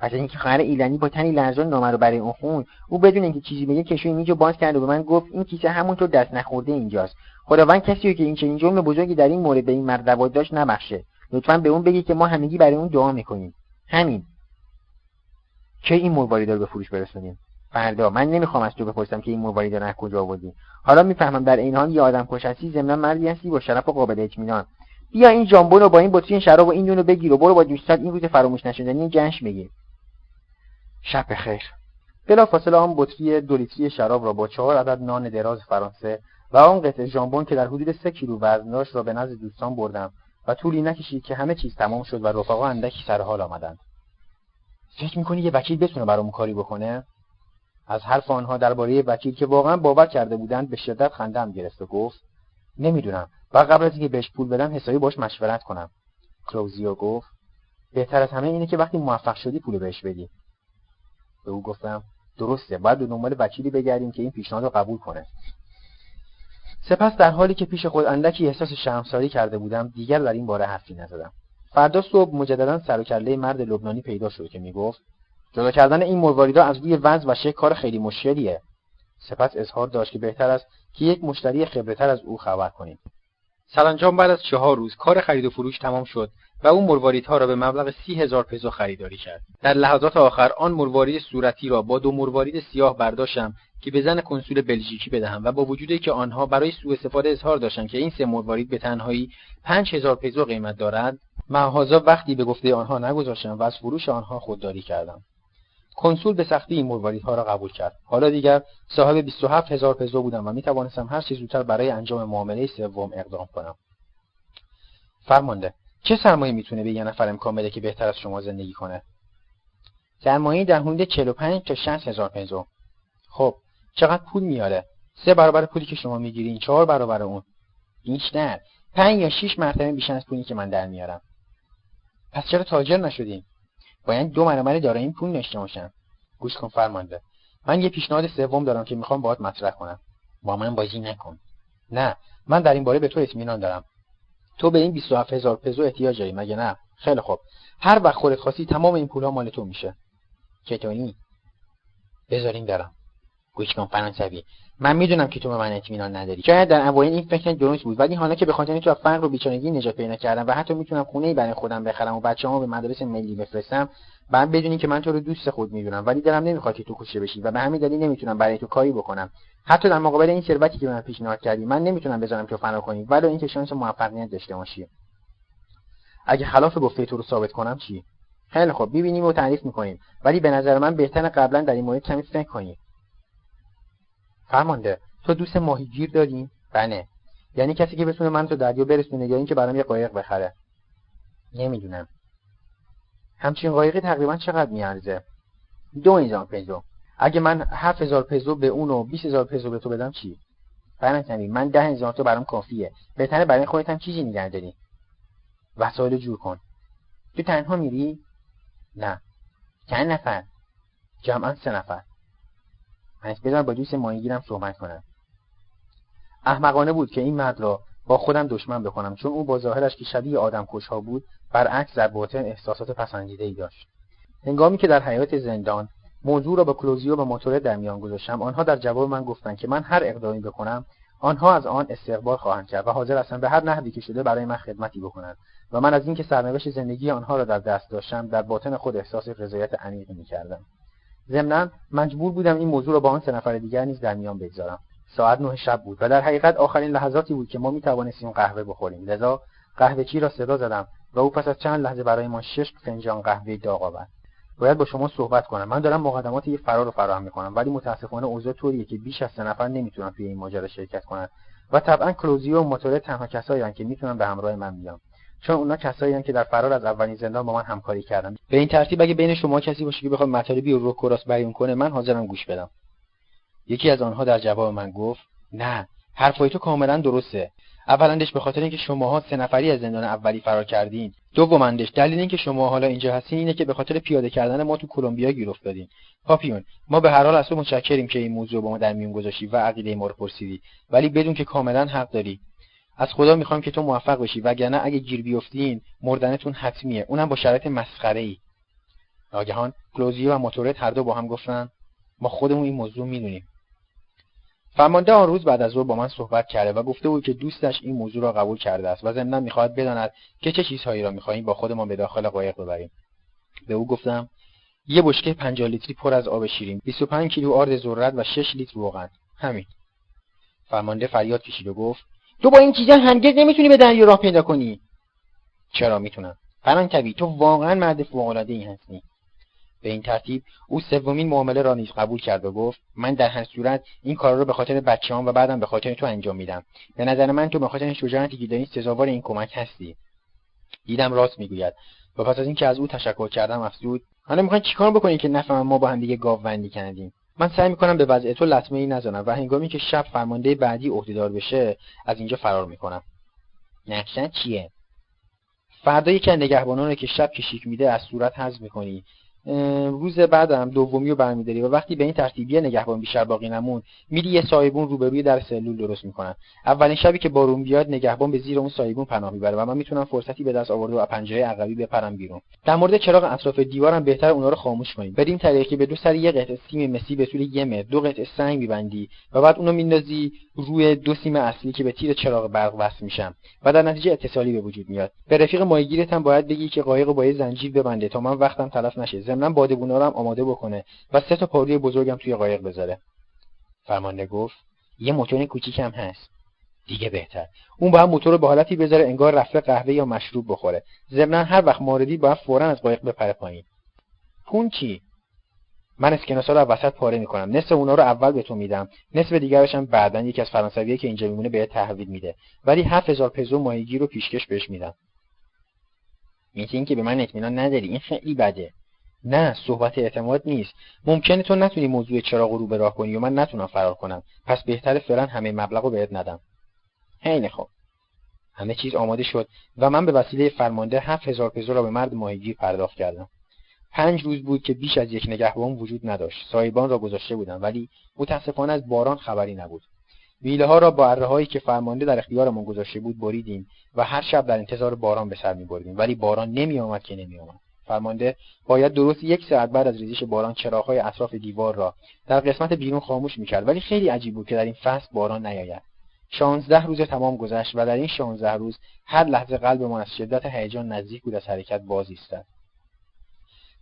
Speaker 1: پس اینکه خواهر ایلندی با تنی لرزان نامه رو برای اون خون او بدون اینکه چیزی بگه کشوی میجو باز کرد و به من گفت این کیسه همونطور دست نخورده اینجاست. خداوند کسی که این چنین جرم بزرگی در این مورد به این مرد روا داشت نبخشه. لطفا به اون بگی که ما همگی برای اون دعا می‌کنیم. همین. کی این مروارید رو به فروش برسونیم. فردا من نمی‌خوام از تو بپرسم که این موارید رو کجا آوردی. حالا می‌فهمم در این حال یه آدم کش هستی ضمنا مردی هستی با شرف و قابل اطمینان. بیا این جامبون رو با این بطری شراب و این دونو بگیر و برو با دوستات این روز فراموش نشدنی جشن بگیر شب بخیر. بلا فاصله آن بطری دو لیتری شراب را با چهار عدد نان دراز فرانسه و آن قطعه ژامبون که در حدود سه کیلو وزن داشت را به نزد دوستان بردم و طولی نکشید که همه چیز تمام شد و رفقا اندکی سر حال آمدند. فکر می‌کنی یه وکیل بتونه برام کاری بکنه؟ از حرف آنها درباره وکیل که واقعا باور کرده بودند به شدت خندم گرفت و گفت نمی‌دونم. و قبل از اینکه بهش پول بدم حسابی باش مشورت کنم. کلوزیو گفت بهتر از همه اینه که وقتی موفق شدی پول بهش بدی. به او گفتم درسته. باید به دنبال وکیلی بگردیم که این پیشنهاد رو قبول کنه. سپس در حالی که پیش خود اندکی احساس شرمساری کرده بودم دیگر در این باره حرفی نزدم. فردا صبح مجددا سر و مرد لبنانی پیدا شد که می‌گفت جدا کردن این مرواریدا از روی وزن و شکل کار خیلی مشکلیه. سپس اظهار داشت که بهتر است که یک مشتری خبرهتر از او خبر کنیم. سرانجام بعد از چهار روز کار خرید و فروش تمام شد و اون مرواریدها را به مبلغ سی هزار پزو خریداری کرد. در لحظات آخر آن مروارید صورتی را با دو مروارید سیاه برداشتم که به زن کنسول بلژیکی بدهم و با وجودی که آنها برای سوء استفاده اظهار داشتند که این سه مروارید به تنهایی پنج هزار پزو قیمت دارد معهازا وقتی به گفته آنها نگذاشتم و از فروش آنها خودداری کردم. کنسول به سختی این مرواریدها را قبول کرد. حالا دیگر صاحب 27 هزار پزو بودم و می توانستم هر چه زودتر برای انجام معامله سوم اقدام کنم. فرمانده چه سرمایه می‌تونه به یه نفر امکان بده که بهتر از شما زندگی کنه؟ سرمایه در حدود 45 تا 60 هزار پزو. خب چقدر پول میاره؟ سه برابر پولی که شما می‌گیرین چهار برابر اون. بیشتر پنج یا شش مرتبه بیشتر از پولی که من در میارم. پس چرا تاجر نشدین؟ باید دو برابر دارایی پول داشته باشم. گوش کن فرمانده. من یه پیشنهاد سوم دارم که می‌خوام باهات مطرح کنم. با من بازی نکن. نه من در این باره به تو اطمینان دارم. تو به این 27 هزار پزو احتیاج داری مگه نه؟ خیلی خوب. هر وقت خودت خواستی تمام این پولها مال تو میشه. چطوری؟ بذارین برم. گوش کن فرانسوی. من می‌دونم که تو به من اطمینان نداری. شاید در اوایل این فکر درست بود ولی حالا که به خاطر تو فقر و بیچارگی نجات پیدا کردم و حتی می‌تونم خونه ای برای خودم بخرم و بچه‌هامو به مدرسه ملی بفرستم بعد بدونی که من تو رو دوست خود می‌دونم ولی دلم نمی‌خواد که تو کشته بشی و به همین دلیل نمی‌تونم برای تو کاری بکنم. حتی در مقابل این ثروتی که به من پیشنهاد کردی من نمی‌تونم بذارم تو فنا کنی ولی اینکه شانس موفقیت داشته باشی. اگه خلاف گفته تو رو ثابت کنم چی؟ خیلی خب ببینیم و تعریف می‌کنیم. ولی به نظر من بهتر قبلا در این مورد کمی فکر کنی. فرمانده. تو دوست ماهیگیر داری بله. یعنی کسی که بتونه من تو دریا برسونه یا اینکه برام یه قایق بخره. نمی‌دونم. همچین قایقی تقریبا چقدر میارزه؟ دو هزار پزو. اگه من هفت هزار پزو به اون و بیس هزار پزو به تو بدم چی؟ فرنگ من ده هزار تو برام کافیه. بهتره برای خودت هم چیزی نگه داری. وسایل جور کن. تو تنها میری؟ نه. چند نفر؟ جمعا سه نفر. پس بذار با دوست ماهیگیرم صحبت کنم. احمقانه بود که این مرد را با خودم دشمن بکنم چون او با ظاهرش که شبیه آدم کشها بود برعکس در باطن احساسات پسندیده ای داشت. هنگامی که در حیات زندان موضوع را با کلوزیو و موتوره در میان گذاشتم آنها در جواب من گفتند که من هر اقدامی بکنم آنها از آن استقبال خواهند کرد و حاضر هستند به هر نحوی که شده برای من خدمتی بکنند و من از اینکه سرنوشت زندگی آنها را در دست داشتم در باطن خود احساس رضایت عمیقی می‌کردم. ضمنا مجبور بودم این موضوع را با آن سه نفر دیگر نیز در میان بگذارم. ساعت نه شب بود و در حقیقت آخرین لحظاتی بود که ما می توانستیم قهوه بخوریم. لذا قهوه چی را صدا زدم و او پس از چند لحظه برای ما شش فنجان قهوه داغ آورد. باید با شما صحبت کنم. من دارم مقدمات یه فرار رو فراهم می‌کنم ولی متاسفانه اوضاع طوریه که بیش از سه نفر نمی‌تونن توی این ماجرا شرکت کنن و طبعا کلوزیو و موتوره تنها کسایی که می‌تونن به همراه من بیان. چون اونا کسایی که در فرار از اولین زندان با من همکاری کردن به این ترتیب اگه بین شما کسی باشه که بخواد مطالبی رو رو بیان کنه من حاضرم گوش بدم. یکی از آنها در جواب من گفت نه حرفای تو کاملا درسته. اولندش به خاطر اینکه شماها سه نفری از زندان اولی فرار کردین. دومندش دلیل اینکه شما حالا اینجا هستین اینه که به خاطر پیاده کردن ما تو کلمبیا گیر افتادین. پاپیون ما به هر حال از تو متشکریم که این موضوع با ما در میون گذاشتی و عقیده ما رو پرسیدی. ولی بدون که کاملا حق داری از خدا می‌خوام که تو موفق بشی وگرنه اگه گیر بیفتین مردنتون حتمیه. اونم با شرایط مسخره ای ناگهان کلوزیو و موتورت هر دو با هم گفتن. ما خودمون این موضوع می‌دونیم. فرمانده آن روز بعد از ظهر با من صحبت کرده و گفته بود که دوستش این موضوع را قبول کرده است و ضمنا می‌خواهد بداند که چه چیزهایی را می‌خواهیم با خودمان به داخل قایق ببریم. به او گفتم یه بشکه 50 لیتری پر از آب شیرین 25 کیلو آرد ذرت و 6 لیتر روغن. همین. فرمانده فریاد کشید و گفت تو با این چیزا هرگز نمی‌تونی به دریا راه پیدا کنی. چرا می‌تونم؟ فرانکوی تو واقعا مرد فوقالعاده هستی. به این ترتیب او سومین معامله را نیز قبول کرد و گفت من در هر صورت این کار را به خاطر بچه‌هام و بعدم به خاطر تو انجام میدم. به نظر من تو به خاطر شجاعتی که داری سزاوار این کمک هستی. دیدم راست می‌گوید. و پس از اینکه از او تشکر کردم افزود. حالا می‌خواین چیکار بکنید که نفهمم ما با هم دیگه گاوبندی کردیم؟ من سعی می‌کنم به وضع تو لطمه ای نزنم و هنگامی که شب فرمانده بعدی عهدهدار بشه از اینجا فرار می‌کنم. نقشت چیه؟ فردا یکی از نگهبانان که شب کشیک میده از صورت حذف می‌کنی. روز بعدم دومی رو برمیداری و وقتی به این ترتیبیه نگهبان بیشتر باقی نمون میری یه سایبون روبروی در سلول درست می‌کنن. اولین شبی که بارون بیاد نگهبان به زیر اون سایبون پناه می‌بره و من می‌تونم فرصتی به دست آورده و پنجره عقبی بپرم بیرون. در مورد چراغ اطراف دیوارم بهتر اونا رو خاموش کنیم. بدین طریقی که به دو سر یه قطعه سیم مسی به طول یه متر دو قطعه سنگ میبندی و بعد اونو میندازی روی دو سیم اصلی که به تیر چراغ برق وصل میشن و در نتیجه اتصالی به وجود میاد. به رفیق ماهیگیرت هم باید بگی که قایق با یه زنجیر ببنده تا من وقتم تلف نشه. ضمن بادبونا رو هم آماده بکنه و سه تا پاروی بزرگم توی قایق بذاره. فرمانده گفت یه موتور کوچیکم هست. دیگه بهتر. اون باید موتور رو به حالتی بذاره انگار رفته قهوه یا مشروب بخوره. ضمنا هر وقت موردی باید فورا از قایق بپره پایین. پون چی؟ من اسکناسا رو وسط پاره می‌کنم. نصف اونا رو اول به تو میدم. نصف دیگرش هم بعدا یکی از فرانسویه که اینجا میمونه بهت تحویل میده. ولی 7000 پزو ماهیگیر رو پیشکش بهش میدم. میگه که به من اطمینان نداری. این خیلی بده. نه صحبت اعتماد نیست. ممکنه تو نتونی موضوع چراغ رو به راه کنی و من نتونم فرار کنم. پس بهتر فعلا همه مبلغ رو بهت ندم. خیلی خوب. همه چیز آماده شد و من به وسیله فرمانده هفت هزار پزو را به مرد ماهیگیر پرداخت کردم. پنج روز بود که بیش از یک نگهبان وجود نداشت. سایبان را گذاشته بودم ولی متاسفانه از باران خبری نبود. ویله ها را با اره هایی که فرمانده در اختیارمان گذاشته بود بریدیم و هر شب در انتظار باران به سر می بردیم ولی باران نمی آمد که نمی آمد. فرمانده باید درست یک ساعت بعد از ریزش باران چراغهای اطراف دیوار را در قسمت بیرون خاموش می‌کرد. ولی خیلی عجیب بود که در این فصل باران نیاید. شانزده روز تمام گذشت و در این شانزده روز هر لحظه قلبمان از شدت هیجان نزدیک بود از حرکت باز ایستد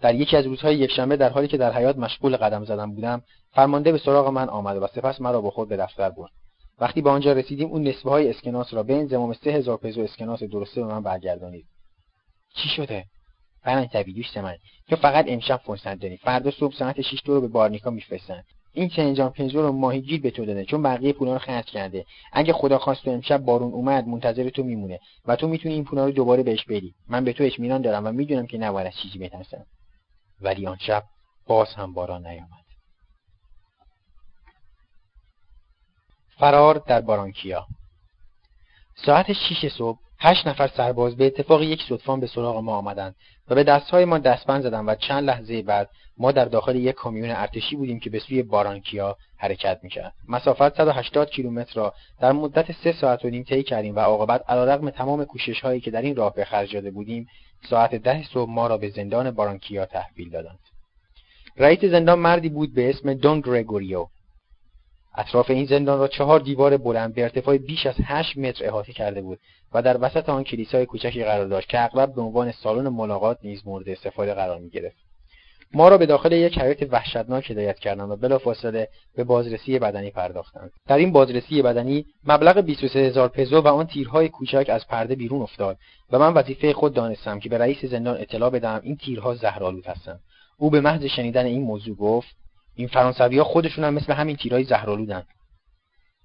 Speaker 1: در یکی از روزهای یکشنبه در حالی که در حیات مشغول قدم زدن بودم فرمانده به سراغ من آمد و سپس مرا با خود به دفتر برد. وقتی به آنجا رسیدیم اون نصفه های اسکناس را به این زمام سه هزار پزو اسکناس درسته به من برگردانید. چی شده؟ فرانسوی دوست من. تو فقط امشب فرصت داری فردا صبح ساعت 6 تو رو به بارنیکا میفرستن. این چنجان پنزور رو ماهیگیر به تو داده چون بقیه پولا رو خرج کرده. اگه خدا خواست تو امشب بارون اومد منتظر تو میمونه و تو می‌تونی این پولا رو دوباره بهش بدی. من به تو اطمینان دارم و می‌دونم که نباید از چیزی بترسم. ولی آن شب باز هم باران نیامد. فرار در بارانکیا. ساعت شیش صبح هشت نفر سرباز به اتفاق یک صدفان به سراغ ما آمدند. و به دستهای ما دستبند زدند و چند لحظه بعد ما در داخل یک کامیون ارتشی بودیم که به سوی بارانکیا حرکت می‌کرد. مسافت 180 کیلومتر را در مدت سه ساعت و نیم طی کردیم و عاقبت علیرغم تمام کوشش هایی که در این راه به خرج داده بودیم ساعت ده صبح ما را به زندان بارانکیا تحویل دادند. رئیس زندان مردی بود به اسم دون گرگوریو اطراف این زندان را چهار دیوار بلند به ارتفاع بیش از هشت متر احاطه کرده بود و در وسط آن کلیسای کوچکی قرار داشت که اغلب به عنوان سالن ملاقات نیز مورد استفاده قرار می‌گرفت. ما را به داخل یک حیات وحشتناک هدایت کردند و بلافاصله به بازرسی بدنی پرداختند. در این بازرسی بدنی مبلغ 23 هزار پزو و آن تیرهای کوچک از پرده بیرون افتاد و من وظیفه خود دانستم که به رئیس زندان اطلاع بدهم این تیرها زهرآلود هستند. او به محض شنیدن این موضوع گفت این فرانسوی ها خودشون هم مثل همین تیرهای زهرآلودن.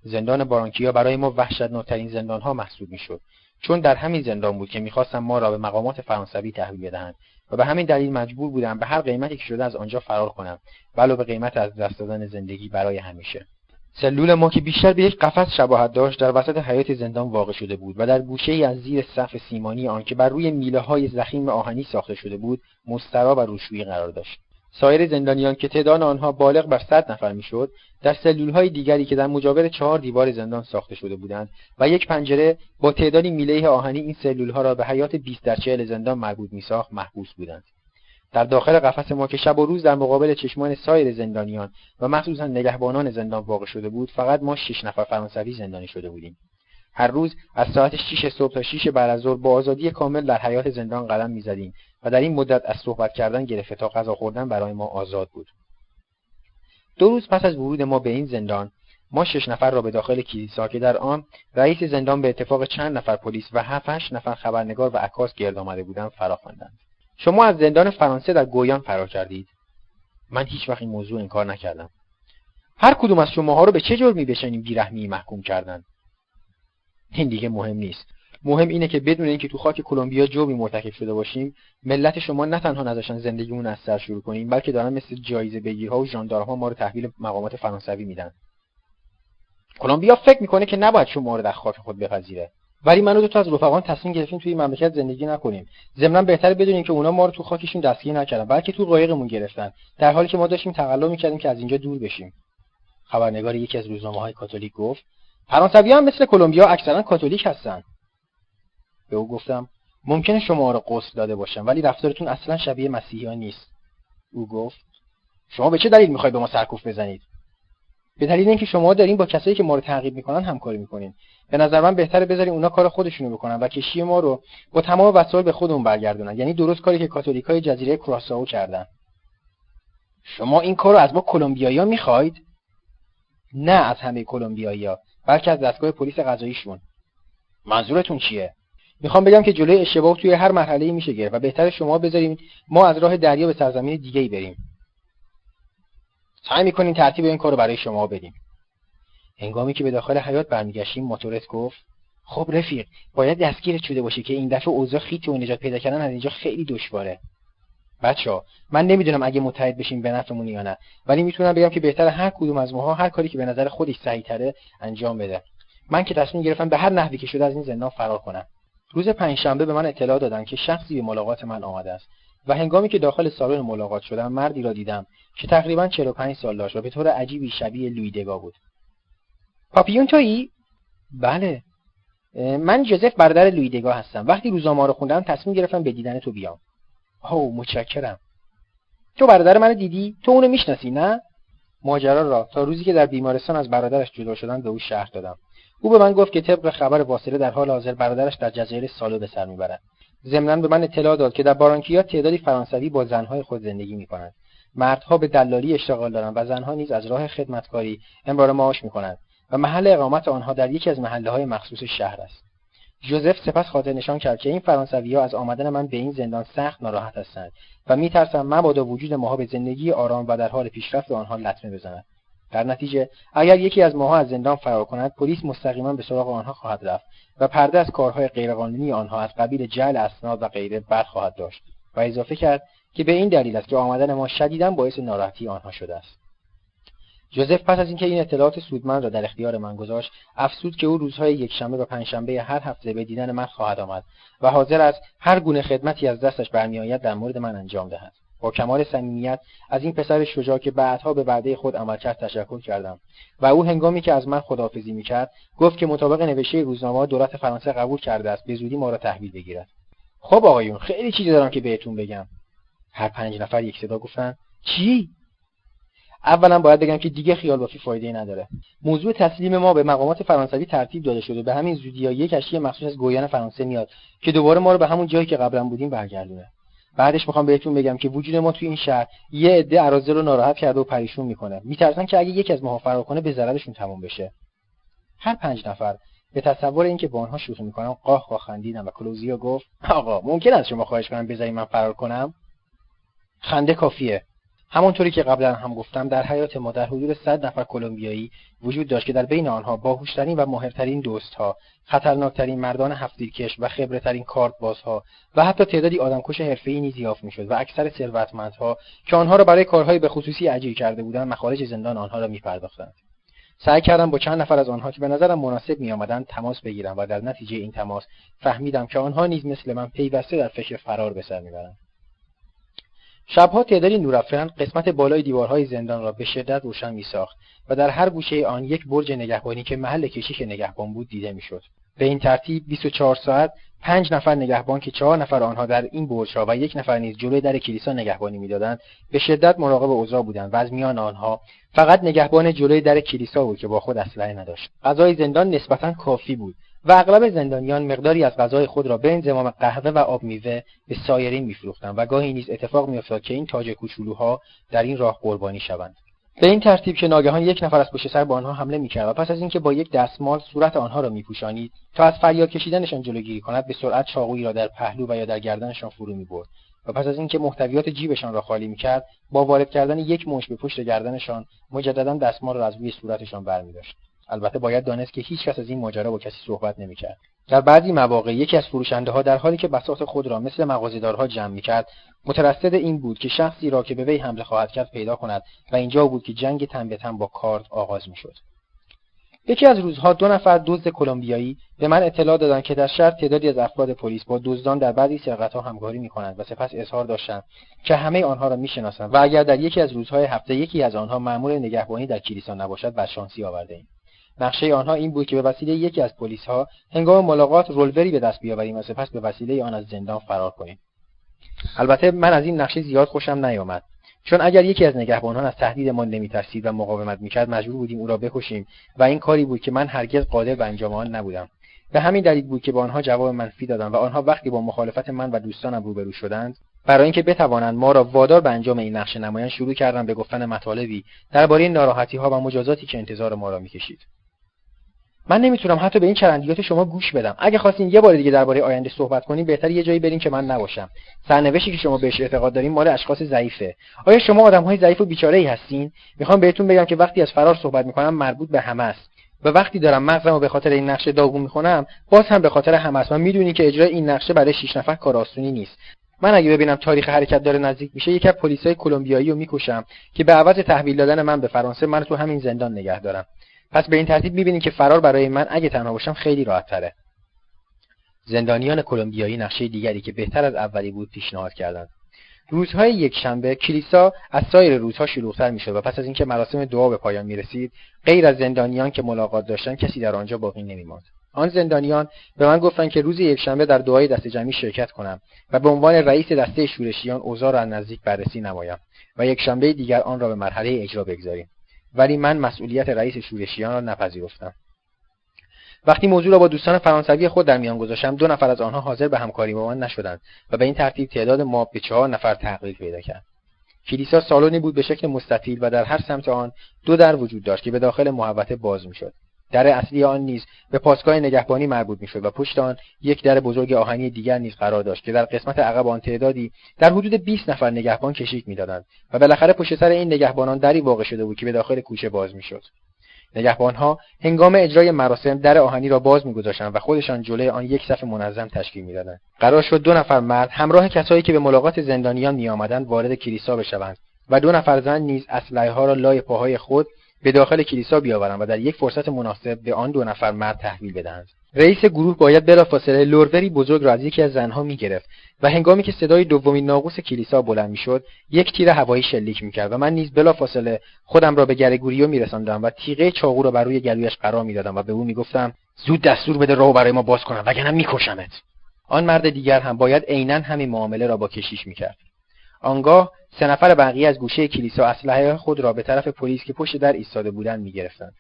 Speaker 1: زندان بارانکیا برای ما وحشتناکترین زندان ها محسوب می‌شد. چون در همین زندان بود که می‌خواستم ما را به مقامات فرانسوی تحویل بدهند و به همین دلیل مجبور بودم به هر قیمتی که شده از آنجا فرار کنم ولو به قیمت از دست دادن زندگی برای همیشه. سلول ما که بیشتر به یک قفس شباهت داشت در وسط حیات زندان واقع شده بود و در گوشه ای از زیر صف سیمانی آن که بر روی میله های زخیم آهنی ساخته شده بود مسترا و روشویی قرار داشت. سایر زندانیان که تعداد آنها بالغ بر صد نفر می‌شد در های دیگری که در مجاور چهار دیوار زندان ساخته شده بودند و یک پنجره با تعدادی میله آهنی این ها را به حیات 20 در چهل زندان مربوط میساخت محبوس بودند. در داخل قفس ما که شب و روز در مقابل چشمان سایر زندانیان و مخصوصا نگهبانان زندان واقع شده بود فقط ما شش نفر فرانسوی زندانی شده بودیم. هر روز از ساعت 6 صبح تا 6 بعد از ظهر با آزادی کامل در حیات زندان قدم می‌زدیم و در این مدت از صحبت کردن گرفته تا غذا خوردن برای ما آزاد بود. دو روز پس از ورود ما به این زندان ما شش نفر را به داخل کلیسا که در آن رئیس زندان به اتفاق چند نفر پلیس و هفت نفر خبرنگار و عکاس گرد آمده بودند فرا خواندند شما از زندان فرانسه در گویان فرار کردید. من هیچ وقت این موضوع انکار نکردم. هر کدوم از شماها رو به چه جرمی به چنین بیرحمی محکوم کردند این دیگه مهم نیست. مهم اینه که بدون اینکه تو خاک کلمبیا جوبی مرتکب شده باشیم ملت شما نه تنها نذاشتن زندگیمون از سر شروع کنیم بلکه دارن مثل جایزه بگیرها و ژاندارها ما رو تحویل مقامات فرانسوی میدن. کلمبیا فکر می‌کنه که نباید شما رو در خاک خود بپذیره. ولی من و تو از رفقان تصمیم گرفتیم توی مملکت زندگی نکنیم. ضمنا بهتره بدونیم که اونا ما رو تو خاکشون دستگیر نکردن بلکه تو قایقمون گرفتن. در حالی که ما داشتیم تقلا می‌کردیم که از اینجا دور بشیم. خبرنگار یکی از روزنامه های کاتولیک گفت فرانسوی هم مثل کلمبیا اکثرا کاتولیک هستن. به او گفتم ممکنه شما رو قسل داده باشم ولی رفتارتون اصلا شبیه مسیحیان نیست. او گفت شما به چه دلیل می‌خواید به ما سرکوف بزنید؟ به دلیل اینکه شما دارین با کسایی که ما رو تعقیب می‌کنن همکاری می‌کنین. به نظر من بهتره بذارین اونا کار خودشونو بکنن و کشتی ما رو با تمام وسایل به خودمون برگردونن. یعنی درست کاری که کاتولیکای جزیره کراسائو کردن. شما این کار رو از ما کلمبیایی‌ها می‌خواید؟ نه از همه کلمبیایی‌ها بلکه از دستگاه پلیس قضاییشون. منظورتون چیه؟ می‌خوام بگم که جلوی اشتباه توی هر مرحله میشه گرفت و بهتر شما بذاریم ما از راه دریا به سرزمین دیگه ای بریم. سعی می‌کنیم ترتیب این کار رو برای شما بدیم. هنگامی که به داخل حیات برمیگشتیم موتورت گفت خب رفیق باید دستگیرت شده باشی که این دفعه اوضاع خیت و نجات پیدا کردن از اینجا خیلی دشواره. بچه من نمی‌دونم اگه متحد بشیم به نفعمون یا نه ولی می‌تونم بگم که بهتر هر کدوم از ماها هر کاری که به نظر خودش صحیح تره انجام بده. من که تصمیم گرفتم به هر نحوی که شده از این زندان فرار کنم. روز پنجشنبه به من اطلاع دادن که شخصی به ملاقات من آمده است و هنگامی که داخل سالن ملاقات شدم مردی را دیدم که تقریبا 45 سال داشت و به طور عجیبی شبیه لویدگا بود. پاپیون تویی؟ بله. من جوزف برادر لویدگا هستم. وقتی روزنامه رو خوندم تصمیم گرفتم به دیدن تو بیام. او متشکرم. تو برادر منو دیدی؟ تو اونو می‌شناسی نه؟ ماجرا را. تا روزی که در بیمارستان از برادرش جدا شدن به او شهر دادم. او به من گفت که طبق خبر واصله در حال حاضر برادرش در جزایر سالو به سر می‌برد. ضمنا به من اطلاع داد که در بارانکیا تعدادی فرانسوی با زنهای خود زندگی می‌کنند. مردها به دلالی اشتغال دارند و زنها نیز از راه خدمتکاری امرار معاش می‌کنند و محل اقامت آنها در یکی از محله های مخصوص شهر است. جوزف سپس خاطر نشان کرد که این فرانسوی ها از آمدن من به این زندان سخت ناراحت هستند و میترسم مبادا وجود ماها به زندگی آرام و در حال پیشرفت آنها لطمه بزند. در نتیجه اگر یکی از ماها از زندان فرار کند پلیس مستقیما به سراغ آنها خواهد رفت و پرده از کارهای غیرقانونی آنها از قبیل جعل اسناد و غیره خواهد داشت و اضافه کرد که به این دلیل است که آمدن ما شدیدا باعث ناراحتی آنها شده است. جوزف پس از اینکه این اطلاعات سودمند را در اختیار من گذاشت افسود که او روزهای یکشنبه و پنجشنبه هر هفته به دیدن من خواهد آمد و حاضر است هر گونه خدمتی از دستش برمیآید در مورد من انجام دهد. با کمال صمیمیت از این پسر شجاع که بعدها به وعده خود عمل کرد تشکر کردم. و او هنگامی که از من خداحافظی می‌کرد گفت که مطابق نوشته روزنامه دولت فرانسه قبول کرده است به زودی ما را تحویل بگیرد. خب آقایون خیلی چیزی دارم که بهتون بگم. هر پنج نفر یک صدا گفتن چی؟ اولا باید بگم که دیگه خیال بافی فایده نداره. موضوع تسلیم ما به مقامات فرانسوی ترتیب داده شده. به همین زودی یک کشتی مخصوص از گویان فرانسه میاد که دوباره ما رو به همون جایی که قبلا بودیم برگردونه. بعدش می‌خوام بهتون بگم که وجود ما توی این شهر یه عده اراضی رو ناراحت کرده و پریشون می‌کنه. میترسن که اگه یکی از ماها فرار کنه به ضررشون تموم بشه. هر پنج نفر به تصور اینکه با آنها شوخی می‌کنم قاه قاه خندیدم و کلوزیو گفت آقا ممکن است شما خواهش کنم بذاری من فرار کنم؟ خنده کافیه. همانطوری که قبلا هم گفتم در حیات ما در حدود 100 نفر کلمبیایی وجود داشت که در بین آنها باهوشترین و ماهرترین دوستها خطرناکترین مردان هفتیرکش و خبرترین کارت بازها و حتی تعدادی آدمکش حرفه‌ای نیز یافت می‌شد و اکثر ثروتمندها که آنها را برای کارهای به خصوصی اجیر کرده بودند مخارج زندان آنها را میپرداختند. سعی کردم با چند نفر از آنها که به نظرم مناسب میآمدند تماس بگیرم و در نتیجه این تماس فهمیدم که آنها نیز مثل من پیوسته در فکر فرار به سر می‌برند. شبها تعدادی نورافکن قسمت بالای دیوارهای زندان را به شدت روشن میساخت و در هر گوشه آن یک برج نگهبانی که محل کشیک نگهبان بود دیده می‌شد. به این ترتیب 24 ساعت پنج نفر نگهبان که چهار نفر آنها در این برجها و یک نفر نیز جلوی در کلیسا نگهبانی می‌دادند به شدت مراقب اوضاع بودند و از میان آنها فقط نگهبان جلوی در کلیسا بود که با خود اسلحه نداشت. غذای زندان نسبتا کافی بود. و اغلب زندانیان مقداری از غذای خود را به انضمام قهوه و آب میوه به سایرین میفروختند و گاهی نیز اتفاق میافتاد که این تاج کوچولوها در این راه قربانی شوند. به این ترتیب که ناگهان یک نفر از پشت سر به آنها حمله می‌کرد و پس از اینکه با یک دستمال صورت آنها را میپوشانید تا از فریاد کشیدنشان جلوگیری کند به سرعت چاقویی را در پهلو و یا در گردنشان فرو می‌برد و پس از اینکه محتویات جیبشان را خالی می‌کرد با وارد کردن یک مش به پشت گردنشان مجددا دستمال را از روی صورتشان برمیداشت. البته باید دانست که هیچ کس از این ماجرا با کسی صحبت نمی‌کرد. در بعضی مواقع یکی از فروشنده ها در حالی که بساط خود را مثل مغازه‌دارها جمع می‌کرد مترصد این بود که شخصی را که به وی حمله خواهد کرد پیدا کند و اینجا بود که جنگ تن به تن با کارت آغاز می‌شد. یکی از روزها دو نفر دزد کلمبیایی به من اطلاع دادند که در شهر تعدادی از افراد پلیس با دزدان در بعضی سرقتها همکاری می‌کنند و سپس اظهار داشتند که همه آنها را می‌شناسند و اگر در یکی از روزهای هفته یکی از آنها مأمور نگهبانی در کلیسا نباشد بدشانسی آوردهایم نقشه آنها این بود که به وسیله یکی از پلیسها هنگام ملاقات رولوری به دست بیاوریم و سپس به وسیله آن از زندان فرار کنیم. البته من از این نقشه زیاد خوشم نیامد. چون اگر یکی از نگهبانان از تهدیدمان نمیترسید و مقاومت می‌کرد مجبور بودیم او را بکشیم و این کاری بود که من هرگز قادر به انجام آن نبودم. به همین دلیل بود که به آنها جواب منفی دادم و آنها وقتی با مخالفت من و دوستانم روبرو شدند برای اینکه بتوانند ما را وادار به انجام این نقشه نمایان شروع کردن به گفتن مطالبی درباره ناراحتی ها و مجازاتی که انتظار ما را می‌کشید. من نمی‌تونم حتی به این چرندیات شما گوش بدم. اگه خواستین یه بار دیگه درباره آینده صحبت کنیم بهتر یه جایی بریم که من نباشم. سرنوشتی که شما بهش اعتقاد دارین مال اشخاص ضعیفه. آیا شما آدمهای ضعیف و بیچاره ای هستین؟ می‌خوام بهتون بگم که وقتی از فرار صحبت می‌کنم مربوط به همه است. و وقتی دارم مغزم رو به خاطر این نقشه داغون می‌کنم باز هم به خاطر همه است. و می‌دونی که اجرای این نقشه برای شیش نفر کار آسونی نیست. من اگه ببینم تاریخ حرکت داره نزدیک میشه یکی از پلیسای کلمبیایی رو می‌کشم که به عوض تحویل دادن من به فرانسه من تو همین زندان نگه دارم. پس به این ترتیب می‌بینید که فرار برای من اگه تنها باشم خیلی راحت تره. زندانیان کلمبیایی نقشه دیگری که بهتر از اولی بود پیشنهاد کردند. روزهای یک شنبه کلیسا از سایر روزها شلوغتر می‌شد و پس از اینکه مراسم دعا به پایان می‌رسید غیر از زندانیان که ملاقات داشتند کسی در آنجا باقی نمیماند آن زندانیان به من گفتند که روز یکشنبه در دعای دست جمعی شرکت کنم و به عنوان رئیس دسته شورشیان اوضاع را نزدیک بررسی نمایم و یک شنبه دیگر آن را به مرحله اجرا بگذاریم ولی من مسئولیت رئیس شورشیان را نپذیرفتم. وقتی موضوع را با دوستان فرانسوی خود در میان گذاشتم دو نفر از آنها حاضر به همکاری با من نشدند و به این ترتیب تعداد ما به چهار نفر تغییر پیدا کرد. کلیسا سالنی بود به شکل مستطیل و در هر سمت آن دو در وجود داشت که به داخل محوطه باز می‌شد. در اصلی آن نیز به پاسگاه نگهبانی مربوط می‌شد و پشت آن یک در بزرگ آهنی دیگر نیز قرار داشت که در قسمت عقب آن تعدادی در حدود 20 نفر نگهبان کشیک می‌دادند و بالاخره پشت سر این نگهبانان دری واقع شده بود که به داخل کوچه باز می‌شد. نگهبانها هنگام اجرای مراسم در آهنی را باز میگذاشتند و خودشان جلوی آن یک صف منظم تشکیل می‌دادند. قرار شد دو نفر مرد همراه کسایی که به ملاقات زندانیان میآمدند وارد کلیسا بشوند و دو نفر زن نیز اسلحه ها را لای پاهای خود به داخل کلیسا بیاورند و در یک فرصت مناسب به آن دو نفر مرد تحویل بدهند. رئیس گروه باید بلافاصله لوروری بزرگ را از یکی از زنها می‌گرفت و هنگامی که صدای دومین ناقوس کلیسا بلند می‌شد یک تیر هوایی شلیک می‌کرد و من نیز بلافاصله خودم را به گرگوریو میرساندم و تیغه چاقو را بر روی گلویش قرار می‌دادم و به او می‌گفتم زود دستور بده راهو برای ما باز کنم وگرنه میکشمت. آن مرد دیگر هم باید عینا همین معامله را با کشیش می‌کرد. آنگاه سه نفر بقیه از گوشه کلیسا اسلحه خود را به طرف پلیس که پشت در ایستاده بودند می‌گرفتند.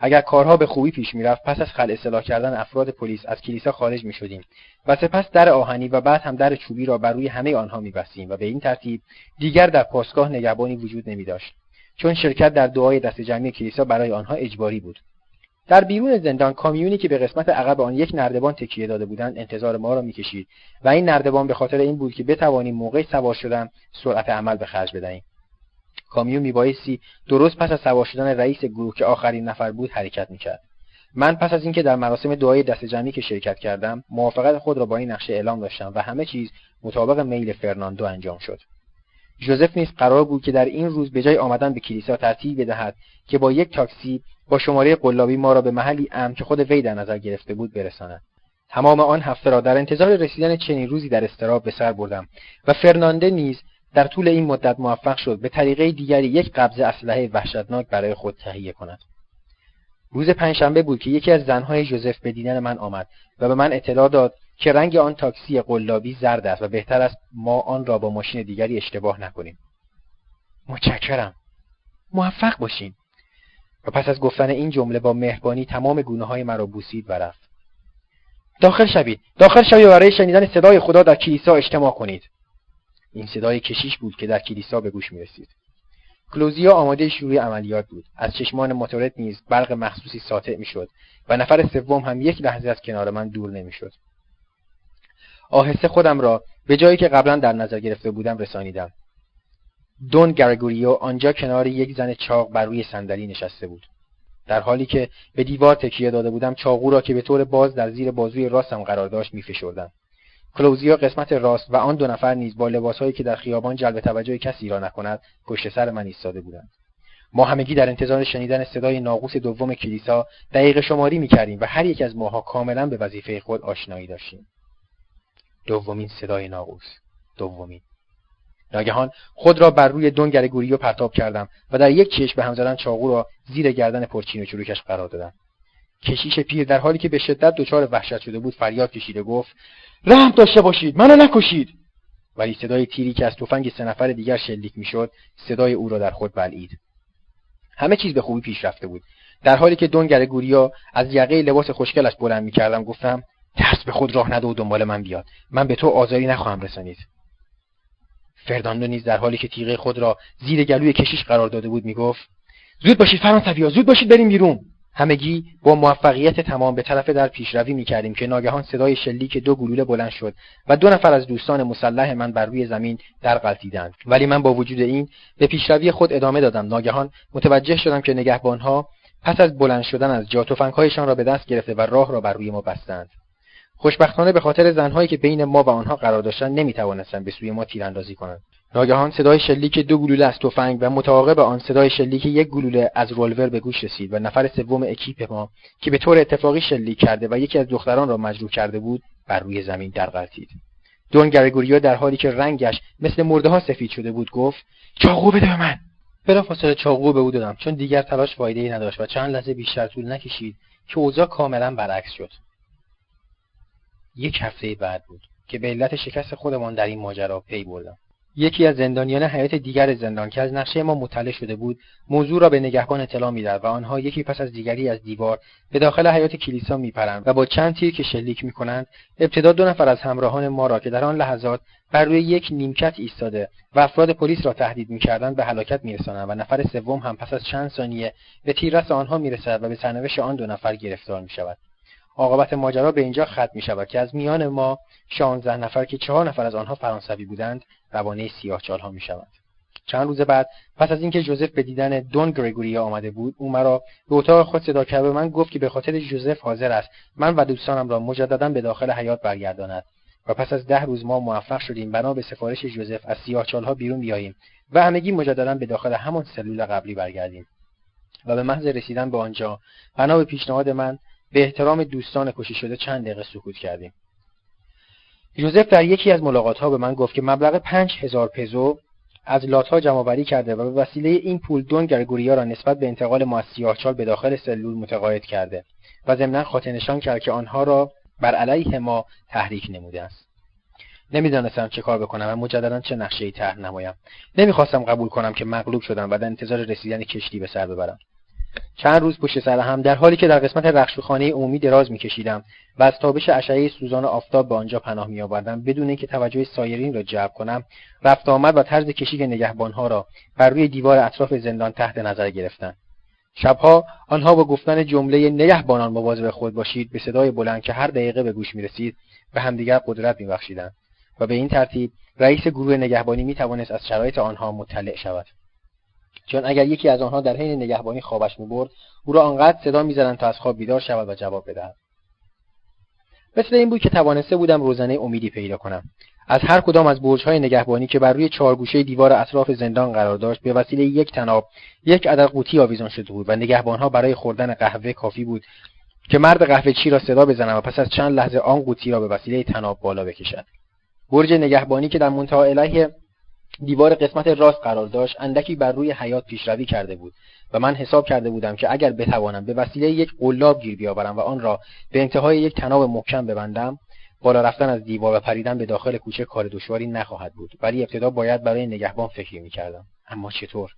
Speaker 1: اگر کارها به خوبی پیش می‌رفت پس از خل اصلاح کردن افراد پلیس از کلیسا خارج می‌شدیم و سپس در آهنی و بعد هم در چوبی را بر روی همه آنها میبستیم و به این ترتیب دیگر در پاسگاه نگهبانی وجود نمیداشت. چون شرکت در دعای دست جمعی کلیسا برای آنها اجباری بود. در بیرون زندان کامیونی که به قسمت عقب آن یک نردبان تکیه داده بودند انتظار ما را می‌کشید و این نردبان به خاطر این بود که بتوانیم موقع سوار شدن سرعت عمل به خرج بدهیم. کامیون میبایستی درست پس از سوار شدن رئیس گروه که آخرین نفر بود حرکت می‌کرد. من پس از اینکه در مراسم دعای دست جمعی که شرکت کردم موافقت خود را با این نقشه اعلام داشتم و همه چیز مطابق میل فرناندو انجام شد. جوزف نیز قرار بود که در این روز به جای آمدن به کلیسا ترتیب بدهد که با یک تاکسی با شماره قلابی ما را به محلی امن که خود وی در نظر گرفته بود برساند. تمام آن هفته را در انتظار رسیدن چنین روزی در استراب به سر بردم و فرنانده نیز در طول این مدت موفق شد به طریقه دیگری یک قبضه اسلحه وحشتناک برای خود تهیه کند. روز پنجشنبه بود که یکی از زنهای جوزف به دیدن من آمد و به من اطلاع داد که رنگ آن تاکسی قلابی زرد است و بهتر است ما آن را با ماشین دیگری اشتباه نکنیم. متشکرم. موفق باشین. و پس از گفتن این جمله با مهربانی تمام گونه های مرا بوسید و رفت. داخل شوید. داخل شوید برای شنیدن صدای خدا در کلیسا اجتماع کنید. این صدای کشیش بود که در کلیسا به گوش می رسید کلوزیا آماده شروع عملیات بود. از چشمان موتورت نیز برق مخصوصی ساطع می‌شد و نفر سوم هم یک لحظه از کنار من دور نمی‌شد. آهسته خودم را به جایی که قبلا در نظر گرفته بودم رسانیدم. دون گرگوریو آنجا کنار یک زن چاق بر روی صندلی نشسته بود. در حالی که به دیوار تکیه داده بودم چاقو را که به طور باز در زیر بازوی راستم قرار داشت میفشردم. کلوزیا قسمت راست و آن دو نفر نیز با لباسهایی که در خیابان جلب توجه کسی را نکند پشت سر من ایستاده بودند. ما همگی در انتظار شنیدن صدای ناقوس دوم کلیسا دقیق شماری می‌کردیم و هر یک از ماها کاملا به وظیفه خود آشنایی داشتیم. دومین صدای ناقوس. دومین. ناگهان خود را بر روی دنگر گوریو پرتاب کردم و در یک چشم به هم زدن چاقو را زیر گردن پرچین و چروکش قرار دادم. کشیش پیر در حالی که به شدت دچار وحشت شده بود فریاد کشید و گفت رحم داشته باشید منو نکشید. ولی صدای تیری که از تفنگ سه نفر دیگر شلیک می‌شد صدای او را در خود بلعید. همه چیز به خوبی پیش رفته بود. در حالی که دونگر گوریا از یقه لباس خوشگلش بلند می‌کردم گفتم ترس به خود راه نده و دنبال من بیاد. من به تو آزاری نخواهم رسانید. فرداندو نیز در حالی که تیغه خود را زیر گلوی کشیش قرار داده بود می‌گفت زود باشید فرانسویا زود باشید بریم بیرون. همگی با موفقیت تمام به طرف در پیشروی می‌کردیم که ناگهان صدای شلیک دو گلوله بلند شد و دو نفر از دوستان مسلح من بر روی زمین در غلطیدند ولی من با وجود این به پیشروی خود ادامه دادم. ناگهان متوجه شدم که نگهبانها پس از بلند شدن از جا تفنگهایشان را به دست گرفته و راه را بر روی ما بستند. خوشبختانه به خاطر زنهایی که بین ما و آنها قرار داشتند نمی‌توانستند به سوی ما تیراندازی کنند. ناگهان صدای شلیک دو گلوله از تفنگ و متعاقب آن صدای شلیک یک گلوله از رولور به گوش رسید و نفر سوم اکیپ ما که به طور اتفاقی شلیک کرده و یکی از دختران را مجروح کرده بود بر روی زمین درغلطید دون گرگوریو در حالی که رنگش مثل مرده ها سفید شده بود گفت چاقو بده به من. بلافاصله چاقو به او دادم چون دیگر تلاش ای نداشت و چند لحظه بیشتر طول نکشید که اوضاع کاملا برعکس شد. یک هفته بعد بود که به علت شکست خودمان در این ماجرا پی بردم. یکی از زندانیان حیات دیگر زندان که از نقشه ما مطلع شده بود موضوع را به نگهبان اطلاع می‌داد و آنها یکی پس از دیگری از دیوار به داخل حیات کلیسا میپرند و با چند تیر که شلیک می‌کنند ابتدا دو نفر از همراهان ما را که در آن لحظات بر روی یک نیمکت ایستاده و افراد پلیس را تهدید می‌کردند به هلاکت میرسانند و نفر سوم هم پس از چند ثانیه به تیررس آنها می‌رسد و به سرنوشت آن دو نفر گرفتار می‌شود. عاقبت ماجرا به اینجا ختم می شود که از میان ما شانزده نفر که چهار نفر از آنها فرانسوی بودند روانه سیاه ها می شود. چند روز بعد پس از اینکه جوزف به دیدن دون گریگوریا آمده بود او مرا به اتاق خود صدا کرد و من گفت که به خاطر جوزف حاضر است. من و دوستانم را مجددا به داخل حیات برگرداند و پس از ده روز ما موفق شدیم. بنا به سفارش جوزف از سیاهچالها بیرون بیاییم و همگی مجددا به داخل همان سلول قبلی برگردیم. و به محض رسیدن به آنجا بنا به پیشنهاد من به احترام دوستان کشی شده چند دقیقه سکوت کردیم. یوزف در یکی از ملاقات ها به من گفت که مبلغ پنج هزار پزو از لاتها جمع کرده و به وسیله این پول دون گرگوریا را نسبت به انتقال ما از سیاهچال به داخل سلول متقاعد کرده و ضمنا خاطر نشان کرد که آنها را بر علیه ما تحریک نموده است. نمی‌دانستم چه کار بکنم و مجددا چه نقشه ای طرح نمایم. نمی‌خواستم قبول کنم که مغلوب شدم و در انتظار رسیدن کشتی به سر ببرم. چند روز پشت سر هم در حالی که در قسمت رخشوخانه عمومی دراز میکشیدم و از تابش اشعه سوزان آفتاب به آنجا پناه میآوردم بدون اینکه توجه سایرین را جلب کنم رفت آمد و طرز کشیک نگهبانها را بر روی دیوار اطراف زندان تحت نظر گرفتند شبها آنها با گفتن جمله نگهبانان مواظب خود باشید به صدای بلند که هر دقیقه به گوش می‌رسید به همدیگر قدرت میبخشیدند و به این ترتیب رئیس گروه نگهبانی می‌توانست از شرایط آنها مطلع شود. چون اگر یکی از آنها در حین نگهبانی خوابش می‌برد او را آنقدر صدا می‌زدند تا از خواب بیدار شود و جواب بدهد. مثل این بود که توانسته بودم روزنه امیدی پیدا کنم. از هر کدام از برجهای نگهبانی که بر روی چهارگوشه دیوار اطراف زندان قرار داشت به وسیله یک تناب یک عدد قوطی آویزان شده بود و نگهبانها برای خوردن قهوه کافی بود که مرد قهوه چی را صدا بزنند و پس از چند لحظه آن قوطی را به وسیله تناب بالا بکشد. برج نگهبانی که در منتها دیوار قسمت راست قرار داشت اندکی بر روی حیات پیشروی کرده بود و من حساب کرده بودم که اگر بتوانم به وسیله یک قلاب گیر بیاورم و آن را به انتهای یک تناب محکم ببندم بالا رفتن از دیوار و پریدن به داخل کوچه کار دشواری نخواهد بود ولی ابتدا باید برای نگهبان فکری می‌کردم. اما چطور؟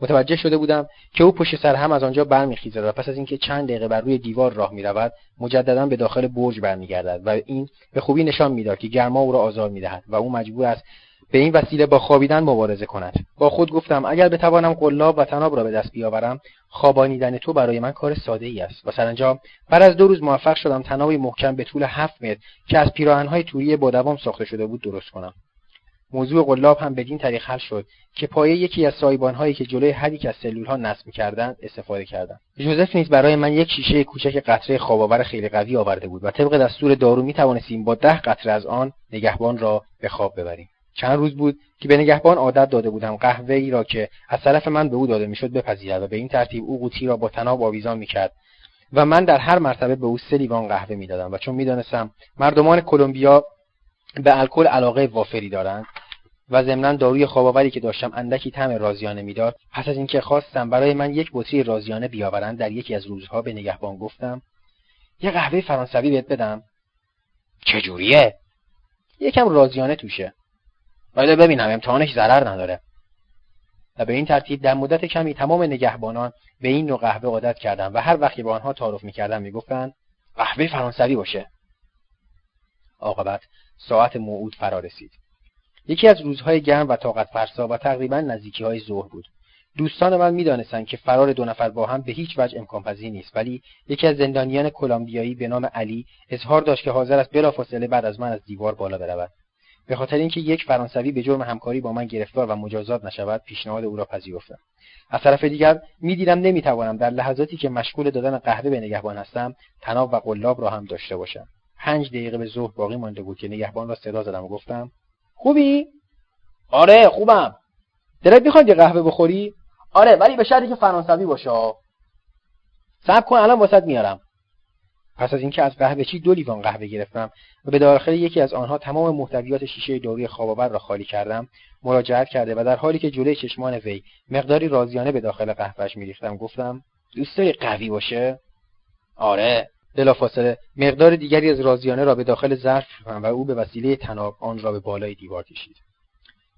Speaker 1: متوجه شده بودم که او پشت سر هم از آنجا برمیخیزد و پس از اینکه چند دقیقه بر روی دیوار راه می‌رود مجددا به داخل برج برمیگردد و این به خوبی نشان می‌داد که گرما او را آزار می‌دهد و او مجبور است به این وسیله با خوابیدن مبارزه کند. با خود گفتم اگر بتوانم قلاب و تناب را به دست بیاورم خوابانیدن تو برای من کار ساده ای است. و سرانجام بعد از دو روز موفق شدم تنابی محکم به طول هفت متر که از پیراهنهای توری با دوام ساخته شده بود درست کنم. موضوع قلاب هم بدین طریق حل شد که پایه یکی از سایبانهایی که جلوی هر یک از سلولها نصب می‌کردند استفاده کردم. جوزف نیز برای من یک شیشه کوچک قطره خوابآور خیلی قوی آورده بود و طبق دستور دارو می توانستیم با ده قطره از آن نگهبان را به خواب ببریم. چند روز بود که به نگهبان عادت داده بودم قهوه ای را که از طرف من به او داده می‌شد بپذیرد و به این ترتیب او قوطی را با تناب آویزان می‌کرد و من در هر مرتبه به او سه لیوان قهوه می‌دادم و چون می‌دانستم مردمان کلمبیا به الکل علاقه وافری دارند و ضمنا داروی خوابآوری که داشتم اندکی طعم رازیانه می‌داد پس از اینکه خواستم برای من یک بطری رازیانه بیاورند در یکی از روزها به نگهبان گفتم یه قهوه فرانسوی بهت بدم. چجوریه؟ یکم رازیانه توشه. باید ببینم امتحانش ضرر نداره؟ و به این ترتیب در مدت کمی تمام نگهبانان به این نوع قهوه عادت کردند و هر وقتی با آنها تعارف می‌کردم می‌گفتند قهوه فرانسوی باشه. عاقبت ساعت موعود فرا رسید. یکی از روزهای گرم و طاقت فرسا و تقریبا نزدیکی های ظهر بود. دوستان من می‌دانستند که فرار دو نفر با هم به هیچ وجه امکان پذیر نیست ولی یکی از زندانیان کلمبیایی به نام علی اظهار داشت که حاضر است بلافاصله بعد از من از دیوار بالا برود. به خاطر اینکه یک فرانسوی به جرم همکاری با من گرفتار و مجازات نشود پیشنهاد او را پذیرفتم. از طرف دیگر می‌دیدم نمی‌توانم در لحظاتی که مشغول دادن قهوه به نگهبان هستم تناب و قلاب را هم داشته باشم. پنج دقیقه به ظهر باقی مانده بود که نگهبان را صدا زدم و گفتم خوبی؟ آره خوبم. دلت می‌خواد یه قهوه بخوری؟ آره ولی به شرطی که فرانسوی باشه صبر کن الان واسط میارم. پس از اینکه از قهوه چی دو لیوان قهوه گرفتم و به داخل یکی از آنها تمام محتویات شیشه داروی خوابآور را خالی کردم مراجعت کرده و در حالی که جلوی چشمان وی مقداری رازیانه به داخل قهوهش میریختم گفتم دوست داری قوی باشه؟ آره. بلافاصله مقدار دیگری از رازیانه را به داخل ظرف و او به وسیله تناب آن را به بالای دیوار کشید.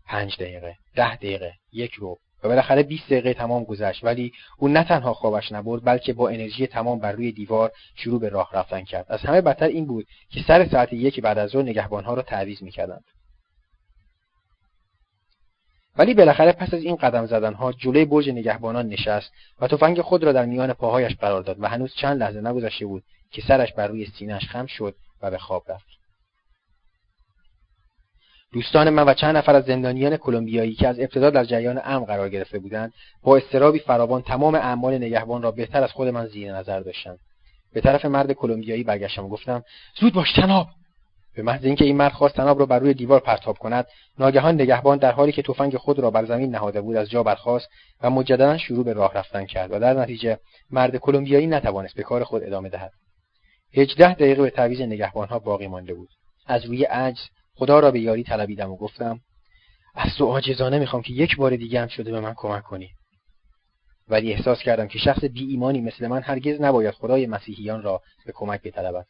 Speaker 1: پنج دقیقه ده دقیقه یک رو و بالاخره 20 دقیقه تمام گذشت. ولی او نه تنها خوابش نبرد بلکه با انرژی تمام بر روی دیوار شروع به راه رفتن کرد. از همه بدتر این بود که سر ساعت یک بعد از ظهر نگهبانها را تعویض می‌کردند. ولی بالاخره پس از این قدم زدنها جلوی برج نگهبانان نشست و تفنگ خود را در میان پاهایش قرار داد و هنوز چند لحظه نگذشته بود که سرش بر روی سینهش خم شد و به خواب رفت. دوستان من و چند نفر از زندانیان کلمبیایی که از ابتدا در جریان امر قرار گرفته بودند با استرابی فراوان تمام اعمال نگهبان را بهتر از خود من زیر نظر داشتند. به طرف مرد کلمبیایی برگشتم و گفتم زود باش تناب به محض اینکه این مرد خواست تناب را بر روی دیوار پرتاب کند ناگهان نگهبان در حالی که تفنگ خود را بر زمین نهاده بود از جا برخاست و مجددا شروع به راه رفتن کرد و در نتیجه مرد کلمبیایی نتوانست به کار خود ادامه دهد. هجده دقیقه به تعویض نگهبانها باقی مانده بود. از روی عجز خدا را به یاری طلبیدم و گفتم از تو عاجزانه می‌خوام که یک بار دیگه هم شده به من کمک کنی. ولی احساس کردم که شخص بی ایمانی مثل من هرگز نباید خدای مسیحیان را به کمک بطلبد.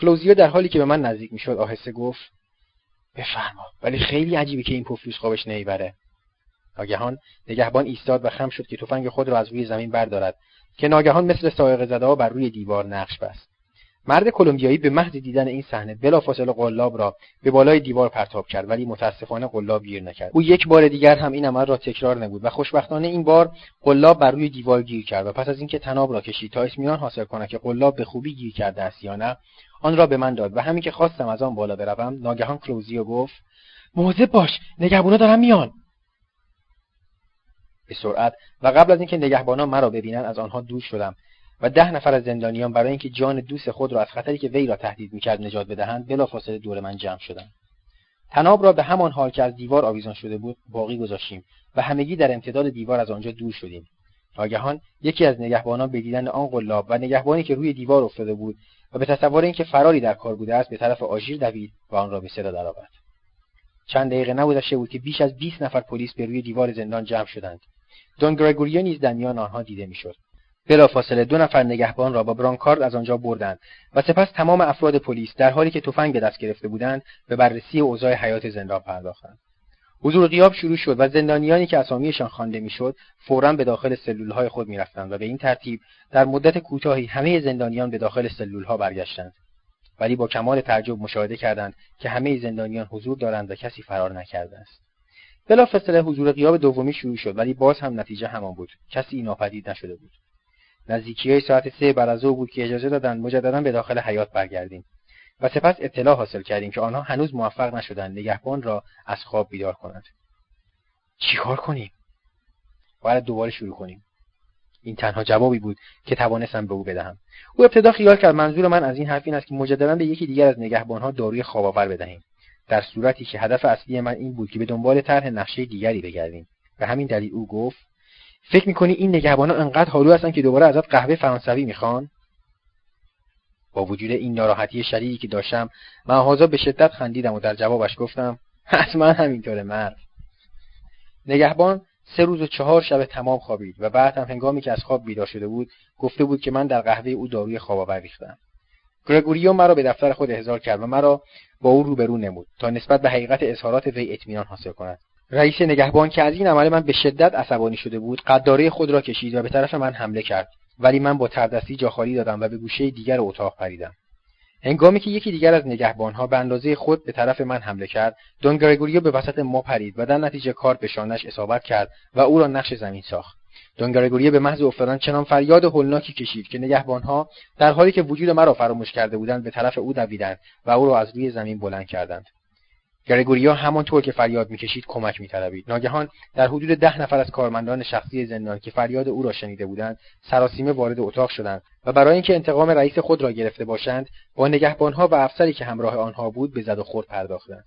Speaker 1: کلوزیو در حالی که به من نزدیک می‌شد آهسته گفت بفرما ولی خیلی عجیبه که این پفلوس خوابش نمی‌بره ناگهان نگهبان ایستاد و خم شد که تفنگ خود را از روی زمین بردارد که ناگهان مثل سایق زده بر روی دیوار نقش بست. مرد کلمبیایی به محض دیدن این صحنه بلافاصله قلاب را به بالای دیوار پرتاب کرد ولی متاسفانه قلاب گیر نکرد. او یک بار دیگر هم این عمل را تکرار نمود و خوشبختانه این بار قلاب بر روی دیوار گیر کرد و پس از اینکه تناب را کشید تا اطمینان حاصل کند که قلاب به خوبی گیر کرده است یا نه آن را به من داد و همین که خواستم از آن بالا بروم ناگهان کلوزیو گفت مواظب باش نگهبانا دارن میان. به سرعت و قبل از اینکه نگهبانان مرا ببینند از آنها دور شدم. و ده نفر از زندانیان برای اینکه جان دوست خود را از خطری که وی را تهدید می‌کرد نجات بدهند بلافاصله دور من جمع شدند. تناب را به همان حال که از دیوار آویزان شده بود باقی گذاشتیم و همگی در امتداد دیوار از آنجا دور شدیم. ناگهان یکی از نگهبانان به دیدن آن قلاب و نگهبانی که روی دیوار افتاده بود و به تصور اینکه فراری در کار بوده است به طرف آژیر دوید و آن را به صدا درآورد. چند دقیقه نگذشته بود که بیش از 20 نفر پلیس به روی دیوار زندان جمع شدند. دون گرگوریو نیز در میان آنها دیده می‌شد. بلافاصله دو نفر نگهبان را با برانکارد از آنجا بردند و سپس تمام افراد پلیس در حالی که تفنگ به دست گرفته بودند به بررسی اوضاع حیات زندان پرداختند. حضور غیاب شروع شد و زندانیانی که اسامیشان خوانده می‌شد فورا به داخل سلولهای خود می‌رفتند و به این ترتیب در مدت کوتاهی همه زندانیان به داخل سلولها برگشتند. ولی با کمال تعجب مشاهده کردند که همه زندانیان حضور دارند و کسی فرار نکرده است. بلافاصله حضور غیاب دومی شروع شد ولی باز هم نتیجه همان بود. کسی ناپدید نشده بود. نزدیکی ساعت سه بعد از بود که اجازه دادند مجددا به داخل حیات برگردیم و سپس اطلاع حاصل کردیم که آنها هنوز موفق نشدند نگهبان را از خواب بیدار کنند. چیکار کنیم؟ باید دوباره شروع کنیم. این تنها جوابی بود که توانستم به او بدهم. او ابتدا خیال کرد منظور من از این حرف این است که مجددا به یکی دیگر از نگهبانها داروی خوابآور بدهیم در صورتی که هدف اصلی من این بود که به دنبال طرح نقشه دیگری بگردیم. به همین دلیل او گفت فکر می‌کنی این نگهبانان انقدر حالو هستن که دوباره ازت قهوه فرانسوی می‌خوان؟ با وجود این ناراحتی شدیدی که داشتم من به شدت خندیدم و در جوابش گفتم حتما همینطوره مرد. نگهبان سه روز و چهار شب تمام خوابید و بعد هم هنگامی که از خواب بیدار شده بود گفته بود که من در قهوه او داروی خواب ریختم. گرگوریو مرا به دفتر خود احضار کرد و مرا با او روبرو نمود تا نسبت به حقیقت اظهارات وی اطمینان حاصل کند. رئیس نگهبان که از این عمل من به شدت عصبانی شده بود قداره خود را کشید و به طرف من حمله کرد. ولی من با تردستی جاخالی دادم و به گوشه دیگر اتاق پریدم. هنگامی که یکی دیگر از نگهبانها به اندازه خود به طرف من حمله کرد دون گرگوریو به وسط ما پرید و در نتیجه کار به شانش اصابت کرد و او را نقش زمین ساخت. دون گرگوریو به محض افتادن چنان فریاد هولناکی کشید که نگهبانها در حالی که وجود مرا فراموش کرده بودند به طرف او دویدند و او را از روی زمین بلند کردند. گرگوریا همانطور که فریاد می‌کشید کمک میطلبید. ناگهان در حدود ده نفر از کارمندان شخصی زندان که فریاد او را شنیده بودند سراسیمه وارد اتاق شدند و برای اینکه انتقام رئیس خود را گرفته باشند با نگهبانها و افسری که همراه آنها بود به زد و خورد پرداختند.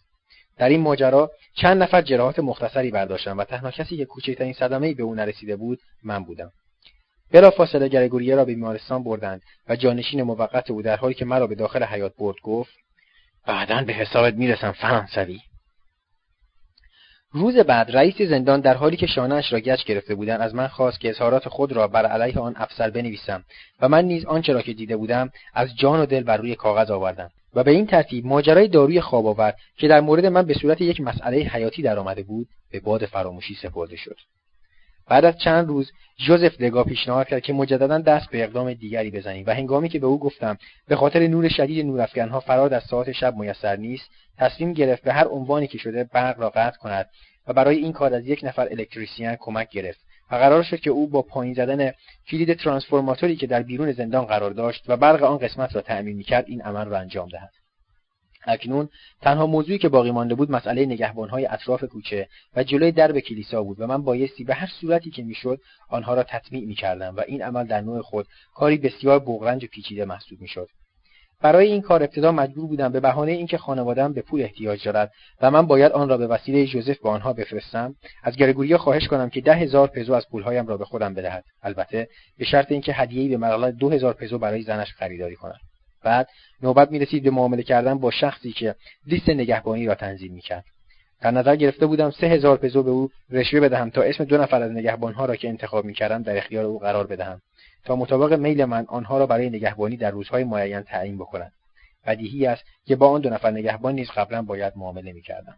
Speaker 1: در این ماجرا چند نفر جراحات مختصری برداشتند و تنها کسی که کوچکترین صدمهای به او نرسیده بود من بودم. بلافاصله گرگوریه را به بیمارستان بردند و جانشین موقت او در حالی که مرا به داخل حیات برد گفت بعدا به حسابت می‌رسم فرانسوی. روز بعد رئیس زندان در حالی که شانهاش را گچ گرفته بودند از من خواست که اظهارات خود را بر علیه آن افسر بنویسم و من نیز آنچه را که دیده بودم از جان و دل بر روی کاغذ آوردم و به این ترتیب ماجرای داروی خواب آور که در مورد من به صورت یک مسئله حیاتی درآمده بود به باد فراموشی سپرده شد. بعد از چند روز جوزف دگا پیشنهاد کرد که مجددا دست به اقدام دیگری بزنیم و هنگامی که به او گفتم به خاطر نور شدید نورافکنها فرار در ساعت شب میسر نیست تصمیم گرفت به هر عنوانی که شده برق را قطع کند و برای این کار از یک نفر الکتریسیان کمک گرفت و قرار شد که او با پایین زدن کلید ترانسفورماتوری که در بیرون زندان قرار داشت و برق آن قسمت را تأمین می‌کرد این عمل را انجام دهد. اکنون تنها موضوعی که باقی مانده بود مسئله نگهبانهای اطراف کوچه و جلوی درب کلیسا بود و من بایستی به هر صورتی که می‌شد آنها را تطمیع می‌کردم و این عمل در نوع خود کاری بسیار بغرنج و پیچیده محسوب می‌شد. برای این کار ابتدا مجبور بودم به بهانه اینکه خانواده‌ام به پول احتیاج دارد و من باید آن را به وسیله جوزف به آنها بفرستم از گرگوریا خواهش کنم که ده هزار پزو از پولهایم را به خودم بدهد. البته به شرط اینکه هدیه‌ای به مبلغ دو هزار پزو برای زنش خریداری کند. بعد نوبت می رسید به معامله کردن با شخصی که لیست نگهبانی را تنظیم می کرد. در نظر گرفته بودم سه هزار پزو به او رشوه بدهم تا اسم دو نفر از نگهبانها را که انتخاب می کردم در اختیار او قرار بدهم تا مطابق میل من آنها را برای نگهبانی در روزهای معین تعیین بکنند بدیهی است که با آن دو نفر نگهبان نیز قبلا باید معامله می‌کردم.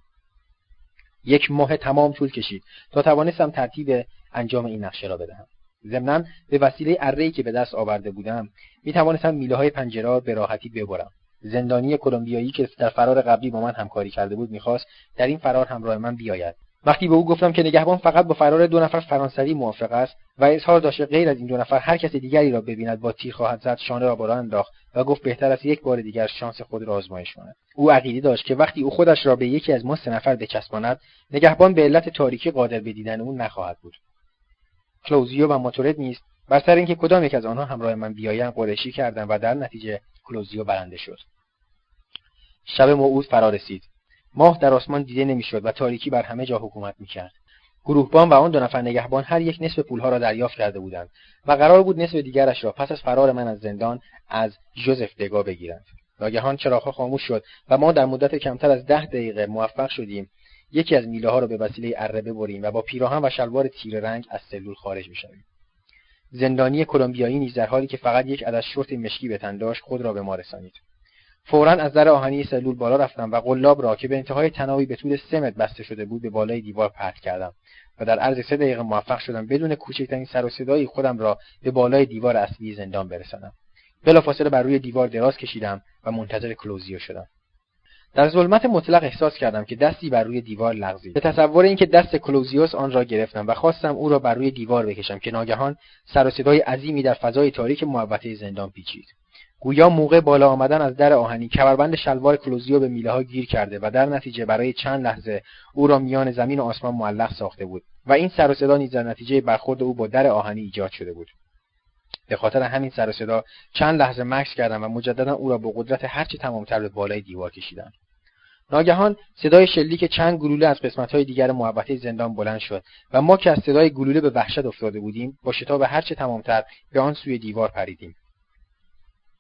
Speaker 1: یک ماه تمام طول کشید. تا توانستم ترتیب انجام این نقشه را بدهم. ضمنا به وسیله اره‌ای که به دست آورده بودم می توانستم میله های پنجره را به راحتی ببرم. زندانی کلمبیایی که در فرار قبلی با من همکاری کرده بود می‌خواست در این فرار همراه من بیاید. وقتی به او گفتم که نگهبان فقط با فرار دو نفر فرانسوی موافق است و اظهار داشته غیر از این دو نفر هر کس دیگری را ببیند با تیر خواهد زد شانه را بالا انداخت و گفت بهتر است یک بار دیگر شانس خود را آزمایش کند. او عقیده داشت که وقتی او خودش را به یکی از ما سه نفر بچسباند نگهبان به علت تاریکی قادر به دیدن او نخواهد بود. کلوزیو و ماتورد نیز بر سر اینکه کدام یک از آنها همراه من بیایند قرشی کردند و در نتیجه کلوزیو برنده شد. شب موعود فرا رسید. ماه در آسمان دیده نمی‌شد و تاریکی بر همه جا حکومت می‌کرد. گروهبان و آن دو نفر نگهبان هر یک نصف پولها را دریافت کرده بودند و قرار بود نصف دیگرش را پس از فرار من از زندان از جوزف دگا بگیرند. ناگهان چراغها خاموش شد و ما در مدت کمتر از ده دقیقه موفق شدیم. یکی از میله ها را به وسیله اره ببریم و با پیراهن و شلوار تیره رنگ از سلول خارج بشویم. زندانی کلمبیایی نیز در حالی که فقط یک عدد شورت مشکی به تن داشت خود را به ما رسانید. فورا از در آهنی سلول بالا رفتم و قلاب را که به انتهای تناوی به طول سه متر بسته شده بود به بالای دیوار پرت کردم و در عرض سه دقیقه موفق شدم بدون کوچکترین سر و صدایی خودم را به بالای دیوار اصلی زندان برسانم. بلافاصله بر روی دیوار دراز کشیدم و منتظر کلوزیو شدم. در ظلمت مطلق احساس کردم که دستی بر روی دیوار لغزید. به تصور اینکه دست کلوزیوس آن را گرفتم و خواستم او را بر روی دیوار بکشم که ناگهان سر و صدای عظیمی در فضای تاریک محوطه زندان پیچید. گویا موقع بالا آمدن از در آهنی کمربند شلوار کلوزیو به میله ها گیر کرده و در نتیجه برای چند لحظه او را میان زمین و آسمان معلق ساخته بود و این سر و صدا نیز در نتیجه برخورد او با در آهنی ایجاد شده بود. به خاطر همین سر و صدا چند لحظه مکس کردم و مجددا او را با قدرت هرچه تمامتر به بالای دیوار کشیدم. ناگهان صدای شلیک چند گلوله از قسمتهای دیگر محبته زندان بلند شد و ما که از صدای گلوله به وحشت افتاده بودیم با شتاب هرچه تمامتر به آن سوی دیوار پریدیم.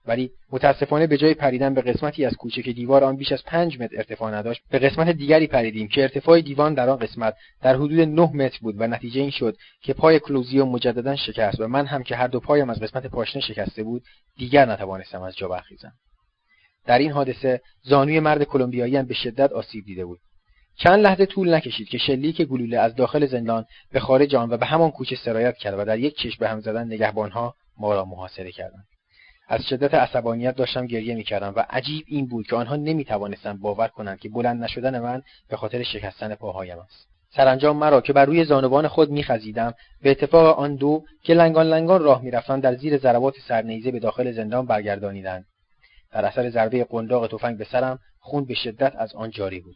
Speaker 1: ولی متاسفانه به جای پریدن به قسمتی از کوچه که دیوار آن بیش از پنج متر ارتفاع نداشت به قسمت دیگری پریدیم که ارتفاع دیوان در آن قسمت در حدود نه متر بود و نتیجه این شد که پای کلوزیو مجددا شکست و من هم که هر دو پایم از قسمت پاشنه شکسته بود دیگر نتوانستم از جا برخیزم. در این حادثه زانوی مرد کلمبیایی هم به شدت آسیب دیده بود. چند لحظه طول نکشید که شلیک گلوله از داخل زندان به خارج آن و به همان کوچه سرایت کرد و در یک چشم به هم زدن نگهبانها ما را محاصره کردند. از شدت عصبانیت داشتم گریه می‌کردم و عجیب این بود که آنها نمی‌توانستند باور کنند که بلند نشدن من به خاطر شکستن پاهایم است. سرانجام مرا که بر روی زانوان خود میخزیدم به اتفاق آن دو که لنگان لنگان راه می‌رفتند در زیر ضربات سرنیزه به داخل زندان برگردانیدند. در اثر ضربه قنداق تفنگ به سرم خون به شدت از آن جاری بود.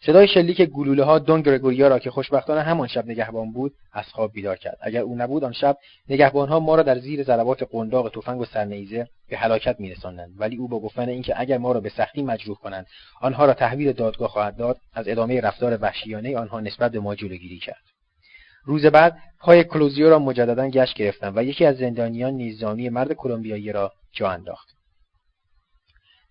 Speaker 1: صدای شلیک گلوله ها دون گرگوریا را که خوشبختانه همان شب نگهبان بود از خواب بیدار کرد. اگر او نبود آن شب نگهبانها ما را در زیر ضربات قنداق تفنگ و سرنیزه به هلاکت میرساندند. ولی او با گفتن اینکه اگر ما را به سختی مجروح کنند آنها را تحویل دادگاه خواهد داد از ادامه رفتار وحشیانه آنها نسبت به ما جلوگیری کرد. روز بعد پای کلوزیو را مجددا گشت گرفتم و یکی از زندانیان نیزانی مرد کلمبیایی را جا انداخت.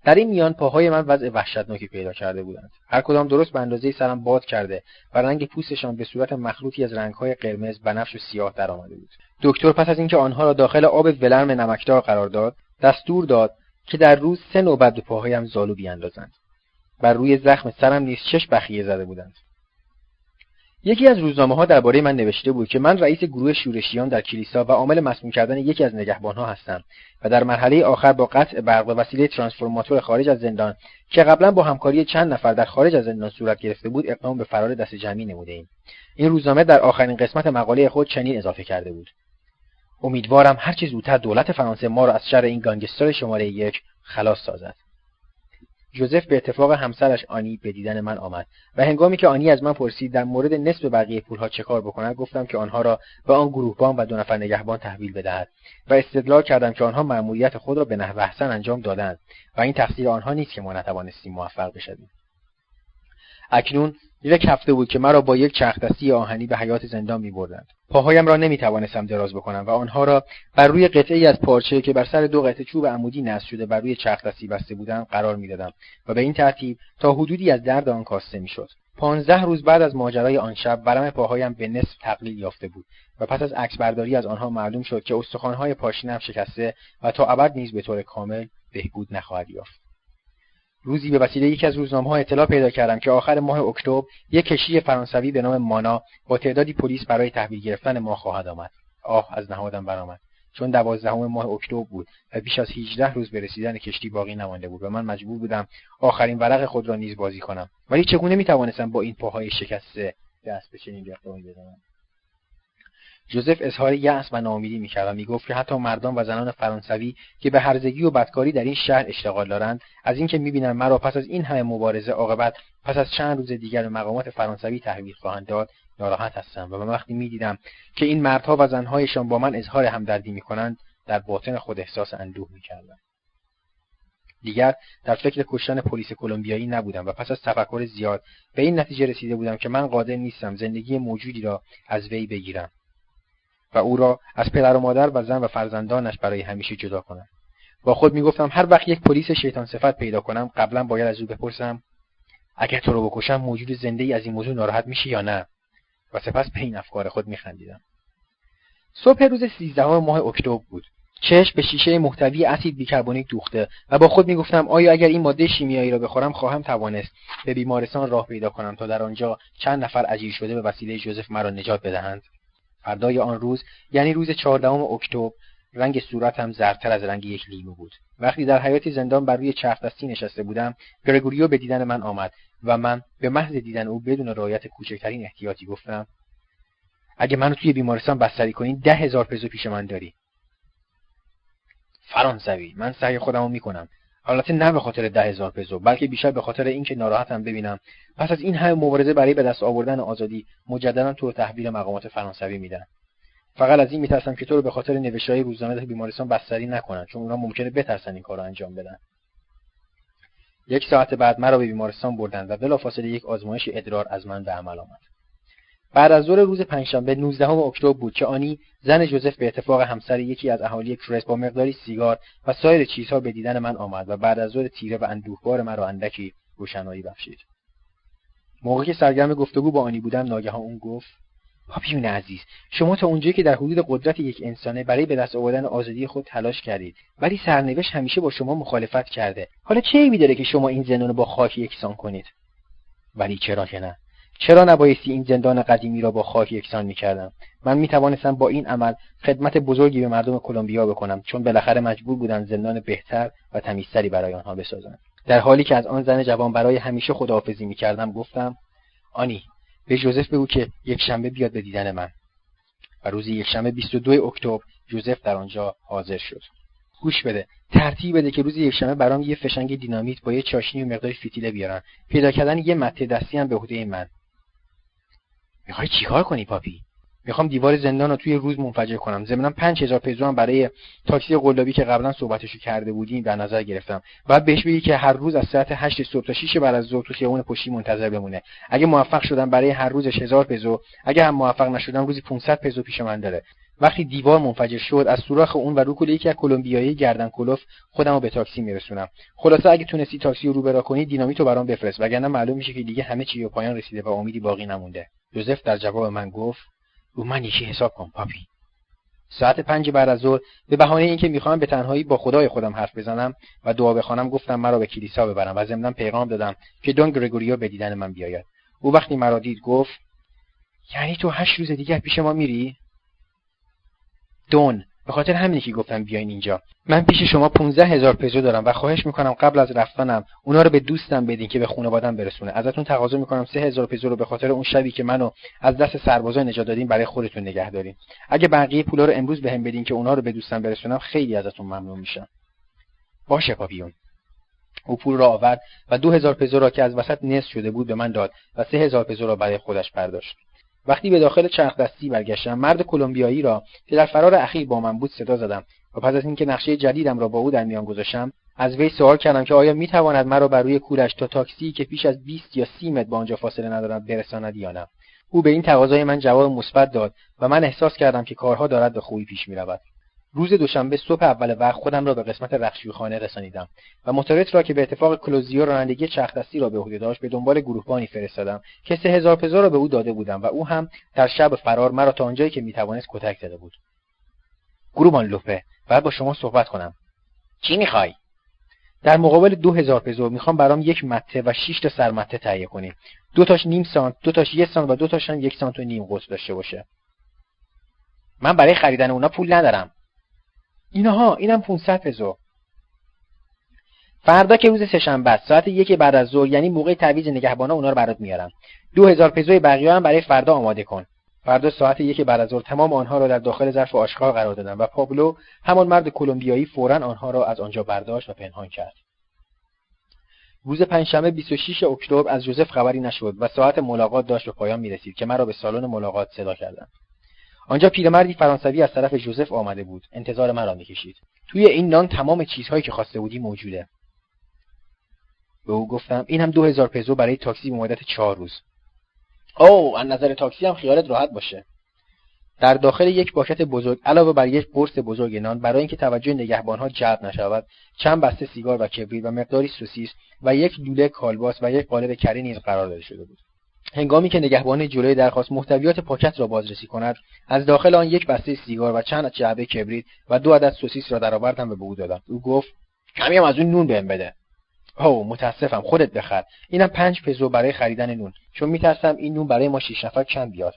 Speaker 1: در این میان پاهای من وضع وحشتناکی پیدا کرده بودند. هر کدام درست به اندازه سرم باد کرده و رنگ پوستشان به صورت مخلوطی از رنگهای قرمز بنفش و سیاه درآمده بود. دکتر پس از اینکه آنها را داخل آب ولرم نمکدار قرار داد دستور داد که در روز سه نوبت به پاهایم زالو بیاندازند. بر روی زخم سرم نیز شش بخیه زده بودند. یکی از روزنامه ها درباره من نوشته بود که من رئیس گروه شورشیان در کلیسا و عامل مسموم کردن یکی از نگهبانها هستم و در مرحله آخر با قطع برق و وسیله ترانسفورماتور خارج از زندان که قبلا با همکاری چند نفر در خارج از زندان صورت گرفته بود اقدام به فرار دست جمعی نموده ایم. این روزنامه در آخرین قسمت مقاله خود چنین اضافه کرده بود امیدوارم هرچه زودتر دولت فرانسه ما را از شر این گانگستر شماره یک خلاص سازد جوزف به اتفاق همسرش آنی به دیدن من آمد و هنگامی که آنی از من پرسید در مورد نصف بقیه پولها چه کار بکند گفتم که آنها را به آن گروهبان و دو نفر نگهبان تحویل بدهد و استدلال کردم که آنها مأموریت خود را به نحو احسن انجام دادند و این تقصیر آنها نیست که ما نتوانستیم موفق بشویم. اکنون یک هفته بود که مرا با یک چرخدستی آهنی به حیات زندان می بردند. پاهایم را نمی توانستم دراز بکنم و آنها را بر روی قطعه از پارچه که بر سر دو قطعه چوب عمودی نصب شده بر روی چرخدستی بسته بودند قرار می‌دادم و به این ترتیب تا حدودی از درد آن کاسته می‌شد پانزده روز بعد از ماجرای آن شب ورم پاهایم به نصف تقلیل یافته بود و پس از عکسبرداری از آنها معلوم شد که استخوانهای پاشنهام شکسته و تا ابد نیز به طور کامل بهبود نخواهد یافت روزی به وسیله یکی از روزنامه ها اطلاع پیدا کردم که آخر ماه اکتبر یک کشتی فرانسوی به نام مانا با تعدادی پلیس برای تحویل گرفتن ما خواهد آمد. آه از نهادم برآمد. چون دوازدهم ماه اکتبر بود و بیش از 18 روز به رسیدن کشتی باقی نمانده بود و من مجبور بودم آخرین ورق خود را نیز بازی کنم. ولی چگونه می‌توانستم با این پاهای شکسته دست به چنین اقدامی بزنم جوزف اظهار یأس و ناامیدی می‌کرد و می‌گفت که حتی مردان و زنان فرانسوی که به هرزگی و بدکاری در این شهر اشتغال دارند از اینکه می‌بینند مرا پس از این همه مبارزه عاقبت پس از چند روز دیگر به مقامات فرانسوی تحویل خواهند داد ناراحت هستم. و به وقتی می‌دیدم که این مردها و زنهایشان با من اظهار همدردی می‌کنند در باطن خود احساس اندوه می‌کردم. دیگر در فکر کشتن پلیس کلمبیایی نبودم و پس از تفکر زیاد به این نتیجه رسیده بودم که من قادر نیستم زندگی موجودی را از وی بگیرم. و او را از پدر و مادر و زن و فرزندانش برای همیشه جدا کنم. با خود می‌گفتم هر وقت یک پلیس شیطان صفت پیدا کنم قبلا باید از او بپرسم اگر تو رو بکشم موجود زنده ای از این موضوع ناراحت میشی یا نه؟ و سپس به این افکار خود میخندیدم. صبح روز سیزدهم ماه اکتبر بود. چشم به شیشه محتوی اسید بیکربونیک دوخته و با خود می‌گفتم آیا اگر این ماده شیمیایی را بخورم خواهم توانست به بیمارستان راه پیدا کنم تا در آنجا چند نفر اجیر شده به وسیله جوزف مرا نجات بدهند؟ فردای آن روز یعنی روز چهاردهم اکتبر رنگ صورتم زردتر از رنگ یک لیمو بود. وقتی در حیات زندان بر روی چرخ دستی نشسته بودم گرگوریو به دیدن من آمد و من به محض دیدن او بدون رعایت کوچکترین احتیاطی گفتم اگه منو توی بیمارستان بستری کنین ده هزار پزو پیش من داری. فرانسوی من سعی خودمو می‌کنم. البته نه به خاطر ده هزار پزو بلکه بیشتر به خاطر اینکه ناراحتم ببینم. پس از این همه مبارزه برای به دست آوردن آزادی مجددا تو تحویل مقامات فرانسوی میدن. فقط از این میترسم که تو رو به خاطر نوشتهای روزنامه بیمارستان بستری نکنن چون اونا ممکنه بترسن این کار رو انجام بدن. یک ساعت بعد مرا به بیمارستان بردند و بلافاصله یک آزمایش ادرار از من به عمل آمد. بعد از ظهر روز پنجشنبه 19 اکتبر بود که آنی زن جوزف به اتفاق همسر یکی از اهالی کرس با مقداری سیگار و سایر چیزها به دیدن من آمد و بعد از ظهر تیره و اندوهبار مرا اندکی روشنایی بخشید. موقعی که سرگرم گفتگو با آنی بودم ناگهان اون گفت پاپیون عزیز شما تا اونجایی که در حدود قدرت یک انسانه برای به دست آوردن آزادی خود تلاش کردید ولی سرنوشت همیشه با شما مخالفت کرده. حالا چه ایبی داره که شما این رو با خاک یکسان کنید؟ ولی چرا که نه؟ چرا نبایستی این زندان قدیمی را با خاک یکسان می‌کردم؟ من می‌توانستم با این عمل خدمت بزرگی به مردم کلمبیا بکنم چون بالاخره مجبور بودم زندان بهتر و تمیزتری برای آنها بسازم. در حالی که از آن زن جوان برای همیشه خداحافظی می‌کردم گفتم آنی به جوزف بگو که یک شنبه بیاد به دیدن من. و روز یک شنبه 22 اکتبر جوزف در آنجا حاضر شد. گوش بده ترتیب بده که روز یکشنبه برام یه فشنگ دینامیت با یه چاشنی و مقدار فیتیله بیارن. پیدا کردن یه مته دستی هم به عهده من. می‌خوای چیکار کنی پاپی؟ می‌خوام دیوار زندان رو توی روز منفجر کنم. ضمنا 5000 پزو هم برای تاکسی قلابی که قبلا صحبتشو کرده بودیم در نظر گرفتم. بعد بهش بگی که هر روز از ساعت 8 صبح تا 6 بعد از ظهر تو خیابون پشتی منتظر بمونه. اگه موفق شدم برای هر روزش 1000 پزو اگه هم موفق نشدم روزی 500 پزو پیش من داره. وقتی دیوار منفجر شد از سوراخ اون و روکول یکی از کلمبیایی گردن کلوف خودم رو به تاکسی میرسونم. خلاصه اگه تونستی تاکسی رو رو برا کنی دینامیتو برام بفرست. وگرنه معلوم میشه که دیگه همه چی به پایان رسیده و امیدی باقی نمونده. جوزف در جواب من گفت رو من یکی حساب کن پاپی. ساعت پنج بعد از ظهر به بهانه اینکه می‌خواهم به تنهایی با خدای خودم حرف بزنم و دعا بخوانم گفتم مرا به کلیسا ببرم و ضمنا پیغام دادم که دون گرگوریو به دیدن من بیاید. او وقتی مرا دید گفت یعنی تو هشت روز دیگه پیش ما میری؟ دون. به خاطر همینی که گفتم بیاین اینجا. من پیش شما 15 هزار پزو دارم و خواهش می‌کنم قبل از رفتنم اونا رو به دوستم بدین که به خانوادم برسونه. ازتون تقاضا می‌کنم سه هزار پزو رو به خاطر اون شبی که منو از دست سربازا نجات دادین برای خودتون نگه دارین. اگه بقیه پولا رو امروز بهم بدین که اونا رو به دوستم برسونم خیلی ازتون ممنون میشم. باشه پاپیون. او پول را آورد و دو هزار پزو را که از وسط نصف شده بود به من داد و سه هزار پزو را برای خودش پرداشت وقتی به داخل چرخ دستی برگشتم مرد کلمبیایی را که در فرار اخیر با من بود صدا زدم و پس از اینکه نقشه جدیدم را با او در میان گذاشتم از وی سوال کردم که آیا می‌تواند مرا بر روی کولش تا تاکسی که پیش از 20 یا 30 متر با آنجا فاصله ندارد برساند یا نه. او به این تقاضای من جواب مثبت داد و من احساس کردم که کارها دارد به خوبی پیش می‌رود. روز دوشنبه صبح اول وقت خودم را به قسمت رخشویخانه رسانیدم و موتوریت را که به اتفاق کلوزیو رانندگی چرخدستی را به عهده داشت به دنبال گروهبانی فرستادم که سه هزار پزار را به او داده بودم و او هم در شب فرار مرا تا آنجایی که می‌توانست کتک زده بود. گروهبان لوپه باید با شما صحبت کنم. چی می‌خوای؟ در مقابل دو هزار پزو می‌خوام برام یک مته و شش تا سرمته تهیه کنی. دو تاش نیم سانت دو تاش یک سانت و دو تاشن یک سانت و نیم قطر داشته باشه. من برای خریدن اونا پول ندارم. اینها اینم 500 پزو فردا که روز سهشنبه است ساعت یک بعد از ظهر یعنی موقع تعویض نگهبانا اونا رو برات میارم. 2000 پزوی بقیه هم برای فردا آماده کن. فردا ساعت یک بعد از ظهر تمام آنها را در داخل ظرف آشغال قرار دادم و پابلو همان مرد کلمبیایی فورا آنها را از آنجا برداشت و پنهان کرد. روز پنجشنبه 26 اکتبر از جوزف خبری نشد و ساعت ملاقات داشت به پایان می‌رسید که مرا به سالن ملاقات صدا کردند. آنجا پیرمردی فرانسوی از طرف جوزف آمده بود. انتظار مرا می‌کشید. توی این نان تمام چیزهایی که خواسته بودی موجوده. به او گفتم این هم دو هزار پزو برای تاکسی به مدت چهار روز. او از نظر تاکسی هم خیالت راحت باشه. در داخل یک باکت بزرگ علاوه بر یک قرص بزرگ نان برای اینکه توجه نگهبانها جلب نشود چند بسته سیگار و کبریت و مقداری سوسیس و یک لوله کالباس و یک قالب کره نیز قرار داده شده بود. هنگامی که نگهبان جلوی درخواست محتویات پاکت را بازرسی کند از داخل آن یک بسته سیگار و چند جعبه کبریت و دو عدد سوسیس را درآوردم و به او دادم. او گفت کمی هم از اون نون بهم بده. او متاسفم خودت بخر. اینم پنج پزو برای خریدن نون. چون میترسم این نون برای ما شیش نفر کم بیاد.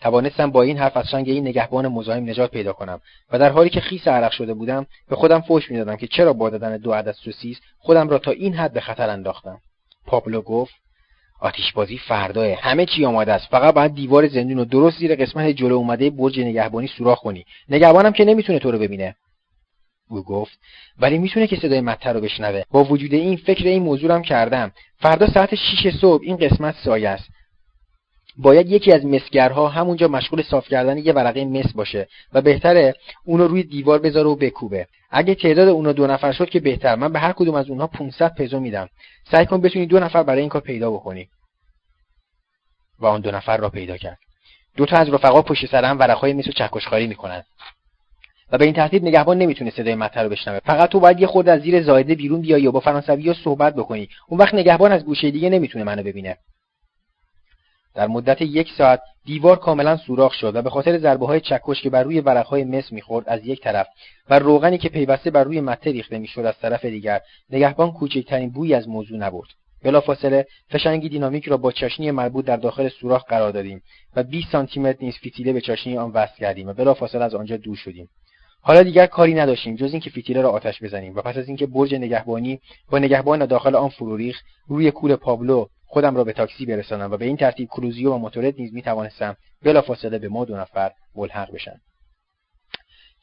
Speaker 1: توانستم با این حرف از این نگهبان مزاحم نجات پیدا کنم و در حالی که خیس عرق شده بودم به خودم فوش می‌دادم که چرا با دادن دو عدد سوسیس خودم را تا این حد به خطر انداختم. پابلو گفت آتیشبازی فرداه. همه چی آماده است. فقط باید دیوار زندون رو درست زیر قسمت جلو اومده برج نگهبانی سوراخ کنی. نگهبانم که نمی‌تونه تو رو ببینه. او گفت ولی می‌تونه که صدای متر رو بشنوه. با وجود این فکر این موضوع هم کردم. فردا ساعت 6 صبح این قسمت سایه است. باید یکی از مسگرها همونجا مشغول صاف کردن یه ورقه مس باشه و بهتره اونو روی دیوار بذاره و بکوبه. اگه تعداد اونو دو نفر شد که بهتر. من به هر کدوم از اونها 500 پزو میدم. سعی کن بتونی دو نفر برای این کار پیدا بکنی. و آن دو نفر را پیدا کرد. دو تا از رفقا پشت سر هم ورقهای مس و چکشخاری می‌کنن. و به این ترتیب نگهبان نمی‌تونه صدای مطر رو بشنوه. فقط تو باید یه خورده از زیر زایده بیرون بیای و با فرانسوی صحبت بکنی. اون وقت نگهبان از گوشه دیگه نمی‌تونه منو ببینه. در مدت یک ساعت دیوار کاملا سوراخ شد و به خاطر ضربه های چکش که بر روی ورقهای مس می‌خورد از یک طرف و روغنی که پیوسته بر روی مته ریخته می‌شد از طرف دیگر نگهبان کوچکترین بویی از موضوع نبرد. بلافاصله فشنگی دینامیک را با چاشنی مربوط در داخل سوراخ قرار دادیم و 20 سانتی متر نیز فتیله به چاشنی آن وصل کردیم و بلافاصله از آنجا دور شدیم. حالا دیگر کاری نداشتیم جز اینکه فتیله را آتش بزنیم و پس از اینکه برج نگهبانی با نگهبان داخل آن فرو ریخت روی کول پابلو خودم را به تاکسی برسانم و به این ترتیب کروزیو و موتورت نیز می‌توانستم بلافاصله به ما دو نفر ملحق بشن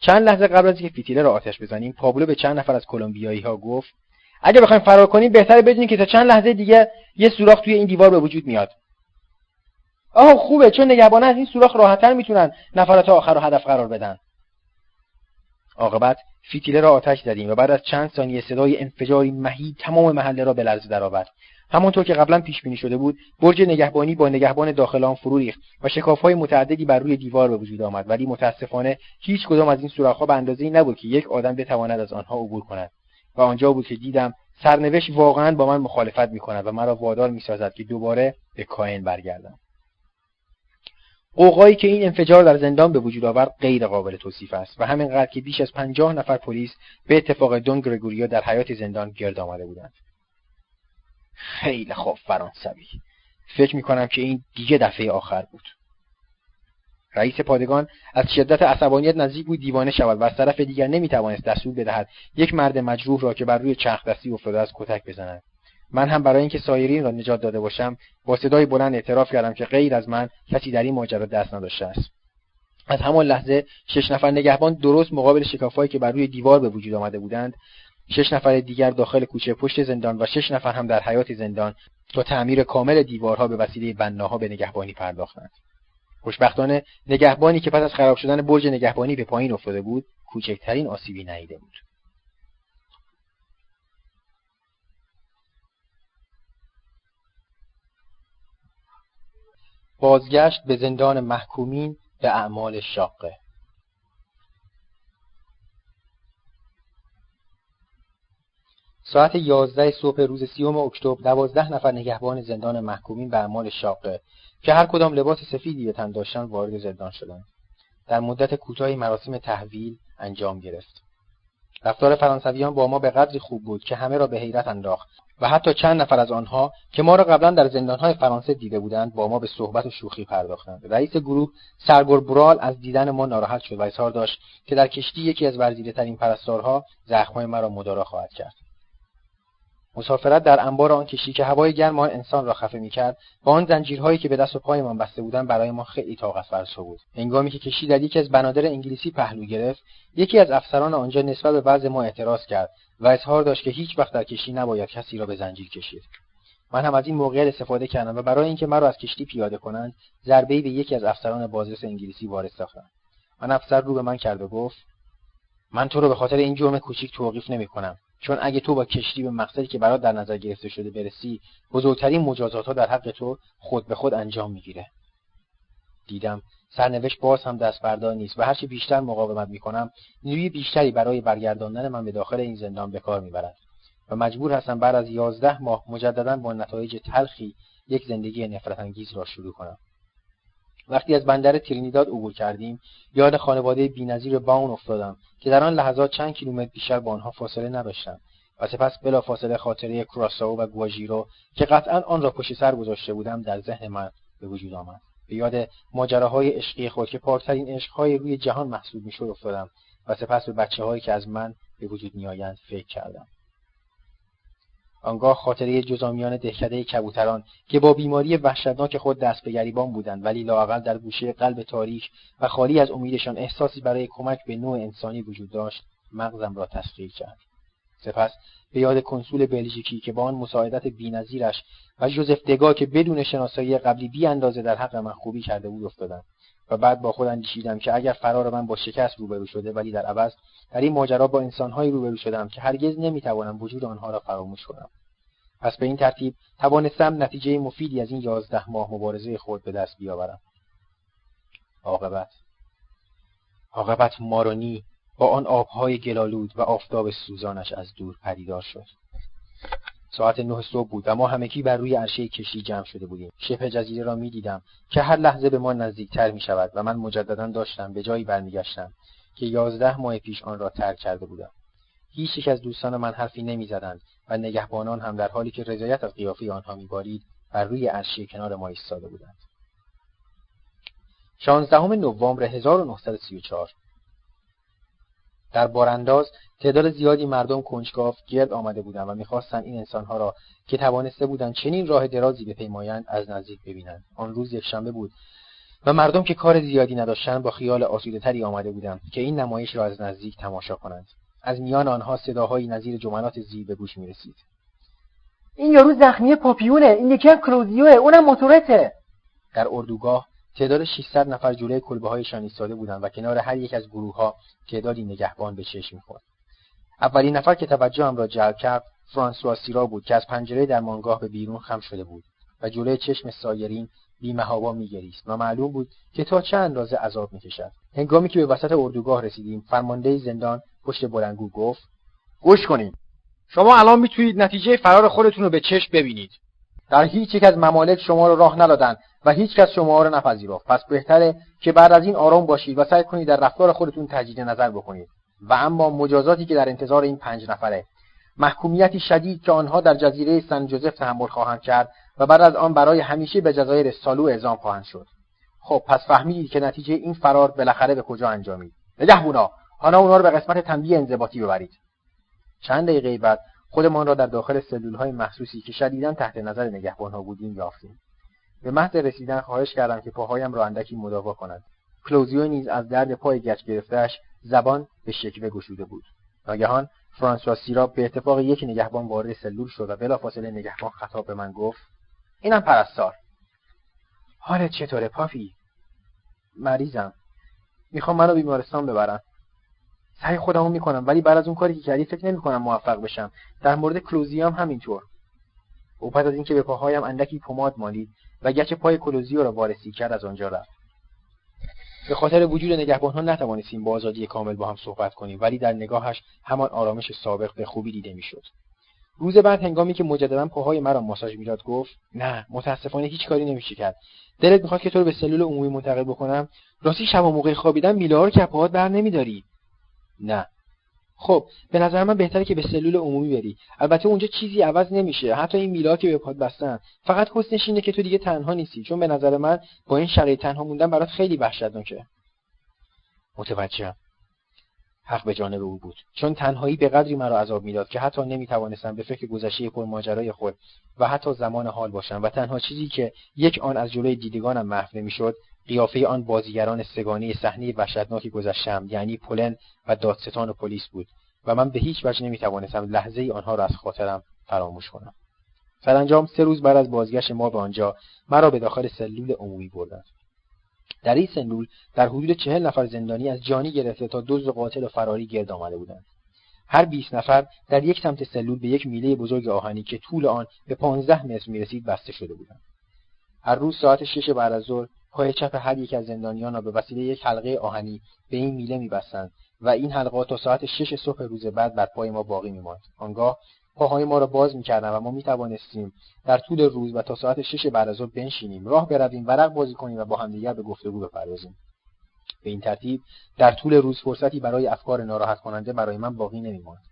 Speaker 1: چند لحظه قبل از اینکه فتیله را آتش بزنیم پابلو به چند نفر از کلمبیایی ها گفت اگه بخوایم فرار کنیم بهتره بدونیم که تا چند لحظه دیگه یه سوراخ توی این دیوار به وجود میاد. آه خوبه چون نگهبانه از این سوراخ راحتتر می‌تونن نفرات آخر رو هدف قرار بدن. عاقبت فتیله را آتش زدیم و بعد از چند ثانیه صدای انفجاری مهی تمام محله را به لرزه درآورد. همانطور که قبلا پیش بینی شده بود برج نگهبانی با نگهبان داخل آن فرو ریخت و شکافهای متعددی بر روی دیوار به وجود آمد. ولی متاسفانه هیچ کدام از این سوراخها به اندازه نبود که یک آدم بتواند از آنها عبور کند. و آنجا بود که دیدم سرنوشت واقعا با من مخالفت می‌کند و مرا وادار می‌سازد که دوباره به کاین برگردم. قوقایی که این انفجار در زندان به وجود آورد غیر قابل توصیف است و همینقدر که بیش از پنجاه نفر پلیس به اتفاق دون گرگوریا در حیات زندان گرد آمده بودند. خیلی خوب فرانسوی. فکر می‌کنم که این دیگه دفعه آخر بود. رئیس پادگان از شدت عصبانیت نزدیک بود دیوانه شود و از طرف دیگر نمی‌توانست دستور بدهد یک مرد مجروح را که بر روی چرخ دستی افتاده از کتک بزند. من هم برای اینکه سایرین را نجات داده باشم با صدای بلند اعتراف کردم که غیر از من کسی در این ماجرا دست نداشته است. از همان لحظه شش نفر نگهبان درست مقابل شکافهایی که بر روی دیوار به وجود آمده بودند شش نفر دیگر داخل کوچه پشت زندان و شش نفر هم در حیات زندان تا تعمیر کامل دیوارها به وسیله بناها به نگهبانی پرداختند. خوشبختانه نگهبانی که پس از خراب شدن برج نگهبانی به پایین افتاده بود کوچکترین آسیبی ندیده بود. بازگشت به زندان محکومین به اعمال شاقه. ساعت یازده صبح روز سیوم اکتبر دوازده نفر نگهبان زندان محکومین به اعمال شاقه که هر کدام لباس سفیدی به تن داشتند وارد زندان شدند. در مدت کوتاهی مراسم تحویل انجام گرفت. رفتار فرانسویان با ما به قدری خوب بود که همه را به حیرت انداخت و حتی چند نفر از آنها که ما را قبلا در زندانهای فرانسه دیده بودند با ما به صحبت و شوخی پرداختند. رئیس گروه سرگور برال از دیدن ما ناراحت شد و اظهار داشت که در کشتی یکی از ورزیدهترین پرستارها زخمهای مرا مدارا خواهد کرد. مسافرت در انبار آن کشتی که هوای گرم آن انسان را خفه می‌کرد با آن زنجیرهایی که به دست و پایمان بسته بودند برای ما خیلی طاقت فرسا بود. هنگامی که کشتی در یکی از بنادر انگلیسی پهلو گرفت یکی از افسران آنجا نسبت به وضع ما اعتراض کرد و اظهار داشت که هیچ وقت در کشتی نباید کسی را به زنجیر کشید. من هم از این موقعیت استفاده کردم و برای اینکه مرا از کشتی پیاده کنند ضربهای به یکی از افسران بازرس انگلیسی وارد ساختم. آن افسر رو به من کرد و گفت من تو رو به خاطر این جرم کوچیک توقیف نمی‌کنم. چون اگه تو با کشتی به مقصدی که برات در نظر گرفته شده برسی بزرگترین مجازات ها در حق تو خود به خود انجام می‌گیره. دیدم سرنوشت باز هم دست بردار نیست و هرچه بیشتر مقاومت می‌کنم نیروی بیشتری برای برگرداندن من به داخل این زندان به کار می‌برد و مجبور هستم بعد از یازده ماه مجددا با نتایج تلخی یک زندگی نفرت انگیز را شروع کنم. وقتی از بندر ترینیداد عبور کردیم یاد خانواده بینظیر باون افتادم که در آن لحظات چند کیلومتر بیشتر با آنها فاصله نداشتم و سپس بلافاصله خاطره کراساو و گواژیرو که قطعا آن را پشت سر گذاشته بودم در ذهن من به وجود آمد. به یاد ماجراهای عشقی خود که پاکترین عشقهای روی جهان محسوب می‌شد افتادم و سپس به بچه هایی که از من به وجود میآیند فکر کردم. آنگاه خاطره جزامیان دهکده کبوتران که با بیماری وحشتناک خود دست به گریبان بودند ولی لااقل در گوشه قلب تاریک و خالی از امیدشان احساسی برای کمک به نوع انسانی وجود داشت مغزم را تسخیر کرد. سپس به یاد کنسول بلژیکی که با آن مساعدت بینظیرش و ژوزف دگا که بدون شناسایی قبلی بی اندازه در حق من خوبی کرده بود افتادم. و بعد با خود اندیشیدم که اگر فرار من با شکست روبرو شده ولی در عوض در این ماجرا با انسانهایی روبرو شدم که هرگز نمی‌توانم وجود آنها را فراموش کنم. پس به این ترتیب توانستم نتیجه مفیدی از این یازده ماه مبارزه خود به دست بیاورم. عاقبت. عاقبت مارونی با آن آبهای گلالود و آفتاب سوزانش از دور پدیدار شد. ساعت نه صبح بود و ما همگی بر روی عرشه کشتی جمع شده بودیم. شبه جزیره را می‌دیدم که هر لحظه به ما نزدیکتر می شود و من مجددا داشتم به جایی برمیگشتم که یازده ماه پیش آن را ترک کرده بودم. هیچ یک از دوستان من حرفی نمی‌زدند و نگهبانان هم در حالی که رضایت از قیافه آنها میبارید بر روی عرشه کنار ما ایستاده بودند. شانزدهم نوامبر 1934 در بارانداز تعداد زیادی مردم کنجکاو گرد آمده بودند و می‌خواستند این انسانها را که توانسته بودند چنین راه درازی بپیمایند از نزدیک ببینند. آن روز یکشنبه بود و مردم که کار زیادی نداشتند با خیال آسوده تری آمده بودند که این نمایش را از نزدیک تماشا کنند. از میان آنها صداهایی نظیر جملات زیر به گوش می‌رسید.
Speaker 2: این یارو زخمی پاپیونه این یکی هم کلوزیوه اونم موتورته.
Speaker 1: در اردوگاه تعداد 600 نفر جلوی کلبه هایشان ایستاده بودند و کنار هر یک از گروه ها تعدادی نگهبان به چشم می‌خورد. اولین نفر که توجهم را جلب کرد فرانسوا سیرا بود که از پنجره در مانگاه به بیرون خم شده بود و جلوی چشم سایرین بیمهابا میگریست. و معلوم بود که تا چه اندازه عذاب می‌کشد. هنگامی که به وسط اردوگاه رسیدیم فرمانده زندان پشت بلنگو گفت گوش کنید شما الان می‌تونید نتیجه فرار خودتون رو به چشم ببینید. در هیچ یک از ممالک شما رو راه نلادن و هیچ کس شما رو نپذیرفت. پس بهتره که بعد از این آرام باشید و سعی کنید در رفتار خودتون تجدید نظر بکنید. و اما مجازاتی که در انتظار این پنج نفره. محکومیتی شدید که آنها در جزیره سن جوزف تحمل خواهند کرد و بعد از آن برای همیشه به جزایر سالو اعزام خواهند شد. خب پس فهمیدید که نتیجه این فرار بالاخره به کجا انجامید. نگهبونا حالا اونا رو به قسمت تنبیه انضباطی ببرید. چند دقیقه بعد خودمان را در داخل سلول های محسوسی که شدیدا تحت نظر نگهبانها بودیم یافتیم. به محض رسیدن خواهش کردم که پاهایم را اندکی مداوا کند. کلوزیو نیز از درد پای گچ گرفتهاش زبان به شکوه گشوده بود. ناگهان فرانسوا سیراب به اتفاق یک نگهبان وارد سلول شد و بلافاصله نگهبان خطاب به من گفت اینم پرستار. حالت چطوره پافی؟ مریضم. می‌خوام منو بیمارستان ببرن. سعی خودمو می‌کنم ولی بعد از اون کاری که کردی فکر نمی‌کنم موفق بشم. در مورد کلوزیو هم همینطور. او پس از اینکه به پاهایم اندکی پماد مالید و گچ پای کلوزیو را وارسی کرد از آنجا رفت. به خاطر وجود نگهبانها نتوانستیم با آزادی کامل با هم صحبت کنیم ولی در نگاهش همان آرامش سابق به خوبی دیده می‌شد. روز بعد هنگامی که مجددا پاهای مرا ماساژ می‌داد گفت نه متاسفانه هیچ کاری نمیشه کرد. دلت می‌خواد که تو رو به سلول عمومی منتقل بکنم؟ راستی شب و موقع خوابیدن میله رو که پاهات بر نمیداری. نه. خب به نظر من بهتره که به سلول عمومی بری. البته اونجا چیزی عوض نمیشه. حتی این میلا که به پاد بستن. فقط حسنش اینه که تو دیگه تنها نیستی. چون به نظر من با این شرایط تنها موندن برات خیلی وحشتناکه. متوجهم. حق به جانب او بود. چون تنهایی به قدری مرا عذاب می‌داد که حتی نمی‌توانستم به فکر گذشته پر ماجرای خود و حتی زمان حال باشم و تنها چیزی که یک آن از جلوی دیدگانم محو نمی‌شد قیافه آن بازیگران سگانه صحنه وحشتناکی گذشتم یعنی پلن و دادستان و پلیس بود و من به هیچ وجه نمی‌توانستم لحظه ای آنها را از خاطرم فراموش کنم. سرانجام سه روز بعد از بازگشت ما به آنجا مرا به داخل سلول عمومی بردند. در این سلول در حدود چهل نفر زندانی از جانی گرفته تا دزد و قاتل و فراری گرد آمده بودند. هر 20 نفر در یک سمت سلول به یک میله بزرگ آهنی که طول آن به 15 متر می‌رسید بسته شده بودند. هر روز ساعت شش بعد از ظهر پای چپ هر یک از زندانیان را به وسیله یک حلقه آهنی به این میله میبستند و این حلقات تا ساعت شش صبح روز بعد بر پای ما باقی میماند. آنگاه پاهای ما را باز می‌کردند و ما می‌توانستیم در طول روز و تا ساعت شش بعد از ظهر بنشینیم راه برویم ورق بازی کنیم و با همدیگر به گفتگو بپردازیم. به این ترتیب در طول روز فرصتی برای افکار ناراحت کننده برای من باقی نمیماند.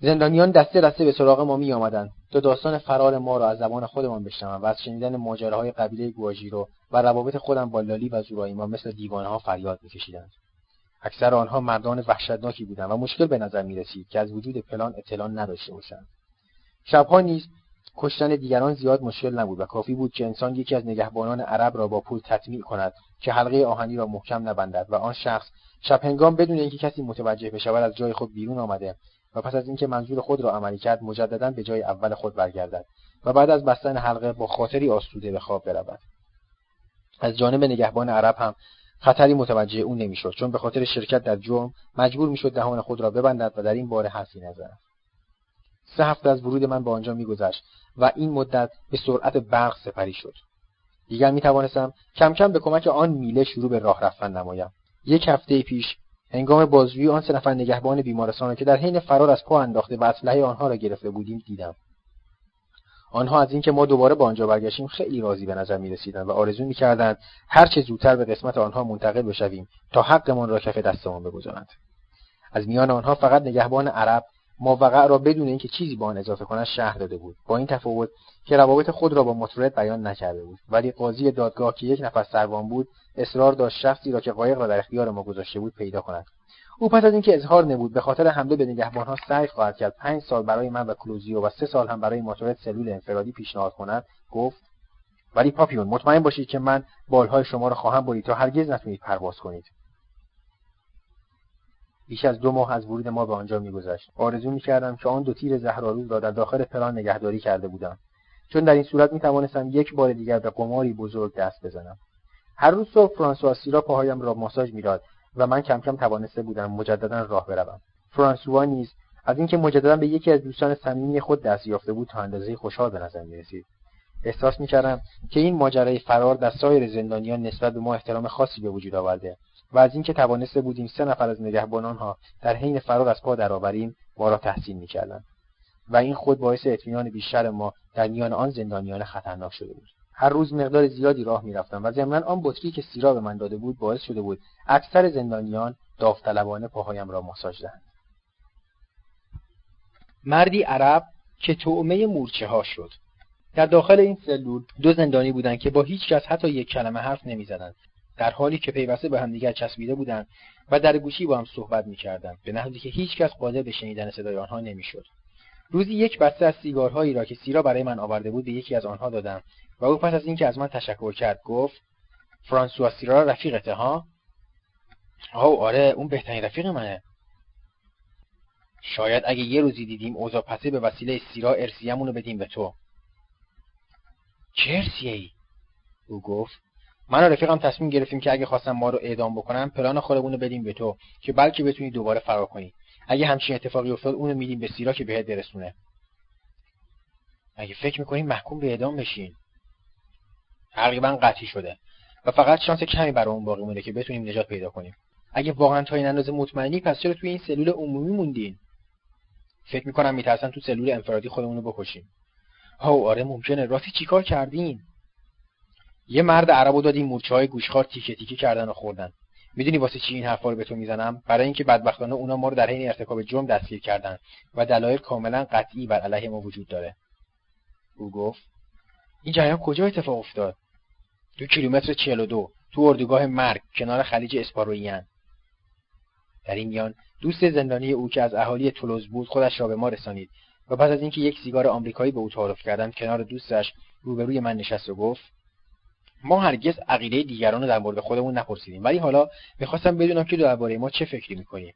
Speaker 1: زندانیان دسته دسته به سراغ ما می آمدند تا داستان فرار ما را از زبان خودمان بشنوم و از شنیدن ماجراهای قبیله گواژیرو و روابط خودم با لالی و ما مثل دیوانه ها فریاد میکشیدند. اکثر آنها مردان وحشتناکی بودند و مشکل به نظر می رسید که از وجود پلان اطلاع نداشته باشند. شبها نیز کشتن دیگران زیاد مشکل نبود و کافی بود که انسان یکی از نگهبانان عرب را با پول تطمیع کند که حلقه آهنی را محکم نبندد و آن شخص شب هنگام بدون اینکه کسی متوجه بشود از جای خود بیرون آمده و پس از اینکه منظور خود را عملی کرد مجددا به جای اول خود برگردد و بعد از بستن حلقه با خاطری آسوده به خواب برود. از جانب نگهبان عرب هم خطری متوجه او نمی‌شد چون به خاطر شرکت در جرم مجبور می‌شد دهان خود را ببندد و در این باره حرفی نزند. سه هفته از ورود من به آنجا میگذشت و این مدت به سرعت برق سپری شد. دیگر می توانستم کم کم به کمک آن میله شروع به راه رفتن نمایم. یک هفته پیش هنگام بازجویی آن سه نفر نگهبان بیمارستان را که در حین فرار از پا انداخته و اسلحه آنها را گرفته بودیم دیدم. آنها از اینکه ما دوباره به آنجا برگشتیم خیلی راضی به نظر می رسیدند و آرزو می کردند هر چه زودتر به قسمت آنها منتقل بشویم تا حقمان را کف دستمان بگذارند. از میان آنها فقط نگهبان عرب ماوقع را بدون اینکه چیزی به آن اضافه کند شهر داده بود. با این تفاوت که روابط خود را با مطرد بیان نکرده بود. ولی قاضی دادگاه که یک نفر سروان بود اصرار داشت شخصی را که قایق را در اختیار ما گذاشته بود پیدا کند. او پس از اینکه اظهار نمود به خاطر حمله به نگهبانها سعی خواهد کرد پنج سال برای من و کلوزیو و سه سال هم برای ماتورت سلول انفرادی پیشنهاد کند گفت ولی پاپیون مطمئن باشید که من بالهای شما را خواهم برید تا هرگز نتونید پرواز کنید. بیش از دو ماه از ورود ما به آنجا میگذشت. آرزو می‌کردم که آن دو تیر زهرآلود را در داخل پلان نگهداری کرده بودم. چون در این صورت می‌توانستم یک بار دیگر به قماری بزرگ دست بزنم. هر روز صبح فرانسوا سیرا پاهایم را ماساژ می‌داد و من کم کم توانسته بودم مجددا راه بروم. فرانسوا نیز از اینکه مجددا به یکی از دوستان صمیمی خود دست یافته بود تا اندازه خوشحال به نظر می‌رسید. احساس می‌کردم که این ماجرای فرار در سایر زندانیان نسبت به ما احترام خاصی به وجود آورده. و از اینکه توانسته بودیم سه نفر از نگهبانان ها در حین فرار از پا درآوریم ما را تحسین می‌کردند. و این خود باعث اطمینان بیشتر ما در میان آن زندانیان خطرناک شده بود. هر روز مقدار زیادی راه می‌رفتم و ضمنا آن بطری که سیرا به من داده بود باعث شده بود اکثر زندانیان داوطلبانه پاهایم را ماساژ دهند. مردی عرب که طعمه مورچه ها شد. در داخل این سلول دو زندانی بودند که با هیچ کس حتی یک کلمه حرف نمی‌زدند. در حالی که پیوسته به همدیگر چسبیده بودند و در گوشی با هم صحبت می‌کردند به نحوی که هیچ کس قادر به شنیدن صدای آنها نمی‌شد. روزی یک بسته از سیگارهایی را که سیرا برای من آورده بود به یکی از آنها دادم و او پس از اینکه از من تشکر کرد گفت فرانسوا سیرا رفیقته ها؟ آه آره اون بهترین رفیق منه. شاید اگه یه روزی دیدیم اوضاع پسه به وسیله سیرا ارسیه‌مون رو بدیم به تو. چه ارسیه ای؟ او گفت من و رفیقم تصمیم گرفتیم که اگه خواستم ما رو اعدام بکنن پلان خودمون رو بدیم به تو که بلکه بتونی دوباره فرار کنی. اگه همچین اتفاقی افتاد اونو میدیم به سیرا که بهت برسونه. اگه فکر می‌کنیم محکوم به اعدام بشین. تقریبا قطعی شده. و فقط شانس کمی برامون باقی مونده که بتونیم نجات پیدا کنیم. اگه واقعا تا این اندازه مطمئنی پس چرا توی این سلول عمومی موندین؟ فکر می‌کنم میترسن تو سلول انفرادی خودمون رو بکشیم. ها آره ممکنه. راستی چیکار کردین؟ یه مرد عربو دادیم مورچه های تیکه تیکه کردن و خوردن. می‌دونی واسه چی این حرفا رو به تو می‌زنم؟ برای اینکه بدبختانه اونا ما رو در حین ارتکاب جرم دستگیر کردن و دلایل کاملا قطعی بر علیه ما وجود داره. او گفت این جریان کجا اتفاق افتاد؟ دو کیلومتر 42 تو اردوگاه مرگ کنار خلیج اسپارویان در این میان دوست زندانی او که از اهالی تولوز بود خودش را به ما رسانید و پس از اینکه یک سیگار آمریکایی به او تعارف کردند کنار دوستش روبروی من نشست و گفت ما هرگز عقیده دیگران رو در مورد خودمون نپرسیدیم. ولی حالا می‌خواستم بدونم که درباره ما چه فکری می‌کنیم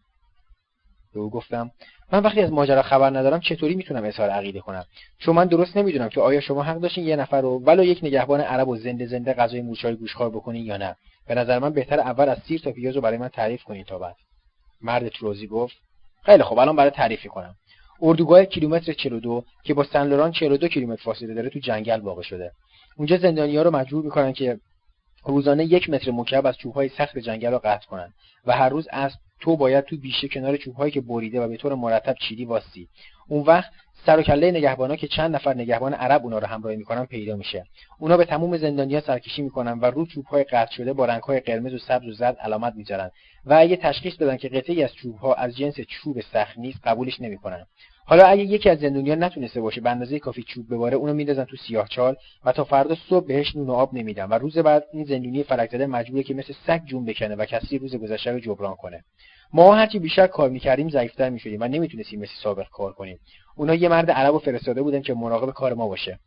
Speaker 1: به او گفتم من وقتی از ماجرا خبر ندارم چطوری می‌تونم اظهار عقیده کنم؟ چون من درست نمی‌دونم که آیا شما حق داشتین یه نفر رو ولو یک نگهبان عرب و زنده زنده غذای موشای گوشخوار بکنین یا نه. به نظر من بهتر اول از سیر تا پیاز رو برای من تعریف کنین تا بعد. مرد تروزی گفت خیلی خب الان برای تعریف کنم. اردوگاه کیلومتر 42 که با سن لوران 42 کیلومتر فاصله داره تو جنگل واقع شده. اونجا زندانیا رو مجبور می‌کنن که روزانه یک متر مکعب از چوبهای سخت جنگل رو قطع کنن و هر روز از تو باید تو بیشه کنار چوبهایی که بریده و به طور مرتب چیدی واستی. اون وقت سر و کله نگهبانا که چند نفر نگهبان عرب اونا رو همراهی می‌کنن پیدا میشه. اونا به تموم زندانیا سرکشی می‌کنن و رو چوبهای قطع شده با رنگهای قرمز و سبز و زرد علامت می‌ذارن. و اگه تشخیص بدن که قطعی از چوبها از جنس چوب سخت نیست قبولش نمی‌کنن. حالا اگه یکی از زندونیان نتونسته باشه به اندازه کافی چوب بباره اونو میندازن تو سیاهچال و تا فردا صبح بهش نون آب نمیدن و روز بعد این زندونی زده مجبوره که مثل سگ جون بکنه و کسی روز گذشته رو جبران کنه. ما هرچی بیشتر کار می‌کردیم ضعیفتر می‌شدیم و نمی‌تونستیم مثل سابق کار کنیم. اونا یه مرد عرب و فرستاده بودن که مراقب کار ما باشه.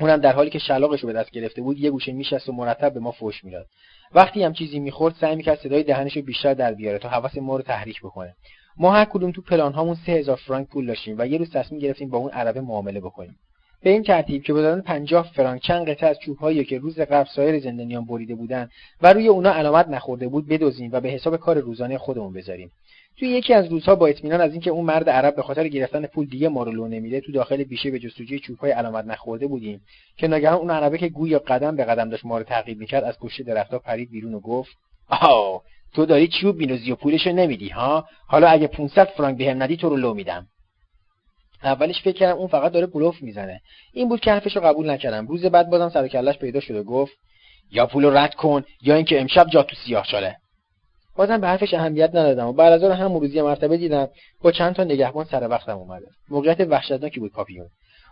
Speaker 1: اونم در حالی که شلاقش رو به دست گرفته بود یه گوشه میشست و مرتب به ما فوش می‌داد. وقتی هم چیزی می‌خورد سعی می‌کرد صدای دهنش رو بیشتر در بیاره تا حواس ما رو تحریک بکنه. ما هر کدوم تو پلان هامون سه هزار فرانک پول داشتیم و یه روز تصمیم گرفتیم با اون عربه معامله بکنیم. به این ترتیب که با دادن 50 فرانک چند قطعه از چوبهایی که روز قبل سایر زندانیان بریده بودن و روی اونا علامت نخورده بود بدوزیم و به حساب کار روزانه خودمون بذاریم. توی یکی از روزها با اطمینان از اینکه اون مرد عرب به خاطر گرفتن پول دیگه ما رو لو نمیده تو داخل بیشه به جستجوی چوبهای علامت نخورده بودیم که ناگهان اون عربه که گویا قدم به قدم داشت ما رو تعقیب می‌کرد از پشت درختها پرید بیرون و گفت آه تو داری چوب مینوزی و پولشو نمیدی ها؟ حالا اگه 500 فرانک بهم ندی تو رو لو میدم. اولش فکر کردم اون فقط داره بلوف می‌زنه. این بود که حرفش رو قبول نکردم. روز بعد بازم سر کلش پیدا شد و گفت یا پولو رد کن یا اینکه امشب جا تو سیاه شاله بازم به حرفش اهمیت ندادم و بعد از هم روزی مرتبه دیدم با چند تا نگهبان سر وقتم اومده. موقعیت وحشتناکی بود پاپیون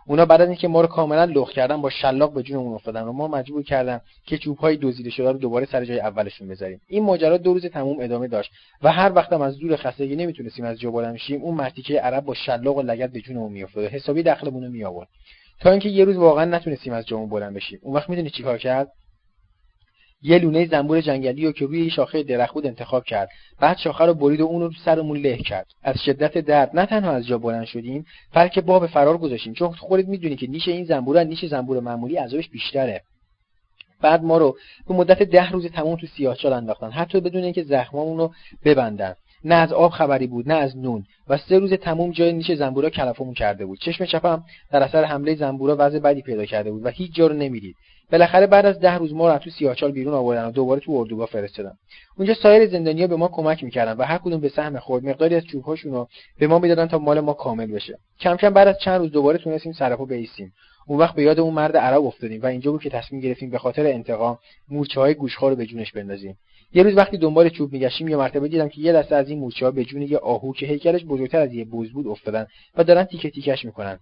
Speaker 1: اونا بعد از اینکه ما رو کاملا لخ کردن با شلاق به جونمون افتادن و ما مجبور کردن که چوبهای دزدیده شده رو دوباره سر جای اولشون بذاریم. این ماجرا دو روز تموم ادامه داشت و هر وقتم از دور خستگی نمی‌تونستیم از جا بلند شیم اون مرتیکه عرب با شلاق و لگد به جونمون میافتاد حسابی دخلمون رو میآورد. تا اینکه یه روز واقعا نتونستیم از جامون بلند بشیم. اون وقت می‌دونی چیکار کرد؟ یه لونه زنبور جنگلی رو که روی شاخه درخت بود انتخاب کرد. بعد شاخه رو برید و اون رو سرمون له کرد. از شدت درد. نه تنها از جا بلند شدیم بلکه باب فرار گذاشتیم. چون خودت می‌دونی که نیش این زنبور نیش زنبور معمولی عذابش بیشتره. بعد ما رو به مدت ده روز تمام تو سیاهچال انداختن. حتی بدون اینکه زخمامون رو ببندن. نه از آب خبری بود نه از نون. و سه روز تموم جای نیش زنبورا کلافمون کرده بود. چشم چپم در اثر حمله زنبورا وضع بدی پیدا کرده بود و هیچ جا رو نمی‌دید. بالاخره بعد از ده روز ما رو تو سیاهچال بیرون آوردن و دوباره تو اردوگاه فرستادن. اونجا سایر زندانیا به ما کمک می‌کردن و هر کدوم به سهم خود مقداری از چوبهاشون رو به ما می‌دادن تا مال ما کامل بشه. کم کم بعد از چند روز دوباره تونستیم سرپا بیستیم. اون وقت به یاد اون مرد عرب افتادیم و اینجا بود که تصمیم گرفتیم به خاطر انتقام مورچه های گوشخوار رو به جونش بندازیم. یه روز وقتی دنبال چوب میگشتیم یه مرتبه دیدم که یه دسته از این مورچه ها به جون یه آهو که هیکلش بزرگتر از یه بز بود افتادن و دارن تیکه تیکش می‌کنن.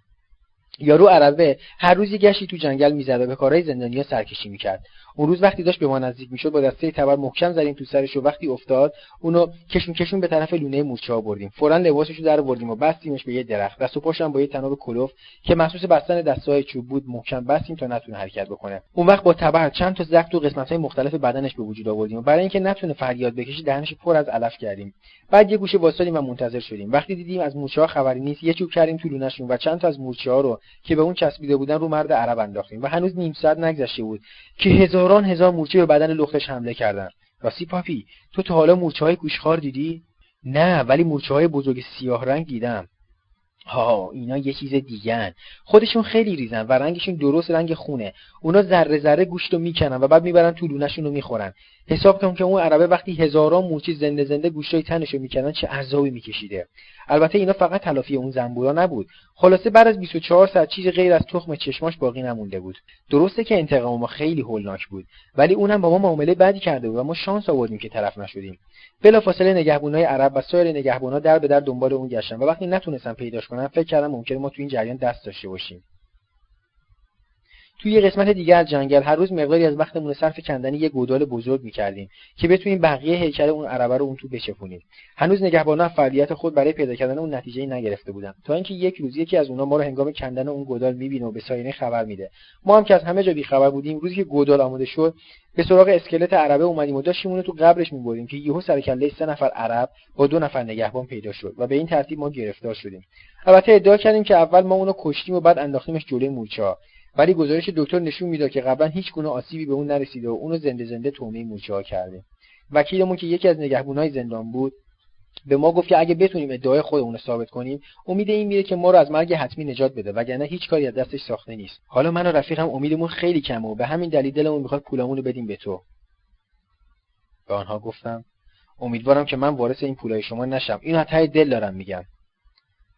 Speaker 1: یارو عربه هر روز گشتی تو جنگل می‌زد و به کارهای زندانیا سرکشی می‌کرد. اون روز وقتی داشت به ما نزدیک می‌شد با دسته تبر محکم زدیم تو سرش و وقتی افتاد اونو کشون کشون به طرف لونه مورچه ها بردیم. فورا لباسش رو در بردیم و بستیمش به یه درخت. دست و پاشم با یه تناب کلوف که مخصوص بستن دستای چوب بود محکم بستیم تا نتونه حرکت بکنه. اون وقت با تبر چند تا زخم تو قسمت مختلف بدنش به وجود آوردیم و برای اینکه نتونه فریاد بکشه دهنش پر از علف کردیم. بعد یه گوشه واسادیم و منتظر شدیم. وقتی دیدیم از مورچه ها خبری نیست یه چوب کردیم تو لونهشون و چند تا از مورچه ها رو که به اون چسبیده بودن رو مرد عرب انداختیم و هنوز نیم ساعت نگذشته بود که هزاران هزار مورچه به بدن لختش حمله کردن. راستی پاپی تو تا حالا مورچه های گوشخوار دیدی؟ نه ولی مورچه های بزرگ سیاه رنگ دیدم. ها اینا یه چیز دیگن خودشون خیلی ریزن و رنگشون درست رنگ خونه. اونا ذره ذره گوشت رو می‌کنن و بعد می‌برن تو رو می‌خورن. حساب کن که اون عربه وقتی هزاران مورچه زنده زنده گوشتای تنشو می‌کنن چه عذابی میکشیده. البته اینا فقط تلافی اون زنبورا نبود. خلاصه بعد از 24 ساعت چیز غیر از تخم چشماش باقی نمونده بود. درسته که انتقام ما خیلی هولناک بود ولی اونم با ما معامله بدی کرده بود و ما شانس آوردیم که طرف نشدیم. بلافاصله نگهبونای عرب و سایر نگهبونا در به در دنبال اون گشتن و وقتی نتونستن پیداش کنن فکر کردم ممکنه ما تو این جریان دست داشته باشیم. توی یه قسمت دیگه از جنگل هر روز مقداری از وقتمون صرف کندن یه گودال بزرگ می‌کردیم که بتونیم بقیه هیکل اون عربه رو اون تو بچپونیم. هنوز نگهبانا فعالیت خود برای پیدا کردن اون نتیجه نگرفته بودن. تا اینکه یک روز یکی از اونها ما رو هنگام کندن اون گودال می‌بینه و به ساینه خبر میده. ما هم که از همه جا بیخبر بودیم روزی که گودال آماده شد به سراغ اسکلت عربه اومدیم و داشتیم اونو تو قبرش میبردیم که یهو سر کله سه نفر عرب با دو نفر نگهبان پیدا شد و به این ترتیب ما گرفتار شدیم. البته ادعا کردیم که اول ما اونو کشتیم و بعد انداختیمش جلوی مورچه‌ها. ولی گزارش دکتر نشون می‌داد که قبلا هیچ گونه آسیبی به اون نرسیده و اونو زنده زنده تومه مورچه ها کرده. وکیلمون که یکی از نگهبونای زندان بود به ما گفت که اگه بتونیم ادعای خودمون رو ثابت کنیم امید این میره که ما رو از مرگ حتمی نجات بده وگرنه هیچ کاری از دستش ساخته نیست. حالا من و رفیقم امیدمون خیلی کمه و به همین دلیل دلمون می‌خواد پولمون رو بدیم به تو. به آنها گفتم امیدوارم که من وارث این پولای شما نشم. اینو از دل دارم میگم.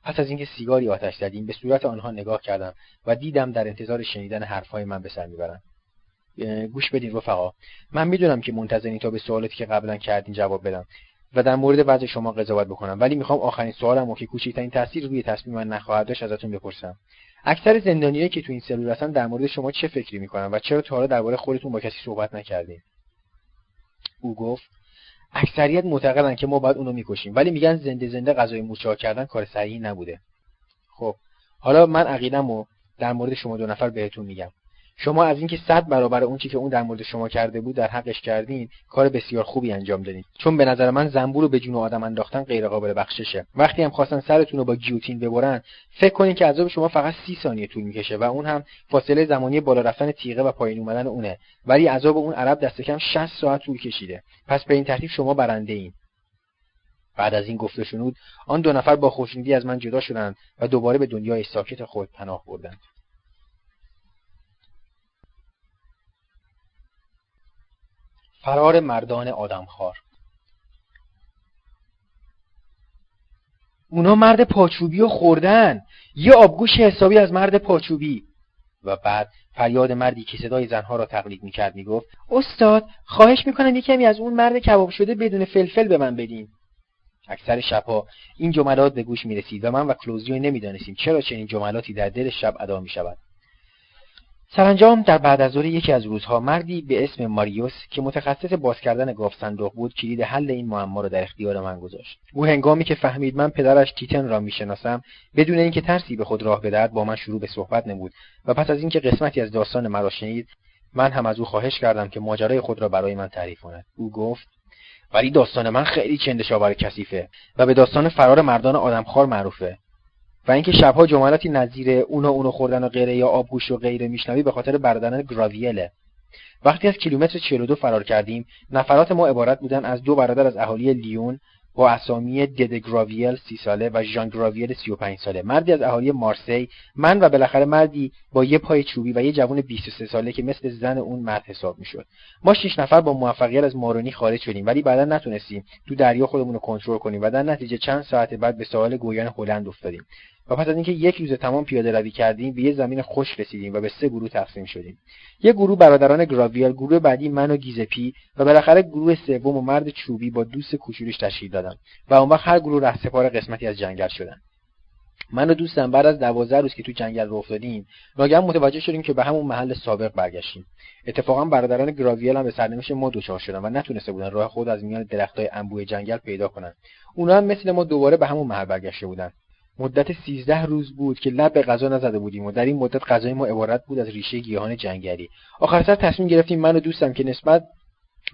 Speaker 1: پس از اینکه سیگاری آتش زدیم به صورت آنها نگاه کردم و دیدم در انتظار شنیدن حرفهای من به سر می‌برند گوش بدین رفقا. من می‌دونم که منتظرین تا به سوالاتی که قبلا کردین جواب بدم و در مورد وضع شما قضاوت بکنم. ولی می‌خوام آخرین سوالم و که کوچکترین تاثیر روی تصمیم من نخواهد داشت ازتون بپرسم. اکثر زندانیایی که تو این سلول هستن در مورد شما چه فکری می‌کنن و چرا تا حالا درباره خودتون با کسی صحبت نکردین؟ او گفت اکثریت معتقدن که ما باید اونو می‌کشیم. ولی میگن زنده زنده غذای موچه کردن کار صحیحی نبوده. خب حالا من عقیدم و در مورد شما دو نفر بهتون میگم. شما از اینکه صد برابر اون چی که اون در مورد شما کرده بود در حقش کردین کار بسیار خوبی انجام دادین. چون به نظر من زنبور رو به جون آدم انداختن غیر قابل بخششه. وقتی هم خواستن سرتون رو با گیوتین ببرن فکر کنین که عذاب شما فقط سی ثانیه طول می‌کشه و اون هم فاصله زمانی بالا رفتن تیغه و پایین اومدن اونه. ولی عذاب اون عرب دست کم 60 ساعت طول کشیده. پس به این ترتیب شما برنده این بعد از این گفته شنود آن دو نفر با خوشنودی از من جدا شدند و دوباره به دنیای ساکت خود پناه بردند. فرار مردان آدمخوار. اونا مرد پاچوبی رو خوردن. یه آبگوش حسابی از مرد پاچوبی. و بعد فریاد مردی که صدای زنها را تقلید می‌کرد می‌گفت استاد خواهش می‌کنم یه کمی از اون مرد کباب شده بدون فلفل به من بدین. اکثر شبها این جملات به گوش می‌رسید و من و کلوزیو نمی‌دانستیم چرا چنین جملاتی در دل شب ادا می‌شود. سرانجام در بعد از ظهر یکی از روزها مردی به اسم ماریوس که متخصص باز کردن گاف صندوق بود کلید حل این معما را در اختیار من گذاشت. او هنگامی که فهمید من پدرش تیتن را می‌شناسم بدون اینکه ترسی به خود راه بدهد با من شروع به صحبت نمود و پس از اینکه قسمتی از داستان مرا شنید من هم از او خواهش کردم که ماجرای خود را برای من تعریف کند. او گفت ولی داستان من خیلی چندشاور کثیفه و به داستان فرار مردان آدمخوار معروفه. و اینکه شبها جملاتی نظیر اونو اونو خوردن و غیره یا آبگوش و غیره میشنوی به خاطر بردن گراویله. وقتی از کیلومتر 42 فرار کردیم نفرات ما عبارت بودن از دو برادر از اهالی لیون با اسامی دد گراویل سی ساله و ژان گراویل 35 ساله. مردی از اهالی مارسی من و بالاخره مردی با یه پای چوبی و یه جوان 23 ساله که مثل زن اون مرد حساب می‌شد. ما شش نفر با موفقیت از مارونی خارج شدیم ولی بعدا نتونستیم تو دریا خودمون رو کنترل کنیم و در نتیجه چند ساعت بعد به ساحل گویان هلند افتادیم. و پس از اینکه یک روز تمام پیاده روی کردیم به یه زمین خوش رسیدیم و به سه گروه تقسیم شدیم. یک گروه برادران گراویل گروه بعدی من و گیزپی و بالاخره گروه سوم و مرد چوبی با دوست کوچولوش تشکیل دادم و اون وقت هر گروه رهسپار قسمتی از جنگل شدن. من و دوستم بعد از دوازده روز که تو جنگل رو افتادیم ناگهان متوجه شدیم که به همون محل سابق برگشتیم. اتفاقا برادران گراویل هم به سرنوشت ما دچار شدن و نتونسته بودن راه خود از میان درختای انبوه جنگل پیدا کنن. اونا هم مثل ما دوباره به همون محل برگشته بودن. مدت سیزده روز بود که لب به غذا نزده بودیم و در این مدت غذای ما عبارت بود از ریشه گیاهان جنگلی. آخر سر تصمیم گرفتیم من و دوستم که نسبت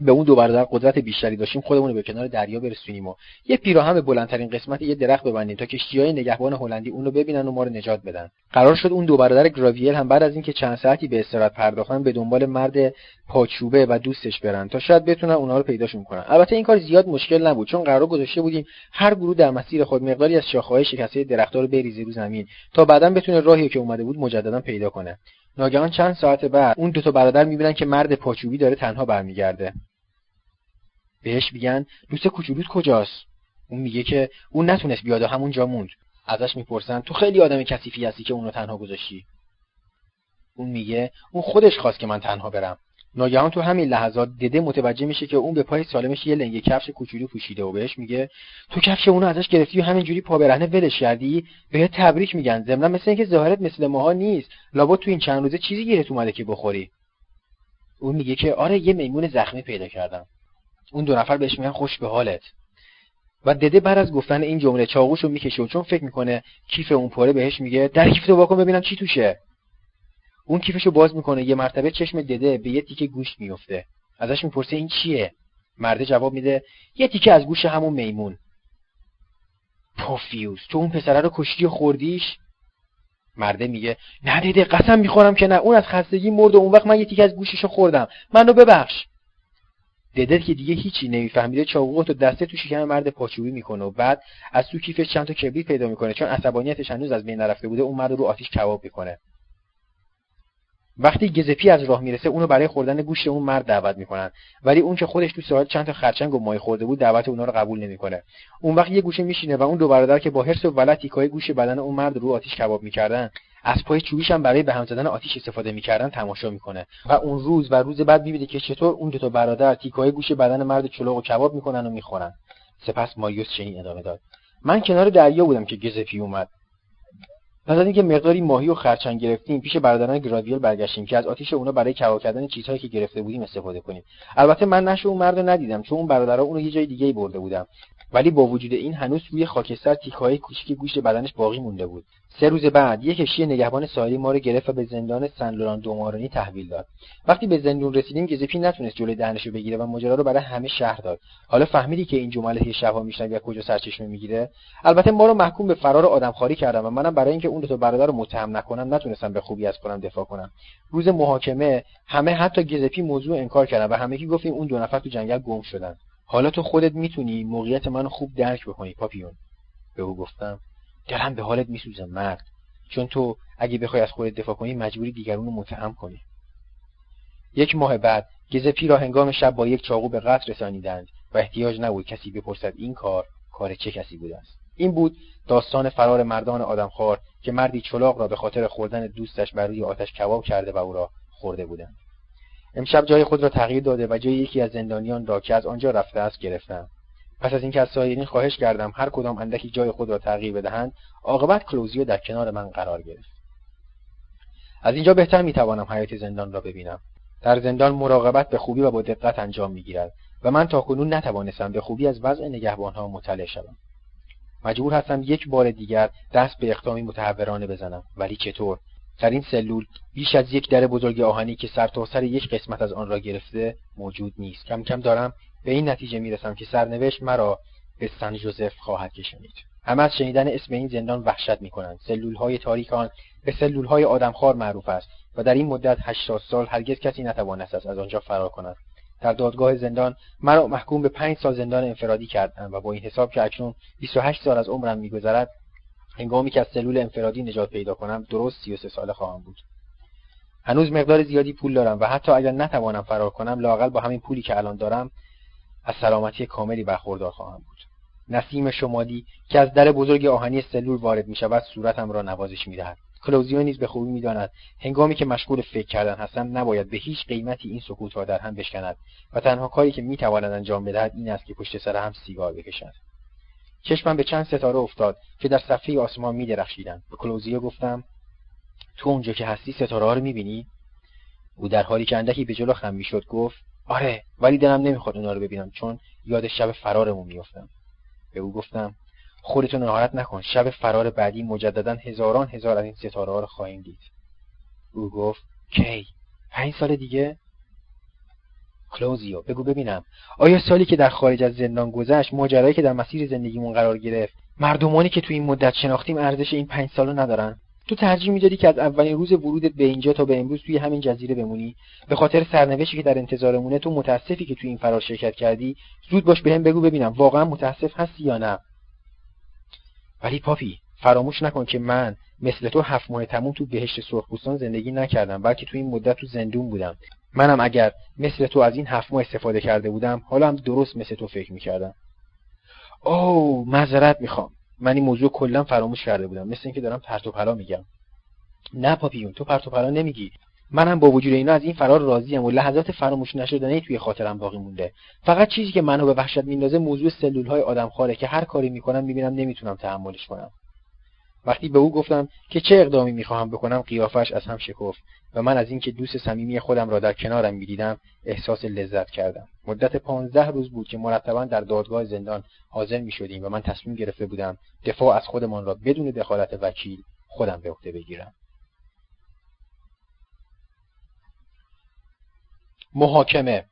Speaker 1: به اون دو برادر قدرت بیشتری داشتیم خودمون رو به کنار دریا برسونیم و یه پیراهن به بلندترین قسمت یه درخت ببندیم تا کشتیهای نگهبان هلندی اون رو ببینن و ما رو نجات بدن. قرار شد اون دو برادر گراویل هم بعد از اینکه چند ساعتی به استراحت پرداختن به دنبال مرد پاچوبه و دوستش برن تا شاید بتونن اونها رو پیداشون کنن البته این کار زیاد مشکل نبود چون قرار گذاشته بودیم هر گروه در مسیر خود مقداری از شاخه‌های شکسته درختها رو بریزه رو زمین تا بعدا بتونه راهی که اومده بود مجددا پیدا کنه. ناگهان چند ساعت بعد اون دو تا برادر می‌بینن که مرد پاچوبی داره تنها برمیگرده. بهش میگن دوست کوچولوت کجاست؟ اون میگه که اون نتونست بیاد و همونجا موند. ازش می‌پرسن تو خیلی آدم کثیفی هستی که اونو تنها گذاشتی؟ اون میگه اون خودش خواست که من تنها برم. ناگهان تو همین لحظات دده متوجه میشه که اون به پای سالمش یه لنگه کفش کوچولو پوشیده و بهش میگه تو کفش اونو ازش گرفتی و همینجوری پا برهنه ولش کردی؟ بهت تبریک میگن. ضمنا مثل اینکه ظاهرت مثل ماها نیست. لابد تو این چند روزه چیزی گیرت اومده که بخوری. اون میگه که آره یه میمون زخمی پیدا کردم. اون دو نفر بهش میگن خوش به حالت. و دده بعد از گفتن این جمله چاقوشو می‌کشه و چون فکر می‌کنه کیف اون پره بهش میگه در کیف تو ببینم چی توشه. اون کیفشو باز می‌کنه یه مرتبه چشم دده به یه تیکه گوشت میفته ازش می‌پرسه این چیه؟ مرده جواب میده یه تیکه از گوش همون میمون. پوفیوز تو اون پسره رو کشتی و خوردیش؟ مرده میگه نه دیده قسم می‌خورم که نه. اون از خستگی مرد و اون وقت من یه تیکه از گوششو خوردم. منو ببخش. ددت که دیگه هیچی نمیفهمیده چاقو تو دسته تو شکم مرد پاچوبی می‌کنه و بعد از تو کیفش چند تا کبریت پیدا می‌کنه چون عصبانیتش هنوز از بین نرفته بوده اون مرد رو آتیش کباب می‌کنه. وقتی گزپی از راه می‌رسه اونو برای خوردن گوشت اون مرد دعوت می‌کنن. ولی اون که خودش تو ساعت چند تا خرچنگ و مای خورده بود دعوت اونا رو قبول نمی‌کنه. اون وقت یه گوشه میشینه و اون دو برادر که با حرص و ولت تیکای گوش بدن اون مرد رو آتیش کباب می‌کردن. از پای چوبیش هم برای به هم زدن آتیش استفاده می‌کردن تماشا می‌کنه. و اون روز و روز بعد می‌بینه که چطور اون دو تا برادر تیکای گوش بدن مرد چلوغ و کباب می‌کنن و می‌خورن. سپس ماریوس چنین ادامه داد. من کنار دریا بودم که گزپی اومد. پس از اینکه مقداری ماهی و خرچنگ گرفتیم پیش برادران گراویل برگشتیم که از آتیش اونا برای کباب کردن چیزهایی که گرفته بودیم استفاده کنیم. البته من نش اون مرد ندیدم چون اون برادرها اونو یه جای دیگه برده بودم ولی با وجود این هنوز روی خاکستر تیکه‌های کوچیک گوشت بدنش باقی مونده بود. سه روز بعد یک کشتی نگهبان ساحلی ما رو گرفت و به زندان سن لوران دومارانی تحویل داد. وقتی به زندون رسیدیم گزپی نتونست جلوی دهنش رو بگیره و ماجرا رو برای همه شهر داد. حالا فهمیدی که این جمله که شبها میشنوی کجا سرچشمه می‌گیره؟ البته ما رو محکوم به فرار آدمخواری کردم و منم برای اینکه اون دو برادر رو متهم نکنم نتونستم به خوبی از خودم دفاع کنم. روز محاکمه همه حتی گزپی موضوع انکار کردن و همگی گفتیم اون دو نفر تو جنگل گم شدن. حالا تو خودت می‌تونی موقعیت منو خوب درک بکنی پاپیون. به او گفتم دلم به حالت میسوزه مرد. چون تو اگه بخوای از خودت دفاع کنی مجبوری دیگرون رو متهم کنی. یک ماه بعد گزپی را هنگام شب با یک چاقو به قتل رسانیدند و احتیاج نبود کسی بپرسد این کار کار چه کسی بوده است. این بود داستان فرار مردان آدمخوار که مردی چلاق را به خاطر خوردن دوستش بر روی آتش کباب کرده و او را خورده بودند. امشب جای خود را تغییر داده و جای یکی از زندانیان را که از آنجا رفته است گرفتم. پس از اینکه از سایرین خواهش کردم هر کدام اندکی جای خود را تغییر بدهند عاقبت کلوزیو در کنار من قرار گرفت. از اینجا بهتر می‌توانم حیات زندان را ببینم. در زندان مراقبت به خوبی و با دقت انجام می‌گیرد و من تاکنون نتوانستم به خوبی از وضع نگهبانها مطلع شوم. مجبور هستم یک بار دیگر دست به اقدامی متحورانه بزنم. ولی چطور؟ در این سلول بیش از یک در بزرگ آهنی که سرتاسر سر یک قسمت از آن را گرفته موجود نیست. کم کم دارم به این نتیجه می‌رسم که سرنوشت مرا به سن جوزف خواهد کشانید همه از شنیدن اسم این زندان وحشت می‌کنند. سلول های تاریک آن به سلول های آدمخوار معروف است و در این مدت هشتاد سال هرگز کسی نتوانست از آنجا فرار کند. در دادگاه زندان مرا محکوم به پنج سال زندان انفرادی کردند و با این حساب که اکنون 28 سال از عمرم میگذرد هنگامی که از سلول انفرادی نجات پیدا کنم درست 33 ساله خواهم بود. هنوز مقدار زیادی پول دارم و حتی اگر نتوانم فرار کنم لاقل با همین پولی که الان دارم از سلامتی کاملی برخوردار خواهم بود. نسیم شمالی که از در بزرگ آهنی سلول وارد می شود صورتم را نوازش می دهد. کلوزیو نیز به خوبی می‌داند. هنگامی که مشغول فکر کردن هستم نباید به هیچ قیمتی این سکوت را در هم بشکند و تنها کاری که می‌تواند انجام بدهد این است که پشت سر هم سیگار بکشد. چشمم به چند ستاره افتاد که در صفحه آسمان می درخشیدند. به کلوزیو گفتم تو اونجا که هستی ستاره ها رو می‌بینی؟ او در حالی که اندکی به جلو خم می‌شد گفت آره ولی دلم نمی‌خواد اونا رو ببینم چون یاد شب فرارمون میافتم. به او گفتم خودتون ناراحت نکن شب فرار بعدی مجددا هزاران هزار از این ستاره ها رو خواهیم دید. او گفت کی؟ پنج سال دیگه؟ کلوزیو بگو ببینم. آیا سالی که در خارج از زندان گذشت ماجرایی که در مسیر زندگیمون قرار گرفت مردمانی که توی این مدت شناختیم ارزش این پنج سالو ندارن؟ تو ترجیح می‌دادی که از اولین روز ورودت به اینجا تا به امروز توی همین جزیره بمونی؟ به خاطر سرنوشتی که در انتظارمونه تو متاسفی که توی این فرار شرکت کردی زود باش بهم بگو ببینم واقعا متاسف هستی یا نه؟ ولی پاپی فراموش نکن که من مثل تو هفت ماه تموم تو بهشت سرخپوستان زندگی نکردم بلکه تو این مدت تو زندون بودم. منم اگر مثل تو از این هفت ماه استفاده کرده بودم حالا هم درست مثل تو فکر می‌کردم. اوه معذرت می‌خوام. من این موضوع کلا فراموش کرده بودم. مثل اینکه دارم پرت و پلا میگم. نه پاپیون تو پرت و پلا نمیگی. منم با وجود اینا از این فرار راضیم و لحظات فراموش نشدنی توی خاطرم باقی مونده. فقط چیزی که منو به وحشت میندازه موضوع سلول های آدمخواره که هر کاری می‌کنم می‌بینم نمی‌تونم تحملش کنم. وقتی به او گفتم که چه اقدامی می‌خواهم بکنم قیافش از هم شکفت و من از اینکه دوست صمیمی خودم را در کنارم می‌دیدم احساس لذت کردم. مدت پانزده روز بود که مرتبا در دادگاه زندان حاضر می‌شدیم و من تصمیم گرفته بودم دفاع از خودمان را بدون دخالت وکیل خودم به عهده بگیرم. محاکمه.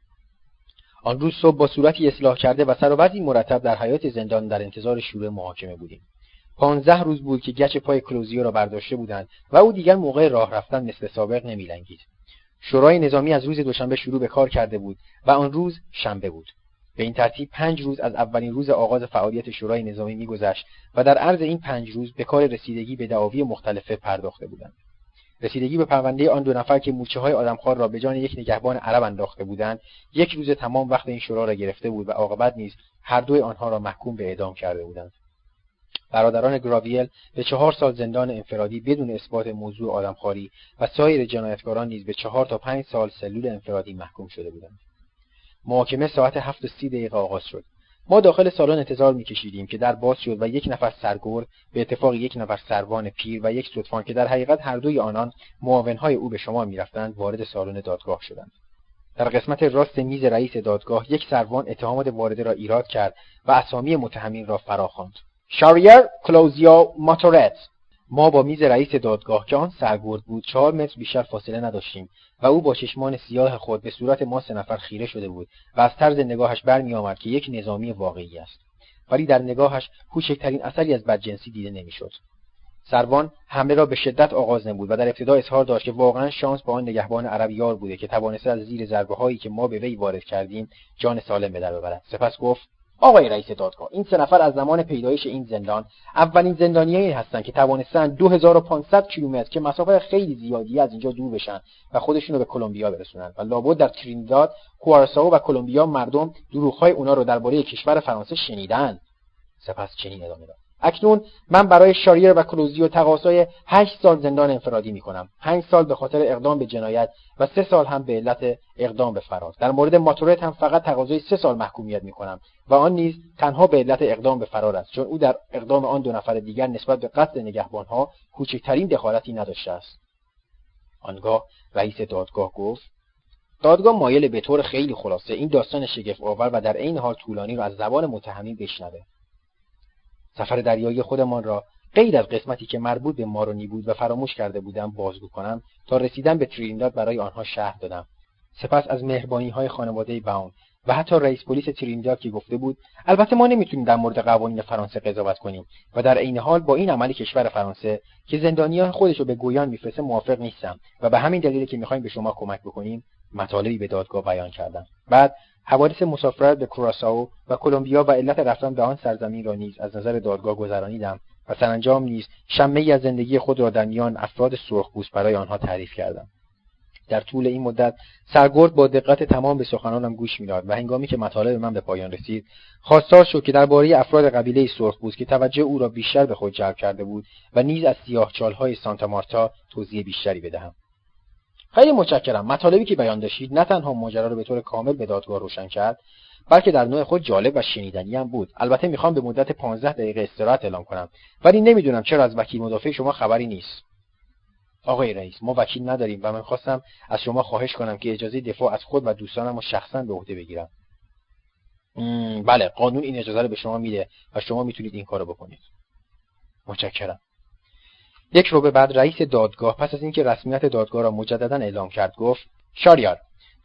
Speaker 1: آن روز صبح با صورتی اصلاح کرده و سر و مرتب در حیات زندان در انتظار شروع محاکمه بودیم. پانزده روز بود که گچ پای کلوزیو را برداشته بودند و او دیگر موقع راه رفتن مثل سابق نمیلنگید. شورای نظامی از روز دوشنبه شروع به کار کرده بود و آن روز شنبه بود. به این ترتیب پنج روز از اولین روز آغاز فعالیت شورای نظامی میگذشت و در عرض این پنج روز به کار رسیدگی به دعاوی مختلفه پرداخته بودند. رسیدگی به پرونده آن دو نفر که مورچه های آدمخوار را به جان یک نگهبان عرب انداخته بودند یک روز تمام وقت این شورا را گرفته بود و عاقبت نیز هر دوی آنها را محکوم به اعدام کرده بودند. برادران گراویل به چهار سال زندان انفرادی بدون اثبات موضوع آدمخواری و سایر جنایتکاران نیز به چهار تا پنج سال سلول انفرادی محکوم شده بودند. محاکمه ساعت هفت و سی دقیقه آغاز شد. ما داخل سالن انتظار میکشیدیم که در باز شد و یک نفر سرگور به اتفاق یک نفر سروان پیر و یک صدفان که در حقیقت هر دوی آنان معاونهای او به شما می‌رفتند وارد سالن دادگاه شدند. در قسمت راست میز رئیس دادگاه یک سروان اتهامات وارده را ایراد کرد و اسامی متهمین را فراخواند. شاریر کلوزیا ماتورت. ما با میز رئیس دادگاه که آن سرگرد بود. چهار متر بیشتر فاصله نداشتیم و او با چشمان سیاه خود به صورت ما سه نفر خیره شده بود و از طرز نگاهش برمیآمد که یک نظامی واقعی است. ولی در نگاهش کوچکترین اثری از بدجنسی دیده نمی‌شد. سروان حمله را به شدت آغاز نمود و در ابتدا اظهار داشت که واقعا شانس با آن نگهبان عرب یار بوده که توانسته از زیر ضربه هایی که ما به وی وارد کردیم جان سالم به در ببرد سپس گفت آقای رئیس دادگاه این سه نفر از زمان پیدایش این زندان اولین زندانیایی هستند که توانستند 2500 کیلومتر که مسافت خیلی زیادی از اینجا دور بشن و خودشون رو به کلمبیا برسونن و لابد در ترینیداد کوارساو و کلمبیا مردم دروغهای اونا رو درباره کشور فرانسه شنیدن. سپس چنین ادامه داد. اکنون من برای شاریر و کلوزیو تقاضای هشت سال زندان انفرادی می کنم. پنج سال به خاطر اقدام به جنایت و سه سال هم به علت اقدام به فرار. در مورد ماتورت هم فقط تقاضای سه سال محکومیت می کنم و آن نیز تنها به علت اقدام به فرار است چون او در اقدام آن دو نفر دیگر نسبت به قتل نگهبانها کوچکترین دخالتی نداشته است. آنگاه رئیس دادگاه گفت دادگاه مایل به طور خیلی خلاصه این داستان شگفت آور و در عین حال طولانی را از زبان متهمین بشنوه سفر دریایی خودمان را غیر از قسمتی که مربوط به مارونی بود و فراموش کرده بودم بازگو کنم تا رسیدن به ترینداد برای آنها شهر دادم. سپس از مهربانی های خانواده باون و حتی رئیس پلیس ترینداد که گفته بود البته ما نمی‌تونیم در مورد قوانین فرانسه قضاوت کنیم و در عین حال با این عمل کشور فرانسه که زندانیان خودش رو به گویان میفرسته موافق نیستم و به همین دلیل که می‌خوایم به شما کمک بکنیم مطالبی به دادگاه بیان کردم. بعد حوادث مسافرت به کوراسائو و کلمبیا و علت رفتن به آن سرزمین را نیز از نظر دادگاه گذرانیدم و سرانجام نیز شمه از زندگی خود را در میان افراد سرخپوست برای آنها تعریف کردم. در طول این مدت سرگرد با دقت تمام به سخنانم گوش می‌داد و هنگامی که مطالب من به پایان رسید خواستار شد که درباره افراد قبیله سرخپوست که توجه او را بیشتر به خود جلب کرده بود و نیز از سیاهچالهای سانتا مارتا توضیح بیشتری بدهم. خیلی متشکرم. مطالبی که بیان داشتید نه تنها ماجرا رو به طور کامل به دادگاه روشن کرد بلکه در نوع خود جالب و شنیدنی هم بود. البته می‌خوام به مدت 15 دقیقه استراحت اعلام کنم. ولی نمی‌دونم چرا از وکیل مدافع شما خبری نیست. آقای رئیس ما وکیل نداریم و من خواستم از شما خواهش کنم که اجازه دفاع از خود و دوستانم رو شخصا به عهده بگیرم. بله قانون این اجازه رو به شما میده و شما می‌تونید این کارو بکنید. متشکرم. یک رو به بعد رئیس دادگاه پس از اینکه رسمیت دادگاه را مجددا اعلام کرد گفت شاریار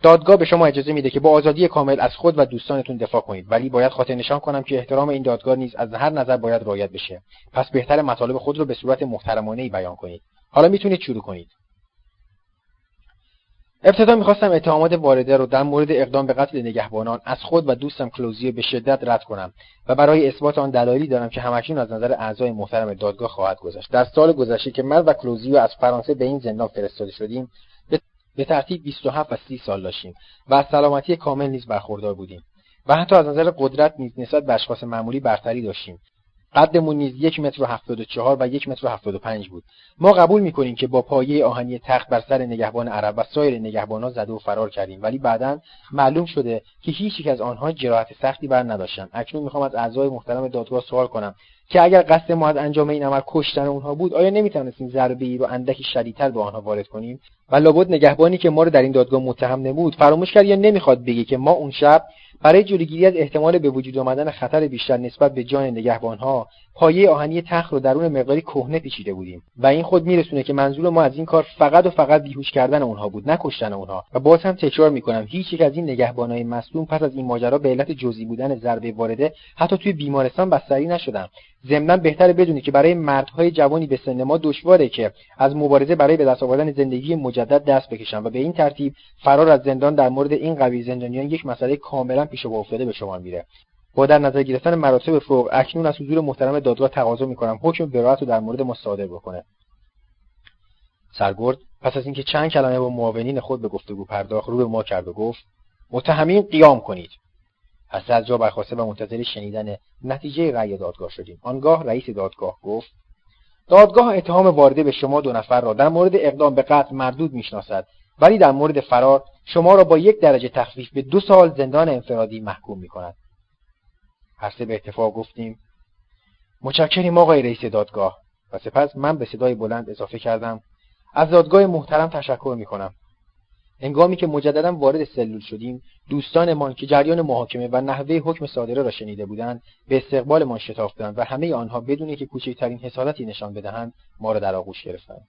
Speaker 1: دادگاه به شما اجازه میده که با آزادی کامل از خود و دوستانتون دفاع کنید ولی باید خاطر نشان کنم که احترام این دادگاه نیز از هر نظر باید رعایت بشه. پس بهتر مطالب خود رو به صورت محترمانه بیان کنید. حالا می‌تونید شروع کنید. ابتدا می‌خواستم اتهامات وارده رو در مورد اقدام به قتل نگهبانان از خود و دوستم کلوزیو به شدت رد کنم و برای اثبات آن دلایلی دارم که همکنون از نظر اعضای محترم دادگاه خواهد گذشت. در سال گذشته که من و کلوزیو از فرانسه به این زندان فرستاده شدیم به ترتیب 27 و 30 سال داشتیم و از سلامتی کامل نیز برخوردار بودیم و حتی از نظر قدرت نیز نسبت به اشخاص معمولی برتری داشتیم. قدمون نیز یک متر و هفتاد و چهار و یک متر و هفتاد و پنج بود. ما قبول می‌کنیم که با پایه آهنی تخت بر سر نگهبان عرب و سایر نگهبانها زده و فرار کردیم ولی بعدا معلوم شده که هیچ یک از آنها جراحت سختی بر نداشتند اکنون می‌خوام از اعضای محترم دادگاه سوال کنم. که اگر قصد ما از انجام این عمل کشتن اونها بود آیا نمی‌توانستیم ضربه ای رو اندکی شدیدتر به آنها وارد کنیم؟ و لابد نگهبانی که ما رو در این دادگاه متهم نمود فراموش کرد یا نمی‌خواد بگه که ما اون شب برای جلوگیری از احتمال به وجود آمدن خطر بیشتر نسبت به جان نگهبانها پایه آهنی تخت رو درون مقداری کهنه پیچیده بودیم و این خود میرسونه که منظور ما از این کار فقط و فقط بیهوش کردن اونها بود نه کشتن اونها. و باز هم تکرار می‌کنم هیچ یک از این نگهبانهای مصدوم پس از این ماجرا به علت جزئی بودن ضربه وارده حتی توی بیمارستان بستری نشدن. ضمنا بهتره بدونی که برای مردهای جوانی به سن ما دشواره که از مبارزه برای به دست آوردن زندگی مجدد دست بکشن و به این ترتیب فرار از زندان در مورد این قوی زندانیان یک مسئله کاملا پیش افتاده به شما میره. با در نظر گرفتن مراتب فوق اکنون از حضور محترم دادگاه تقاضا می‌کنم. حکم براعت رو در مورد ما صادر بکنه. سرگرد پس از اینکه چند کلمه با معاونین خود به گفتگو پرداخت رو به ما کرد و گفت متهمین قیام کنید. پس از جا برخواسته و منتظر شنیدن نتیجه رأی دادگاه شدیم. آنگاه رئیس دادگاه گفت دادگاه اتهام وارده به شما دو نفر را در مورد اقدام به قتل مردود می‌شناسد ولی در مورد فرار شما را با یک درجه تخفیف به دو سال زندان انفرادی محکوم می کند. هر به اتفاق گفتیم. متشکریم آقای رئیس دادگاه. و سپس من به صدای بلند اضافه کردم. از دادگاه محترم تشکر می کنم انگامی که مجددا وارد سلول شدیم دوستانمان که جریان محاکمه و نحوه حکم صادره را شنیده بودند به استقبالمان شتافتند و همه آنها بدون که کوچکترین حسادتی نشان بدهند ما را در آغوش گرفتند.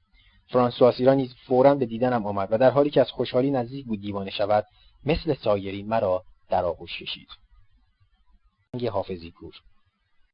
Speaker 1: فرانسوا سیرا نیز فورا به دیدنم آمد و در حالی که از خوشحالی نزدیک بود دیوانه شود مثل سایری مرا در آغوش کشید. حافظی پور